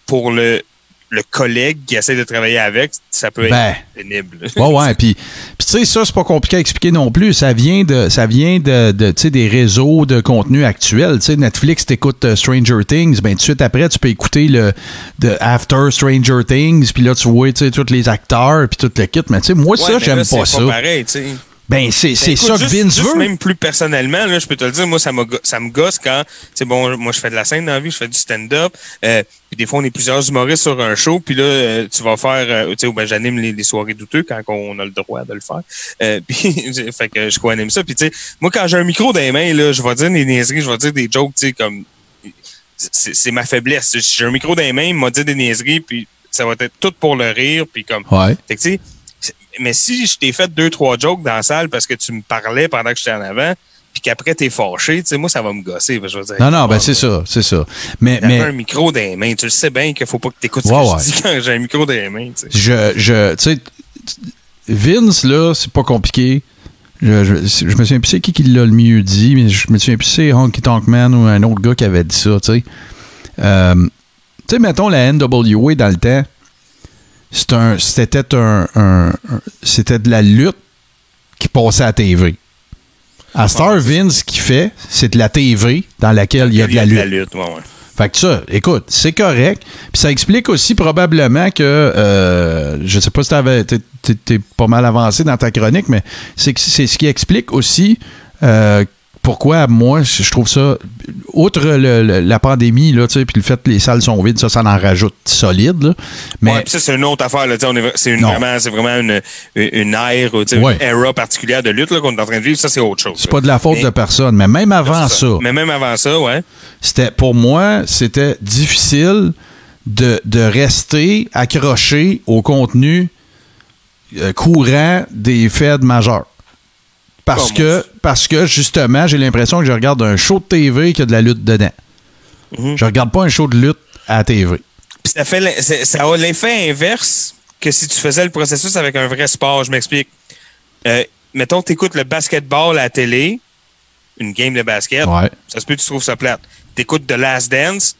Pour le, le collègue qui essaie de travailler avec, ça peut être Ben. pénible. Ouais, ouais. Puis, puis tu sais, ça, c'est pas compliqué à expliquer non plus. Ça vient de, ça vient de, de tu sais, des réseaux de contenu actuels. Tu sais, Netflix, t'écoutes euh, Stranger Things, ben tout de suite après, tu peux écouter le de After Stranger Things, puis là, tu vois, tu sais, tous les acteurs, puis tout le kit. Mais tu sais, moi, Ouais, ça, j'aime pas c'est ça. pareil, tu sais. Ben, c'est c'est Ben, ça que juste- Vince juste veut. Même plus personnellement, là, je peux te le dire, moi, ça, me go- ça me gosse quand, c'est bon, moi, je fais de la scène dans la vie, je fais du stand-up, euh, puis des fois, on est plusieurs humoristes sur un show, puis là, euh, tu vas faire, euh, tu sais, ou ben, j'anime les, les soirées douteux quand on a le droit de le faire. Euh, puis, fait que je co-anime ça, puis tu sais, moi, quand j'ai un micro dans les mains, là, je vais dire des niaiseries, je vais dire des jokes, tu sais, comme, c'est c'est ma faiblesse. Si j'ai un micro dans les mains, il m'a dit des niaiseries, puis ça va être tout pour le rire, puis comme, Ouais. fait que, tu sais, mais si je t'ai fait deux, trois jokes dans la salle parce que tu me parlais pendant que j'étais en avant, puis qu'après t'es fâché, tu sais, moi, ça va me gosser. Je dire, Non, non, ben c'est ça, c'est ça. Mais, un micro dans les mains. Tu le sais bien qu'il faut pas que t'écoutes Ouais, ce que ouais. je dis quand j'ai un micro dans les mains, tu sais. je, je, tu sais, Vince, là, c'est pas compliqué. Je, je, je me souviens plus c'est qui qui l'a le mieux dit, mais je me souviens plus c'est Honky Tonk Man ou un autre gars qui avait dit ça, tu sais. Euh, tu sais, mettons la NWA dans le temps, c'était un, un- un- c'était de la lutte qui passait à la TV. À Star Vince, ce qu'il fait, c'est de la TV dans laquelle il y a de la lutte. ouais, ouais. Fait que ça, écoute, c'est correct. Puis ça explique aussi probablement que, euh, je sais pas si t'avais, t'es, pas mal avancé dans ta chronique, mais c'est, c'est ce qui explique aussi euh, pourquoi moi, je trouve ça, outre le- le- la pandémie, là, tu sais, puis le fait que les salles sont vides, ça, ça en rajoute solide, là. Mais Ouais, ça, c'est une autre affaire. Là, c'est vraiment, c'est vraiment une, une ère, Ouais. une era particulière de lutte qu'on est en train de vivre. Ça, c'est autre chose. c'est pas de la faute Mais- de personne. Mais même avant ça, Mais même avant ça, ouais. c'était pour moi, c'était difficile de, de rester accroché au contenu euh, courant des faits majeurs. Parce Oh, que, aussi. parce que justement, j'ai l'impression que je regarde un show de TV qui a de la lutte dedans. Mhm. Je regarde pas un show de lutte à la TV. Ça fait ça a l'effet inverse que si tu faisais le processus avec un vrai sport. Je m'explique. Euh, mettons, tu écoutes le basketball à la télé, une game de basket, Ouais. ça se peut que tu trouves ça plate. Tu écoutes The Last Dance,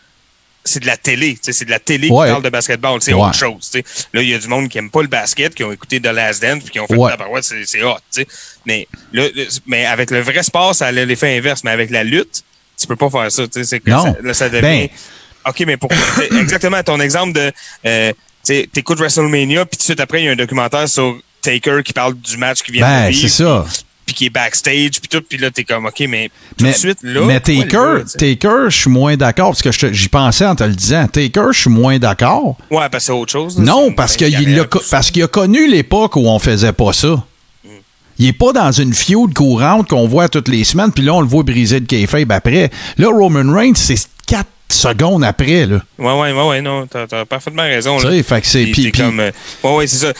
c'est de la télé. tu sais, C'est de la télé Ouais. qui parle de basketball. C'est Ouais. autre chose. tu sais. Là, il y a du monde qui aime pas le basket, qui ont écouté The Last Dance, puis qui ont fait Ouais. la paroi, c'est c'est hot. tu sais. Mais, là, le- mais avec le vrai sport, ça a l'effet inverse. Mais avec la lutte, tu peux pas faire ça. tu sais, c'est que Non. ça- là, ça devient. Ben. OK, mais pourquoi? t'sais, exactement ton exemple de. Euh, tu écoutes WrestleMania, puis tout de suite après, il y a un documentaire sur Taker qui parle du match qui vient Ben, de c'est vivre, ça. Puis qui est backstage, puis tout, puis là, t'es comme, OK, mais tout Mais, de suite, là. mais Taker, je suis moins d'accord parce que j'y pensais en te le disant. Taker, je suis moins d'accord. Ouais, parce que c'est autre chose. là, Non, parce qu'il a, parce qu'il a connu l'époque où on faisait pas ça. Il est pas dans une feud courante qu'on voit toutes les semaines, puis là, on le voit briser de kayfabe après. Là, Roman Reigns, c'est 4 secondes après, là. Ouais, ouais, ouais, ouais, non, t'as as parfaitement raison. Tu là. sais, fait que c'est- Puis comme. euh, ouais, ouais, c'est ça.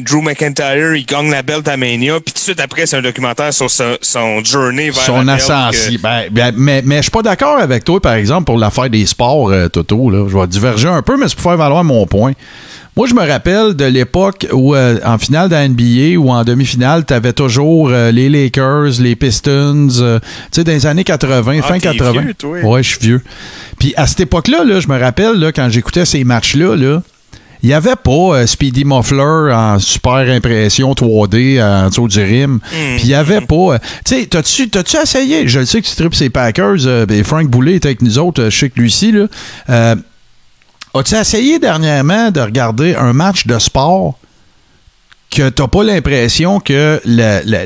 Drew McIntyre, il gagne la belt à Mania, puis tout de suite après, c'est un documentaire sur son, son journey vers Son ascension. que- Ben, ben, mais, mais je suis pas d'accord avec toi, par exemple, pour l'affaire des sports, euh, Toto. Là. Je vais diverger un peu, mais c'est pour faire valoir mon point. Moi, je me rappelle de l'époque où, euh, en finale de la NBA ou en demi-finale, tu avais toujours euh, les Lakers, les Pistons, euh, tu sais, dans les années 80, Ah, fin t'es 80. vieux, toi. Ouais, je suis vieux. Puis à cette époque-là, là, je me rappelle, là, quand j'écoutais ces matchs-là, là, il n'y avait pas euh, Speedy Muffler en super impression 3D en dessous du rim. Puis il n'y avait pas. euh, tu sais, t'as-tu, t'as-tu essayé? Je le sais que tu tripes ces Packers. euh, ben, Frank Boulet était avec nous autres. euh, je sais que lui-ci, là. Euh, as-tu essayé dernièrement de regarder un match de sport? Que t'as pas l'impression que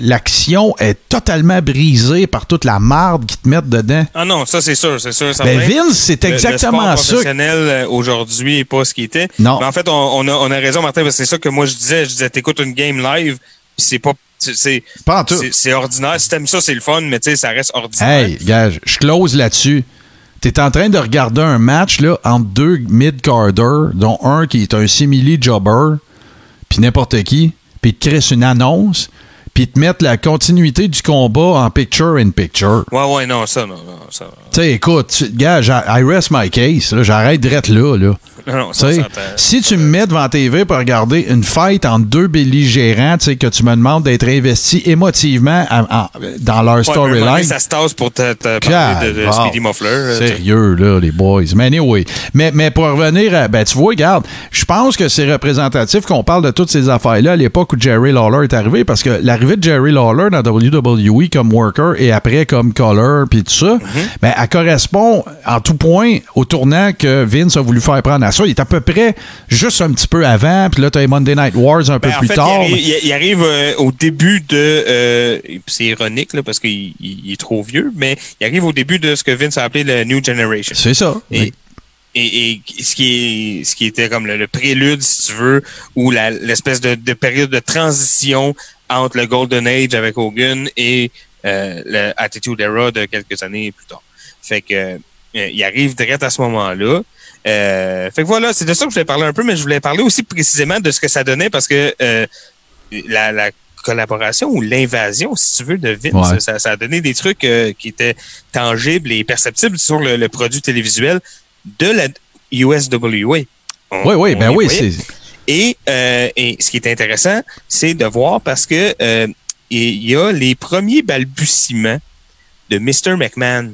l'action est totalement brisée par toute la marde qu'ils te mettent dedans? Ah non, ça c'est sûr, c'est sûr. Ben certain. Vince, c'est exactement le sport ça. professionnel euh, aujourd'hui n'est pas ce qu'il était. Non. Mais en fait, on, on a, on a raison, Martin, parce que c'est ça que moi je disais. Je disais, t'écoutes une game live, puis c'est pas. c'est- C'est Pas en tout. c'est- c'est ordinaire. Si t'aimes ça, c'est le fun, mais tu sais, ça reste ordinaire. Hey, gars, je close là-dessus. T'es en train de regarder un match là, entre deux mid-carders, dont un qui est un simili-jobber, puis n'importe qui, puis te créent une annonce, puis te mettent la continuité du combat en picture-in-picture. Ouais, ouais, non, ça, non, non, ça. Tu sais, écoute, gars, I rest my case. là, J'arrête d'être là. là. Non, non, ça, ça si tu me mets devant TV pour regarder une fight entre deux belligérants, tu sais, que tu me demandes d'être investi émotivement à- dans leur Ouais, storyline. Ça se tasse pour te, te parler de. Speedy Muffler. Sérieux, là, les boys. Mais anyway. Mais, mais pour revenir à. Ben, tu vois, regarde, je pense que c'est représentatif qu'on parle de toutes ces affaires-là à l'époque où Jerry Lawler est arrivé, parce que l'arrivée de Jerry Lawler dans WWE comme worker et après comme caller, puis tout ça, ben, elle correspond en tout point au tournant que Vince a voulu faire prendre à ça. Il est à peu près juste un petit peu avant, puis là, t'as les Monday Night Wars un peu Ben, en plus fait, tard. Il arrive, il- il arrive, euh, au début de. euh, c'est ironique là, parce qu'il il- il est trop vieux, mais il arrive au début de ce que Vince a appelé le New Generation. C'est ça. Et, et, et ce, qui est, ce qui était comme le, le prélude, si tu veux, ou la- l'espèce de, de période de transition entre le Golden Age avec Hogan et euh, le Attitude Era de quelques années plus tard. Fait que euh, il arrive direct à ce moment-là. Euh, fait que voilà, c'est de ça que je voulais parler un peu, mais je voulais parler aussi précisément de ce que ça donnait parce que euh, la, la collaboration ou l'invasion, si tu veux, de Vince, Ouais. ça, ça a donné des trucs euh, qui étaient tangibles et perceptibles sur le, le produit télévisuel de la USWA. On- Oui, oui, ben oui. Et, euh, et ce qui est intéressant, c'est de voir parce que euh, il y a les premiers balbutiements de Mr. McMahon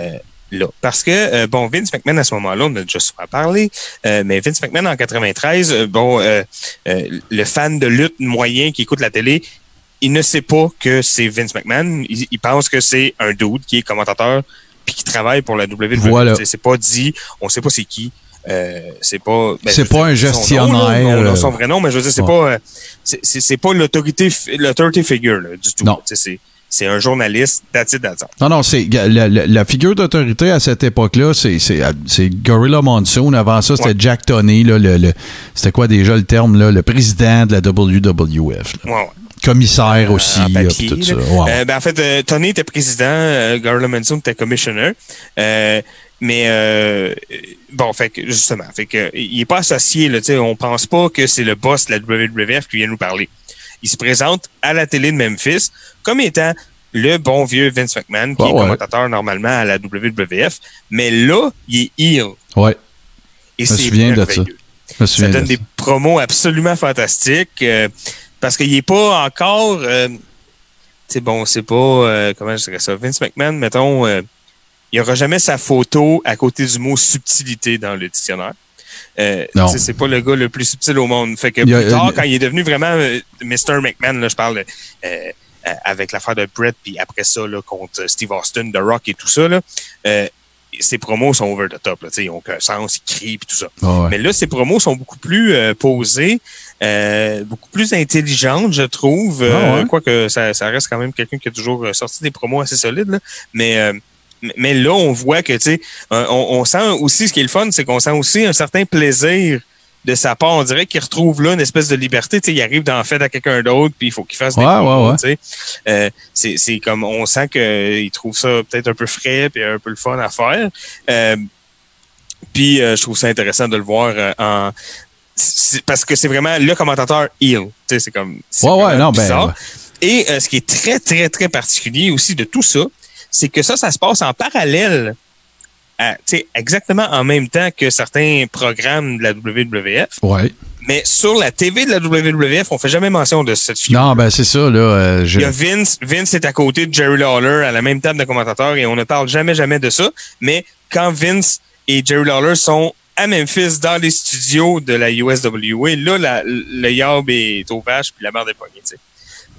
euh, là. Parce que, euh, bon, Vince McMahon, à ce moment-là, on a déjà souvent parlé, euh, mais Vince McMahon, en 93, euh, bon, le fan de lutte moyen qui écoute la télé, il ne sait pas que c'est Vince McMahon. Il, il pense que c'est un dude qui est commentateur puis qui travaille pour la WWE. Voilà. C'est- pas dit, on sait pas c'est qui. Euh, c'est pas ben, C'est pas un son nom, là, gestionnaire, non, non, euh, son vrai nom mais je veux dire c'est ouais. pas euh, c'est- pas l'autorité l'autorité figure là, du tout c'est c'est un journaliste all. Non, non, c'est la, la- la figure d'autorité à cette époque-là, c'est c'est c'est Gorilla Monsoon. Avant ça, c'était Ouais. Jack Tony. Là, le, le- c'était quoi déjà le terme là, le président de la WWF. là. Ouais, ouais. Commissaire aussi, en papier, tout ça. Euh, ben, fait, euh, Tony était président, euh, Garland Manson était commissioner. Euh, mais euh, bon, fait que justement, fait que il est pas associé, là, on pense pas que c'est le boss de la WWF qui vient nous parler. Il se présente à la télé de Memphis comme étant le bon vieux Vince McMahon, qui est ouais. commentateur normalement à la WWF, mais là, il est heel. Ouais, Et Je me c'est souviens de ça. merveilleux me ça donne de des ça. promos absolument fantastiques euh, parce qu'il est pas encore euh, c'est bon c'est pas euh, comment je dirais ça Vince McMahon mettons euh, il y aura jamais sa photo à côté du mot subtilité dans le dictionnaire. Euh, c'est pas le gars le plus subtil au monde. Fait que a- plus tard quand il est devenu vraiment euh, Mr McMahon là je parle euh, euh, avec l'affaire de Brett puis après ça là contre Steve Austin The Rock et tout ça là euh, ses promos sont over the top là, tu sais, ils ont aucun sens ils crient puis tout ça. Ouais. mais là, ces promos sont beaucoup plus euh, posées, euh, beaucoup plus intelligentes, je trouve. Euh, Ah ouais? Quoique ça, ça reste quand même quelqu'un qui a toujours euh, sorti des promos assez solides. Là. Mais, euh, mais- là, on voit que, tu sais, euh, on, on sent aussi, ce qui est le fun, c'est qu'on sent aussi un certain plaisir de sa part. On dirait qu'il retrouve là une espèce de liberté. Tu sais, il arrive d'en fait à quelqu'un d'autre, puis il faut qu'il fasse des promos, ouais, ouais. tu sais. Euh, c'est, comme, on sent qu'il trouve ça peut-être un peu frais, puis un peu le fun à faire. Euh, puis euh, je trouve ça intéressant de le voir euh, en parce que c'est vraiment le commentateur heel. Tu sais, c'est comme Ouais, ouais, non, ben, ouais. Et euh, ce qui est très très très particulier aussi de tout ça, c'est que ça ça se passe en parallèle à, tu sais, exactement en même temps que certains programmes de la WWF, Ouais. mais sur la TV de la WWF, on fait jamais mention de cette figure. Non, ben c'est ça, là. euh, je- Il y a Vince. Vince est à côté de Jerry Lawler à la même table de commentateurs et on ne parle jamais, jamais de ça. Mais quand Vince et Jerry Lawler sont à Memphis dans les studios de la USWA, là, la- le yab est au vache puis la merde est pognée, tu sais.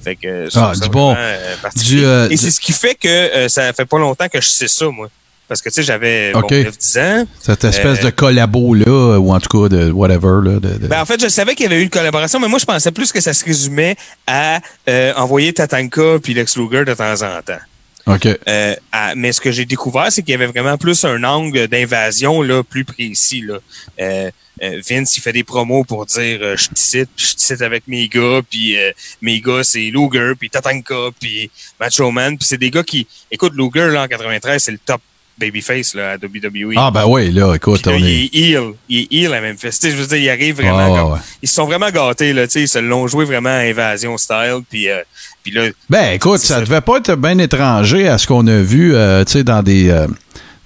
Fait que Ah, du bon. euh. Du, euh, et du- c'est ce qui fait que euh, ça fait pas longtemps que je sais ça, moi. Parce que, tu sais, j'avais Ok. bon, 9-10 ans. Cette espèce de collabo-là, ou en tout cas de whatever. Là, de, de- Ben, en fait, je savais qu'il y avait eu une collaboration, mais moi, je pensais plus que ça se résumait à envoyer Tatanka puis Lex Luger de temps en temps. OK. Euh, à- mais ce que j'ai découvert, c'est qu'il y avait vraiment plus un angle d'invasion là, plus précis. Là. Euh, euh, Vince, il fait des promos pour dire euh, je te cite, je te cite avec mes gars, puis euh, mes gars, c'est Luger, puis Tatanka, puis Macho Man, puis c'est des gars qui... Écoute, Luger, là, en 93, c'est le top babyface là, à WWE. Ah, ben oui, là, écoute, là, on est. il est heel. Il est heel à Memphis. Tu sais, je veux dire, il arrive vraiment comme... ouais. Ils se sont vraiment gâtés, là, tu sais, ils se l'ont joué vraiment à Invasion style, puis... euh, puis là, Ben, écoute, ça, ça. devait pas être bien étranger à ce qu'on a vu, euh, tu sais, dans des. Euh,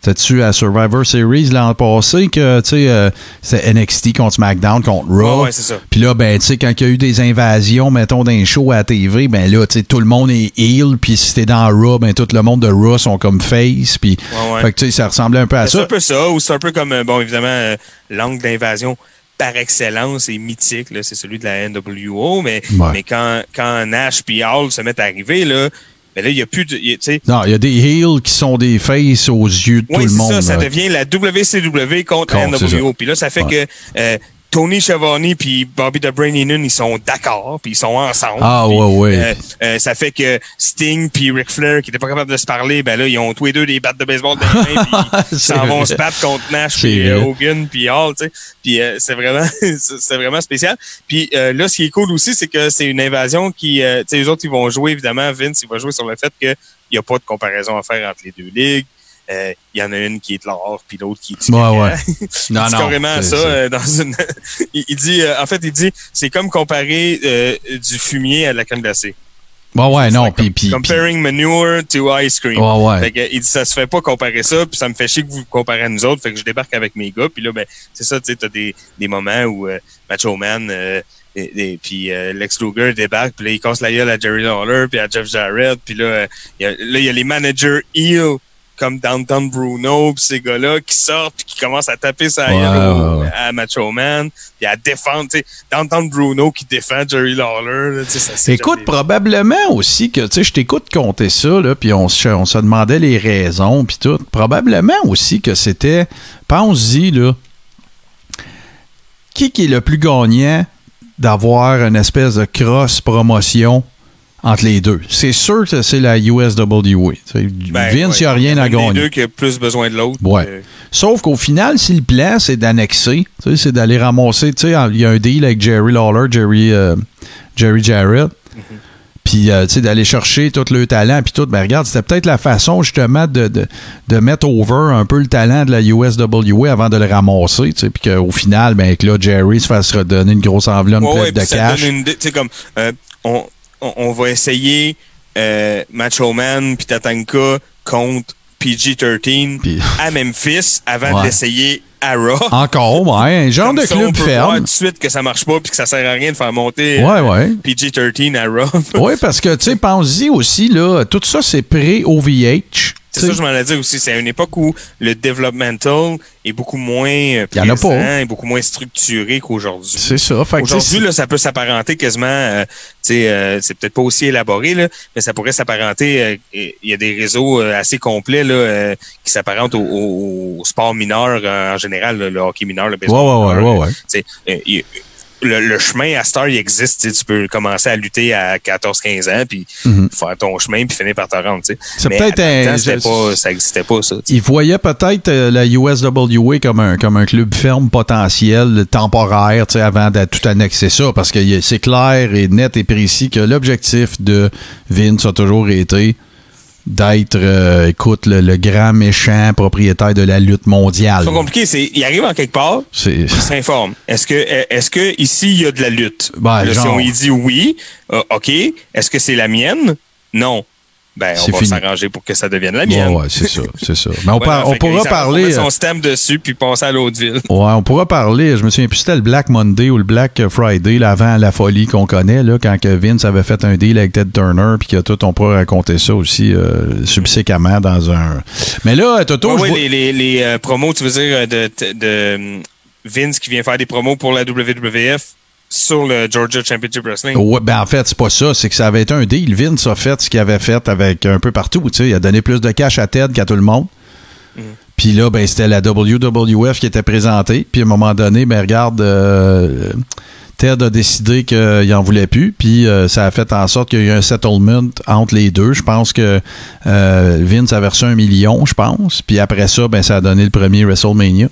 T'as-tu à Survivor Series l'an passé que, tu sais, euh, c'est NXT contre SmackDown contre Raw. Ouais, ouais, c'est ça. Puis là, ben, tu sais, quand il y a eu des invasions, mettons, d'un show à la TV, ben là, tu sais, tout le monde est heel. Puis si t'es dans Raw, ben tout le monde de Raw sont comme face. Puis, Ouais, fait que, tu sais, ça ressemblait un peu à C'est un ça. peu ça, ou c'est un peu comme, euh, bon, évidemment, euh, l'angle d'invasion par excellence et mythique, c'est celui de la NWO, mais, Ouais. mais quand, quand Nash puis Hall se mettent à arriver, là, ben là, il n'y a plus de, y a- Non, il y a des heels qui sont des faces aux yeux de oui, tout le monde. ça, devient la WCW contre la Contre, NWO. Puis là, ça fait Ouais. que euh, Tony Schiavone puis Bobby the Brain Heenan, ils sont d'accord, puis ils sont ensemble. Ah, ouais, ouais. euh, euh, ça fait que Sting puis Ric Flair, qui n'étaient pas capables de se parler, ben là, ils ont tous les deux des battes de baseball dans les mains, puis ils s'en vont se battre contre Nash, puis euh. Hogan, puis Hall, tu sais. Puis euh, c'est vraiment, c'est vraiment spécial. Puis euh, là, ce qui est cool aussi, c'est que c'est une invasion qui, euh, tu sais, les autres, ils vont jouer, évidemment, Vince, il va jouer sur le fait qu'il n'y a pas de comparaison à faire entre les deux ligues. Euh, Il y en a une qui est de l'or, puis l'autre qui est du Ouais, ouais. il Non, dit non, carrément ça euh, dans une. il, il dit, euh, en fait, il dit, c'est comme comparer du fumier à de la crème glacée. Ouais, ouais, non. Puis, puis- comparing manure to ice cream. Ouais, ouais. Fait que, il dit, ça se fait pas comparer ça, puis ça me fait chier que vous vous comparez à nous autres. Fait que je débarque avec mes gars, puis là, ben, c'est ça, tu sais, t'as des, des moments où Macho Man, et, et- puis euh, Lex Luger débarque, puis là, il casse la gueule à Jerry Lawler, puis à Jeff Jarrett, puis là, euh, il y a, là, il y a les managers heel comme Downtown Bruno, pis ces gars-là qui sortent puis qui commencent à taper sa à Macho Man, puis à défendre, tu sais, Downtown Bruno qui défend Jerry Lawler, là, ça Écoute, jamais- probablement aussi que, tu sais, je t'écoute compter ça, là, puis on, se- on se demandait les raisons, puis tout. Probablement aussi que c'était, pense-y, là, qui qui est le plus gagnant d'avoir une espèce de cross-promotion entre les deux? C'est sûr que c'est la USWA. Ben, Vince, il n'y a ouais, rien à gagner. deux qui a plus besoin de l'autre. Ouais. Euh, Sauf qu'au final, si le plan, c'est d'annexer, c'est d'aller ramasser, il y a un deal avec Jerry Lawler, Jerry, euh, Jerry Jarrett, puis, euh, tu sais, d'aller chercher tout le talent, puis tout, ben regarde, c'était peut-être la façon, justement, de, de, de mettre over un peu le talent de la USWA avant de le ramasser, tu sais, puis qu'au final, ben, que là, Jerry se fasse redonner une grosse enveloppe Ouais, ouais, de cash. donne une idée, tu sais, comme, on, on, on va essayer euh, Macho Man puis Tatanka contre PG-13 Puis- à Memphis avant Ouais. de l'essayer à Raw. Encore, ouais, un genre Comme de ça, on club peut voir tout de suite que ça marche pas puis que ça sert à rien de faire monter Ouais, euh, ouais. PG-13 à Raw. Oui, parce que, tu sais, pense-y aussi, là, tout ça, c'est pré-OVH. C'est ça que je m'en ai dit aussi. C'est à une époque où le developmental est beaucoup moins euh, Il y en a présent pas. et beaucoup moins structuré qu'aujourd'hui. C'est ça. Aujourd'hui, là, ça peut s'apparenter quasiment, euh, tu sais, euh, c'est peut-être pas aussi élaboré, là, mais ça pourrait s'apparenter, euh, il y a des réseaux euh, assez complets là, euh, qui s'apparentent au, au- au sport mineur euh, en général, là, le hockey mineur, le baseball ouais, ouais, mineur, ouais, le, le chemin à Star, il existe. tu sais, Tu peux commencer à lutter à 14-15 ans, puis Mhm. faire ton chemin, puis finir par te rendre. tu sais. C'est Mais peut-être un- je- pas- ça n'existait pas, ça. tu sais. Il voyait peut-être euh, la USWA comme un, comme un club ferme potentiel, temporaire, avant de tout annexer ça, parce que c'est clair et net et précis que l'objectif de Vince a toujours été d'être, euh, écoute, le, le grand méchant propriétaire de la lutte mondiale. C'est pas compliqué, c'est, il arrive en quelque part, C'est il s'informe. Est-ce que, est-ce que ici il y a de la lutte? Ben, Là, si on y dit oui, euh, ok. Est-ce que c'est la mienne? Non. Ben, on va s'arranger pour que ça devienne la Ouais, mienne. ouais, c'est ça, c'est ça. Mais on, Voilà, par- on pourra parler. On euh, son stamp dessus puis passer à l'autre ville. Ouais, on pourra parler. Je me souviens plus si c'était le Black Monday ou le Black Friday, là, avant la folie qu'on connaît, là, quand Vince avait fait un deal avec Ted Turner, puis que tout, on pourra raconter ça aussi euh, subséquemment dans un. Mais là, Toto, Ouais, je ouais, vois- les, les, les, euh, promos, tu veux dire, euh, de, de, de, hum, Vince qui vient faire des promos pour la WWF sur le Georgia Championship Wrestling. Ouais, ben en fait, c'est pas ça. C'est que ça avait été un deal. Vince a fait ce qu'il avait fait avec un peu partout. Il a donné plus de cash à Ted qu'à tout le monde. Puis là, ben, c'était la WWF qui était présentée. Puis à un moment donné, ben regarde, euh, Ted a décidé qu'il en voulait plus. Puis euh, ça a fait en sorte qu'il y a eu un settlement entre les deux. Je pense que euh, Vince avait reçu un million, je pense. Puis après ça, ben, ça a donné le premier WrestleMania.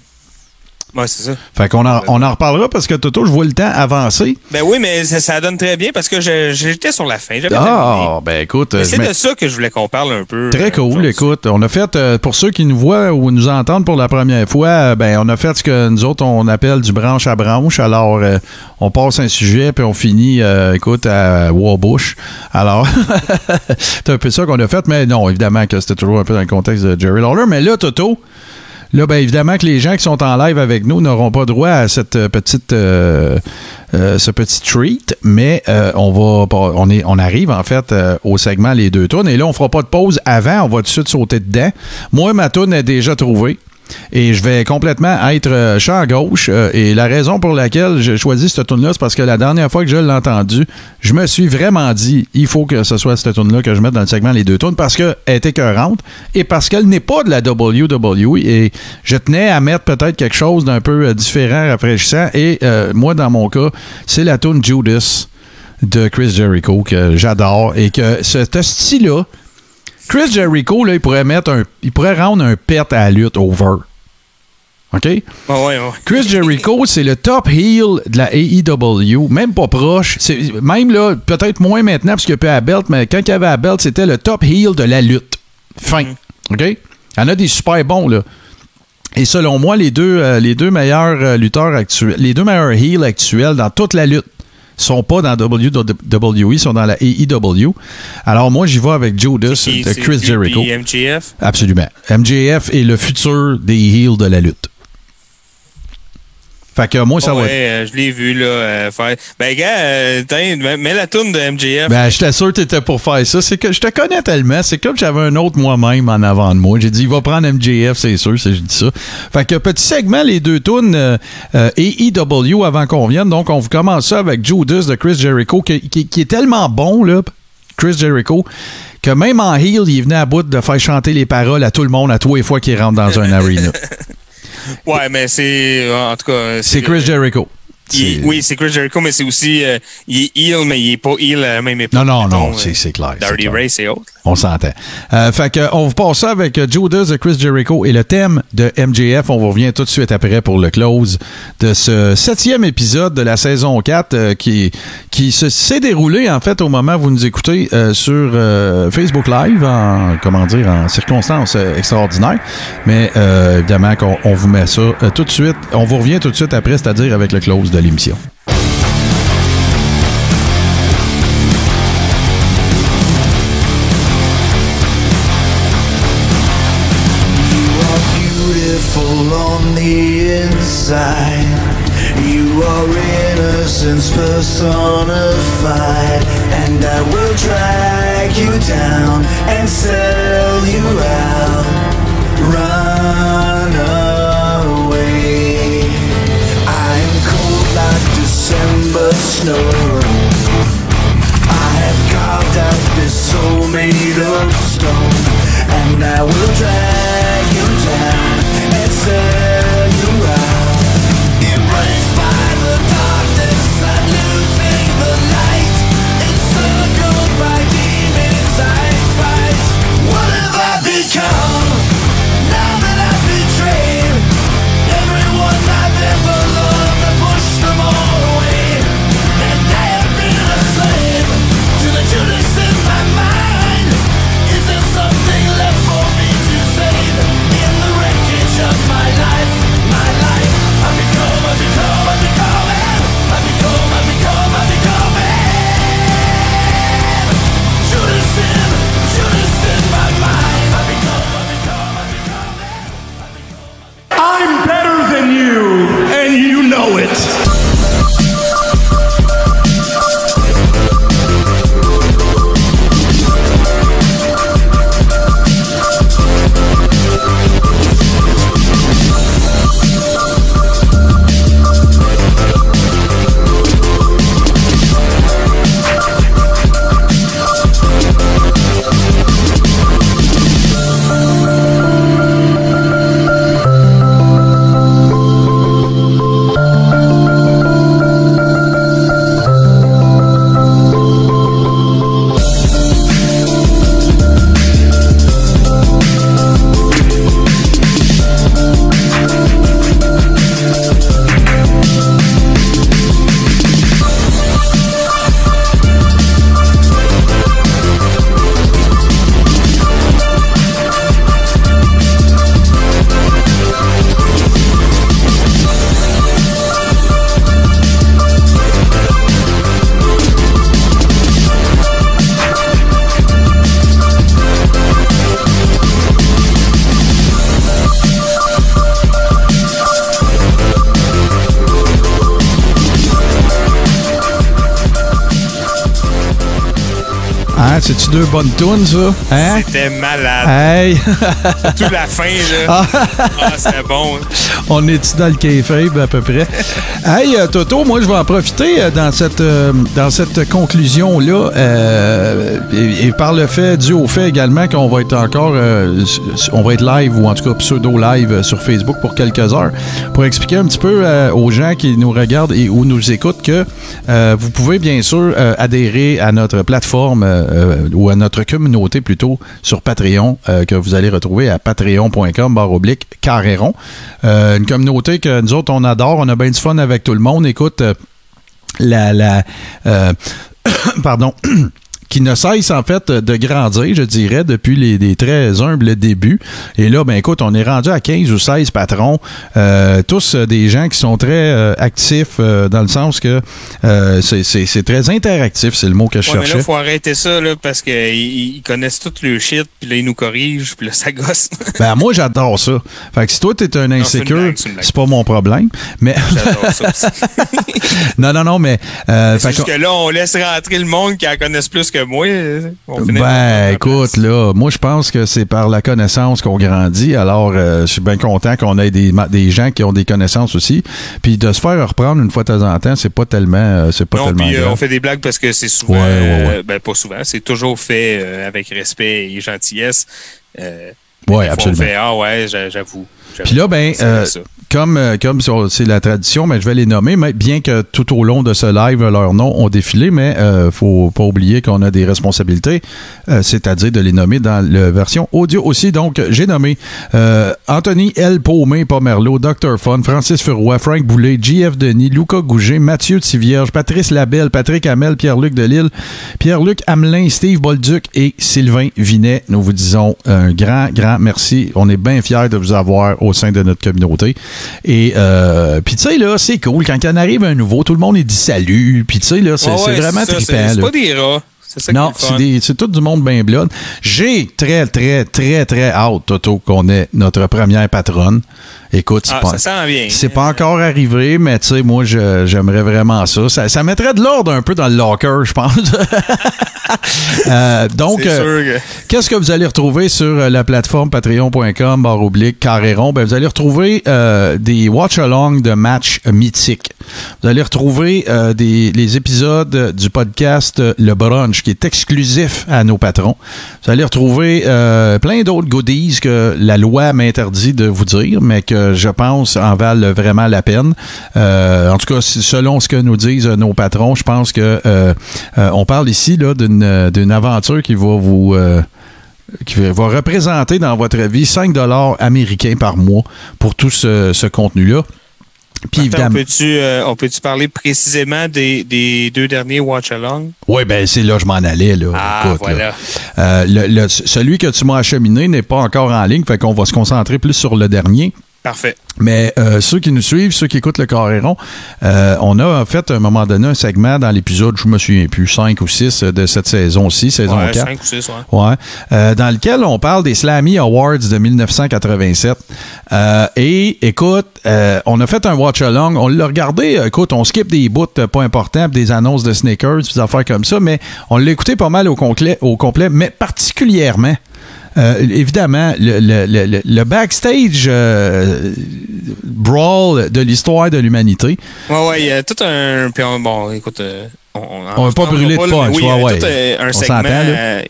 Ouais, c'est ça. Fait qu'on en, on en reparlera parce que Toto, je vois le temps avancer. Ben oui, mais ça, ça donne très bien parce que je- j'étais sur la fin. Ah, ben écoute, c'est de ça que je voulais qu'on parle un peu. Très euh, cool, écoute. On a fait, euh, pour ceux qui nous voient ou nous entendent pour la première fois, euh, ben, on a fait ce que nous autres, on appelle du branche à branche. Alors, euh, on passe un sujet, puis on finit, euh, écoute, à Warbush. Alors, c'est un peu ça qu'on a fait, mais non, évidemment que c'était toujours un peu dans le contexte de Jerry Lawler. Mais là, Toto, Là, ben évidemment que les gens qui sont en live avec nous n'auront pas droit à cette euh, petite, euh, euh, ce petit treat, mais on va, on est, on arrive en fait au segment les deux tonnes et là on fera pas de pause avant, on va tout de suite sauter dedans. Moi, ma tourne est déjà trouvée. Et je vais complètement être euh, champ gauche. euh, et la raison pour laquelle j'ai choisi cette tune là c'est parce que la dernière fois que je l'ai entendu, je me suis vraiment dit, il faut que ce soit cette tune là que je mette dans le segment les deux tunes parce qu'elle est écœurante et parce qu'elle n'est pas de la WWE. Et je tenais à mettre peut-être quelque chose d'un peu euh, différent, rafraîchissant. Et moi, dans mon cas, c'est la tune Judas de Chris Jericho que j'adore et que ce style-là, Chris Jericho, là, il pourrait mettre un. Il pourrait rendre un pet à la lutte over. OK? Ouais, ouais. Chris Jericho, c'est le top heel de la AEW, même pas proche. C'est- Même là, peut-être moins maintenant parce qu'il n'y a plus à belt, mais quand il y avait à belt, c'était le top heel de la lutte. Fin. OK? Il y en a des super bons, là. Et selon moi, les deux, euh, les deux meilleurs euh, lutteurs actuels, les deux meilleurs heels actuels dans toute la lutte sont pas dans WWE, sont dans la AEW. Alors moi, j'y vais avec Judas de Chris Jericho. MJF. Absolument. MJF est le futur des heels de la lutte. Fait que moi, ça ouais, va être. euh, je l'ai vu là euh, faire. Ben gars, euh, mets- la tourne de MJF. Ben, j'étais sûr que t'étais pour faire ça. C'est que je te connais tellement. C'est comme j'avais un autre moi-même en avant de moi. J'ai dit, il va prendre MJF, c'est sûr, c'est, je dis ça. Fait que petit segment, les deux tunes euh, euh, AEW avant qu'on vienne. Donc, on vous commence ça avec Judas de Chris Jericho, qui, qui- qui est tellement bon, là, Chris Jericho, que même en heel, il venait à bout de faire chanter les paroles à tout le monde à tous les fois qu'il rentre dans un arena. Ouais, mais c'est en tout cas. C'est Chris Jericho. il- oui, c'est Chris Jericho, mais c'est aussi euh, il est heel, mais il est pas heel à la même époque. Non, non, non, mettons, c'est, euh, c'est clair. clair. Ray, c'est autre. On s'entend. Euh, fait que, on vous passe ça avec euh, Judas de Chris Jericho et le thème de MJF. On vous revient tout de suite après pour le close de ce septième épisode de la saison 4 euh, qui, qui se- s'est déroulé en fait au moment où vous nous écoutez euh, sur euh, Facebook Live en comment dire en circonstances euh, extraordinaires. Mais évidemment qu'on on vous met ça tout de suite. On vous revient tout de suite après, c'est-à-dire avec le close de l'émission. C'est-tu deux bonnes tunes, ça? Hein? C'était malade. Hey! Tout la fin, là. Ah. Ah, c'était bon. On est dans le kayfabe à peu près? Hey, euh, Toto, moi, je vais en profiter euh, dans cette, euh, dans cette conclusion-là, euh, et, et par le fait, dû au fait également qu'on va être encore, euh, on va être live ou en tout cas pseudo-live sur Facebook pour quelques heures, pour expliquer un petit peu euh, aux gens qui nous regardent et ou nous écoutent que euh, vous pouvez bien sûr euh, adhérer à notre plateforme euh, ou à notre communauté plutôt sur Patreon que vous allez retrouver à patreon.com barre oblique carréron. Une communauté que nous autres on adore, on a bien du fun avec tout le monde. Écoute, la, la pardon. Qui ne cesse en fait de grandir, je dirais, depuis les, les très humbles débuts. Et là, ben écoute, on est rendu à 15 ou 16 patrons, euh, tous euh, des gens qui sont très euh, actifs euh, dans le sens que c'est- très interactif, c'est le mot que je Ouais, mais cherchais. là, faut arrêter ça, là, parce qu'ils ils connaissent tout le shit, puis là, ils nous corrigent, puis là, ça gosse. Ben moi j'adore ça. Fait que si toi t'es un insécure, c'est pas mon problème. Mais J'adore ça aussi. non non non mais fait juste que- que là, on laisse rentrer le monde qui en connaissent plus que moi. On finit par Ben, écoute, là, moi, je pense que c'est par la connaissance qu'on grandit. Alors, euh, je suis bien content qu'on ait des, des gens qui ont des connaissances aussi. Puis de se faire reprendre une fois de temps en temps, c'est pas tellement, euh, c'est pas Non, tellement puis euh, on fait des blagues parce que c'est souvent, Ouais, ouais, ouais. ben pas souvent, c'est toujours fait avec respect et gentillesse. Fois, absolument. On fait, ah ouais, j'a- j'avoue. Puis là, ben, euh. Comme euh, comme c'est la tradition, mais je vais les nommer, mais bien que tout au long de ce live, leurs noms ont défilé, mais euh, faut pas oublier qu'on a des responsabilités, euh, c'est-à-dire de les nommer dans la version audio aussi. Donc, j'ai nommé euh, Anthony L. Paumé, Pomerleau, Dr. Fun, Francis Furoy, Frank Boulet, JF Denis, Lucas Gouget, Mathieu Tivierge, Patrice Labelle, Patrick Hamel, Pierre-Luc Delille, Pierre-Luc Hamelin, Steve Bolduc et Sylvain Vinet. Nous vous disons un grand, grand merci. On est bien fiers de vous avoir au sein de notre communauté. Et euh, puis tu sais, là, c'est cool. Quand il en arrive un nouveau, tout le monde dit salut. Puis tu sais, là, c'est Ouais, c'est ouais, vraiment ça, trippant. C'est pas des rats. C'est ça Non, c'est tout du monde bien blood. J'ai très, très, très, très hâte, Toto, qu'on ait notre première patronne. Écoute, c'est Ah, pas, ça sent bien. c'est pas encore arrivé, mais tu sais, moi, je- j'aimerais vraiment ça. ça. ça mettrait de l'ordre un peu dans le locker, je pense. Euh, donc, euh, que- Qu'est-ce que vous allez retrouver sur euh, la plateforme patreon.com barre oblique carré rond? Ben, vous allez retrouver euh, des watch-along de matchs mythiques. Vous allez retrouver euh, des, les épisodes du podcast Le Brunch qui est exclusif à nos patrons. Vous allez retrouver plein d'autres goodies que la loi m'interdit de vous dire, mais que je pense en valent vraiment la peine. Euh, en tout cas, selon ce que nous disent euh, nos patrons, je pense que euh, euh, on parle ici là, d'une, euh, d'une aventure qui va vous... euh, qui va représenter dans votre vie 5 dollars américains par mois pour tout ce, ce contenu-là. Puis Attends, évidemment, on peut-tu euh, on peut-tu parler précisément des, des deux derniers Watch Along? oui, ben c'est là que je m'en allais. Là. Ah, Écoute, là. voilà. Euh, le- le- celui que tu m'as acheminé n'est pas encore en ligne, fait qu'on va se concentrer plus sur le dernier. Parfait. Mais euh, ceux qui nous suivent, ceux qui écoutent le Carréron, euh, on a en fait à un moment donné un segment dans l'épisode, je me souviens plus, 5 ou 6 de cette saison-ci, saison Ouais, 4. 5 ou 6, ouais. Ouais. Euh, dans lequel on parle des Slammy Awards de 1987. Euh, et écoute, euh, on a fait un watch-along. On l'a regardé. euh, Écoute, on skip des bouts euh, pas importants, des annonces de sneakers, des affaires comme ça, mais on l'a écouté pas mal au complet, au complet mais particulièrement. Euh, évidemment, le, le- le- le- backstage euh, brawl de l'histoire de l'humanité. Ouais, ouais, il y a tout un. Puis on- bon, écoute. euh, on va pas brûler de là, punch, Oui, il y a tout un On segment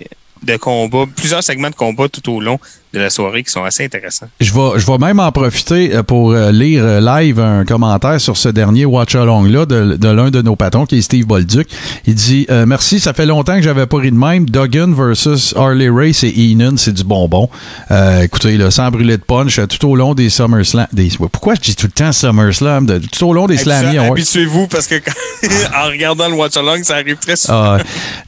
de combat, plusieurs segments de combat tout au long de la soirée qui sont assez intéressants. Je vais, je vais même en profiter euh, pour euh, lire euh, live un commentaire sur ce dernier Watch Along là de, de l'un de nos patrons qui est Steve Bolduc. Il dit euh, Merci, ça fait longtemps que j'avais pas ri de même. Duggan versus Harley Race et Enon, c'est du bonbon. Euh, écoutez, là, sans brûler de punch, tout au long des SummerSlam. Des, pourquoi je dis tout le temps SummerSlam? De- Tout au long des Awards. Habituez-vous parce que quand- en regardant le Watch Along, ça arrive très souvent. Ah,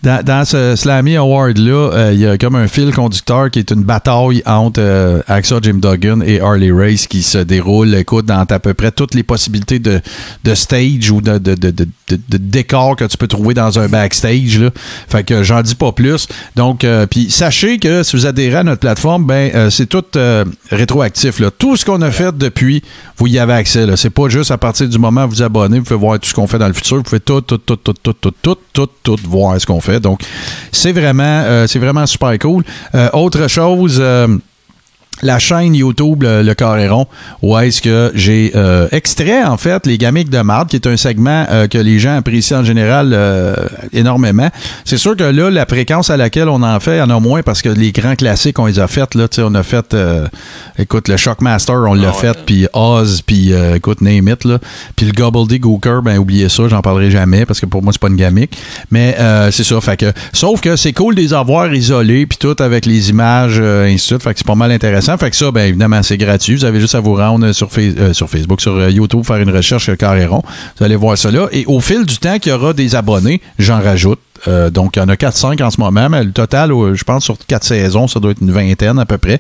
dans, dans ce Slammy Award-là, euh, il y a comme un fil conducteur qui est une bataille entre euh, Axel Jim Duggan et Harley Race qui se déroule, écoute, dans à peu près toutes les possibilités de, de stage ou de, de, de- de décor que tu peux trouver dans un backstage. Là. Fait que j'en dis pas plus. Donc, euh, puis sachez que si vous adhérez à notre plateforme, ben euh, c'est tout euh, rétroactif. Là. Tout ce qu'on a fait depuis, vous y avez accès. C'est pas juste à partir du moment où vous abonnez, vous pouvez voir tout ce qu'on fait dans le futur. Vous pouvez tout, tout, tout, tout, tout, tout, tout, tout, tout voir ce qu'on fait. Donc, c'est vraiment, c'est vraiment super cool. Autre chose. La chaîne YouTube Le, le Carré Rond, où est-ce que j'ai euh, extrait, en fait, les gamiques de marde, qui est un segment euh, que les gens apprécient en général euh, énormément. C'est sûr que là, la fréquence à laquelle on en fait, il y en a moins parce que les grands classiques, on les a fait. Là, Tu sais, on a fait, écoute, le Shockmaster, on l'a Ah ouais. fait, puis Oz, puis écoute, Name It, là. Puis le Gobbledygooker, ben oubliez ça, j'en parlerai jamais parce que pour moi, c'est pas une gamique. Mais c'est ça, fait que, sauf que c'est cool de les avoir isolés, puis tout avec les images, euh, ainsi de suite, fait que c'est pas mal intéressant. Intéressant. Fait que ça, bien évidemment, c'est gratuit. Vous avez juste à vous rendre sur, euh, sur Facebook, sur euh, YouTube, faire une recherche euh, Carréron. Vous allez voir là. Et au fil du temps qu'il y aura des abonnés, j'en rajoute. Donc, il y en a 4-5 en ce moment, mais le total, je pense, sur 4 saisons, ça doit être une vingtaine à peu près.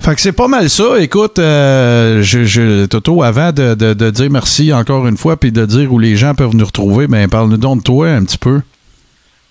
Fait que c'est pas mal ça. Écoute, je, Toto, avant de, de- de dire merci encore une fois, puis de dire où les gens peuvent nous retrouver, ben parle-nous donc de toi un petit peu.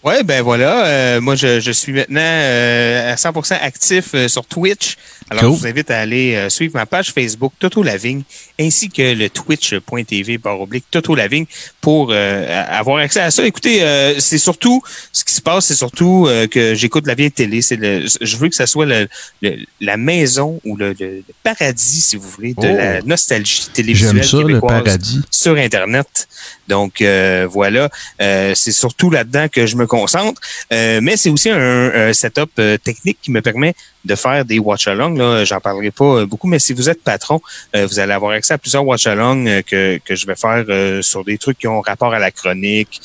Ouais, ben voilà. euh, moi, je, je suis maintenant euh, à 100% actif euh, sur Twitch. Alors, Cool. je vous invite à aller euh, suivre ma page Facebook Toto Lavigne ainsi que le twitch.tv par oblique Toto Lavigne pour euh, avoir accès à ça. Écoutez, euh, c'est surtout, ce qui se passe, c'est surtout euh, que j'écoute la vieille télé. C'est le, je veux que ça soit le, le- la maison ou le, le- paradis, si vous voulez, de Oh. la nostalgie télévisuelle J'aime ça, le québécoise paradis. sur Internet. Donc euh, voilà, euh, c'est surtout là-dedans que je me concentre. Euh, mais c'est aussi un, un setup euh, technique qui me permet de faire des watch-alongs. Là, j'en parlerai pas euh, beaucoup, mais si vous êtes patron, euh, vous allez avoir accès à plusieurs watch-alongs euh, que, que je vais faire euh, sur des trucs qui ont rapport à la chronique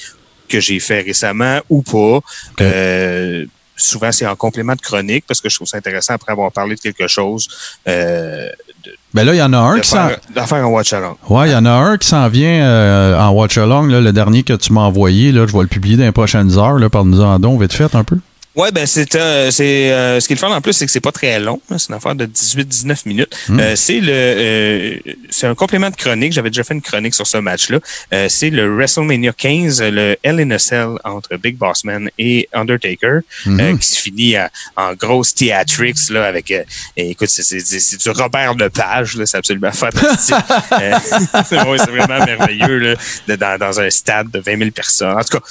que j'ai fait récemment ou pas. Euh, souvent, c'est en complément de chronique parce que je trouve ça intéressant après avoir parlé de quelque chose. Euh, Ben là, il y en a un qui s'en... un watch-along. Ouais, il y en a un qui s'en vient euh, en watch along, là, le dernier que tu m'as envoyé. Là, je vais le publier dans les prochaines heures. Là, Parle-nous en donc, vite fait un peu. Ouais, ben c'est euh, c'est euh, ce qui est le fun en plus, c'est que c'est pas très long. C'est une affaire de 18-19 minutes. Mm. Euh, c'est le euh, c'est un complément de chronique. J'avais déjà fait une chronique sur ce match-là. Euh, c'est le WrestleMania 15, le Hell in a Cell entre Big Boss Man et Undertaker, Mhm. euh, qui se finit à- en grosse theatrics là avec. euh, écoute, c'est du Robert Lepage là, c'est absolument fantastique. C'est ouais, c'est vraiment merveilleux là, de- dans, dans un stade de 20 000 personnes. En tout cas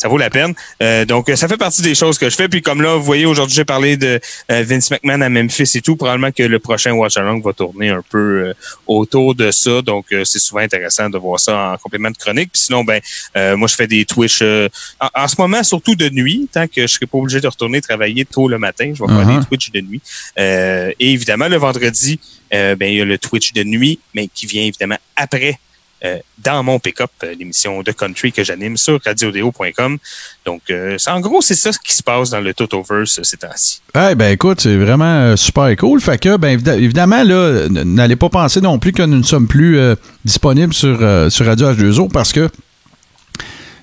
ça vaut la peine. Euh, donc, ça fait partie des choses que je fais. Puis comme là, vous voyez, aujourd'hui, j'ai parlé de euh, Vince McMahon à Memphis et tout. Probablement que le prochain Watch Along va tourner un peu euh, autour de ça. Donc, euh, c'est souvent intéressant de voir ça en complément de chronique. Puis sinon, ben, euh, moi, je fais des Twitch euh, en, en ce moment, surtout de nuit, tant que je serai pas obligé de retourner travailler tôt le matin. Je vais faire Uh-huh. des Twitch de nuit. Euh, et évidemment, le vendredi, euh, ben, il y a le Twitch de nuit, mais qui vient évidemment après euh, dans mon pick-up, euh, l'émission de country que j'anime sur radiodéo.com. Donc, euh, en gros, c'est ça ce qui se passe dans le Totoverse euh, ces temps-ci. Eh ben écoute, c'est vraiment super cool. Fait que, ben évid- évidemment, là, n'allez pas penser non plus que nous ne sommes plus disponibles sur, sur Radio H2O parce que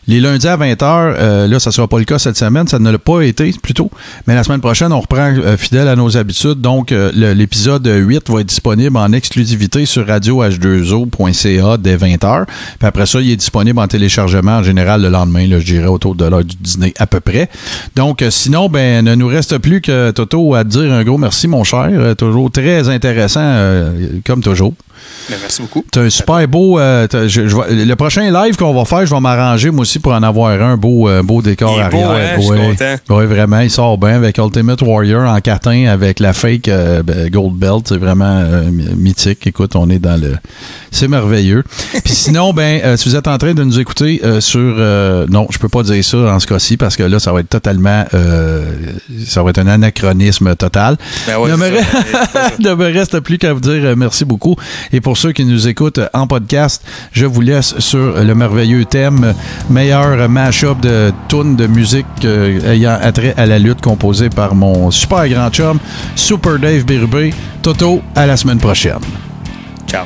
les lundis à 20h, là, ça sera pas le cas cette semaine, ça ne l'a pas été plutôt. Mais la semaine prochaine, on reprend euh, fidèle à nos habitudes. Donc, euh, l'épisode 8 va être disponible en exclusivité sur radioh2o.ca dès 20h. Puis après ça, il est disponible en téléchargement en général le lendemain, là, je dirais autour de l'heure du dîner à peu près. Donc, euh, sinon, ben, ne nous reste plus que Toto à te dire un gros merci, mon cher. Euh, toujours très intéressant, euh, comme toujours. Ben, merci beaucoup. T'as un super beau. euh, je- je le prochain live qu'on va faire, je vais m'arranger moi aussi pour en avoir un beau, euh, beau décor Il est beau, arrière. hein? Je suis Ouais. content. Ouais, vraiment, il sort bien avec Ultimate Warrior en catin avec la fake euh, ben, Gold Belt. C'est vraiment euh, my- mythique. Écoute, on est dans le. C'est merveilleux. Puis sinon, ben, si vous êtes en train de nous écouter sur. non, je peux pas dire ça en ce cas-ci parce que là, ça va être totalement. ça va être un anachronisme total. Ben ouais, Ne me ça. ne me reste plus qu'à vous dire merci beaucoup. Et pour ceux qui nous écoutent en podcast, je vous laisse sur le merveilleux thème euh, meilleur mash-up de tunes de musique euh, ayant attrait à la lutte composé par mon super grand chum, Super Dave Bérubé. Toto, à la semaine prochaine. Ciao.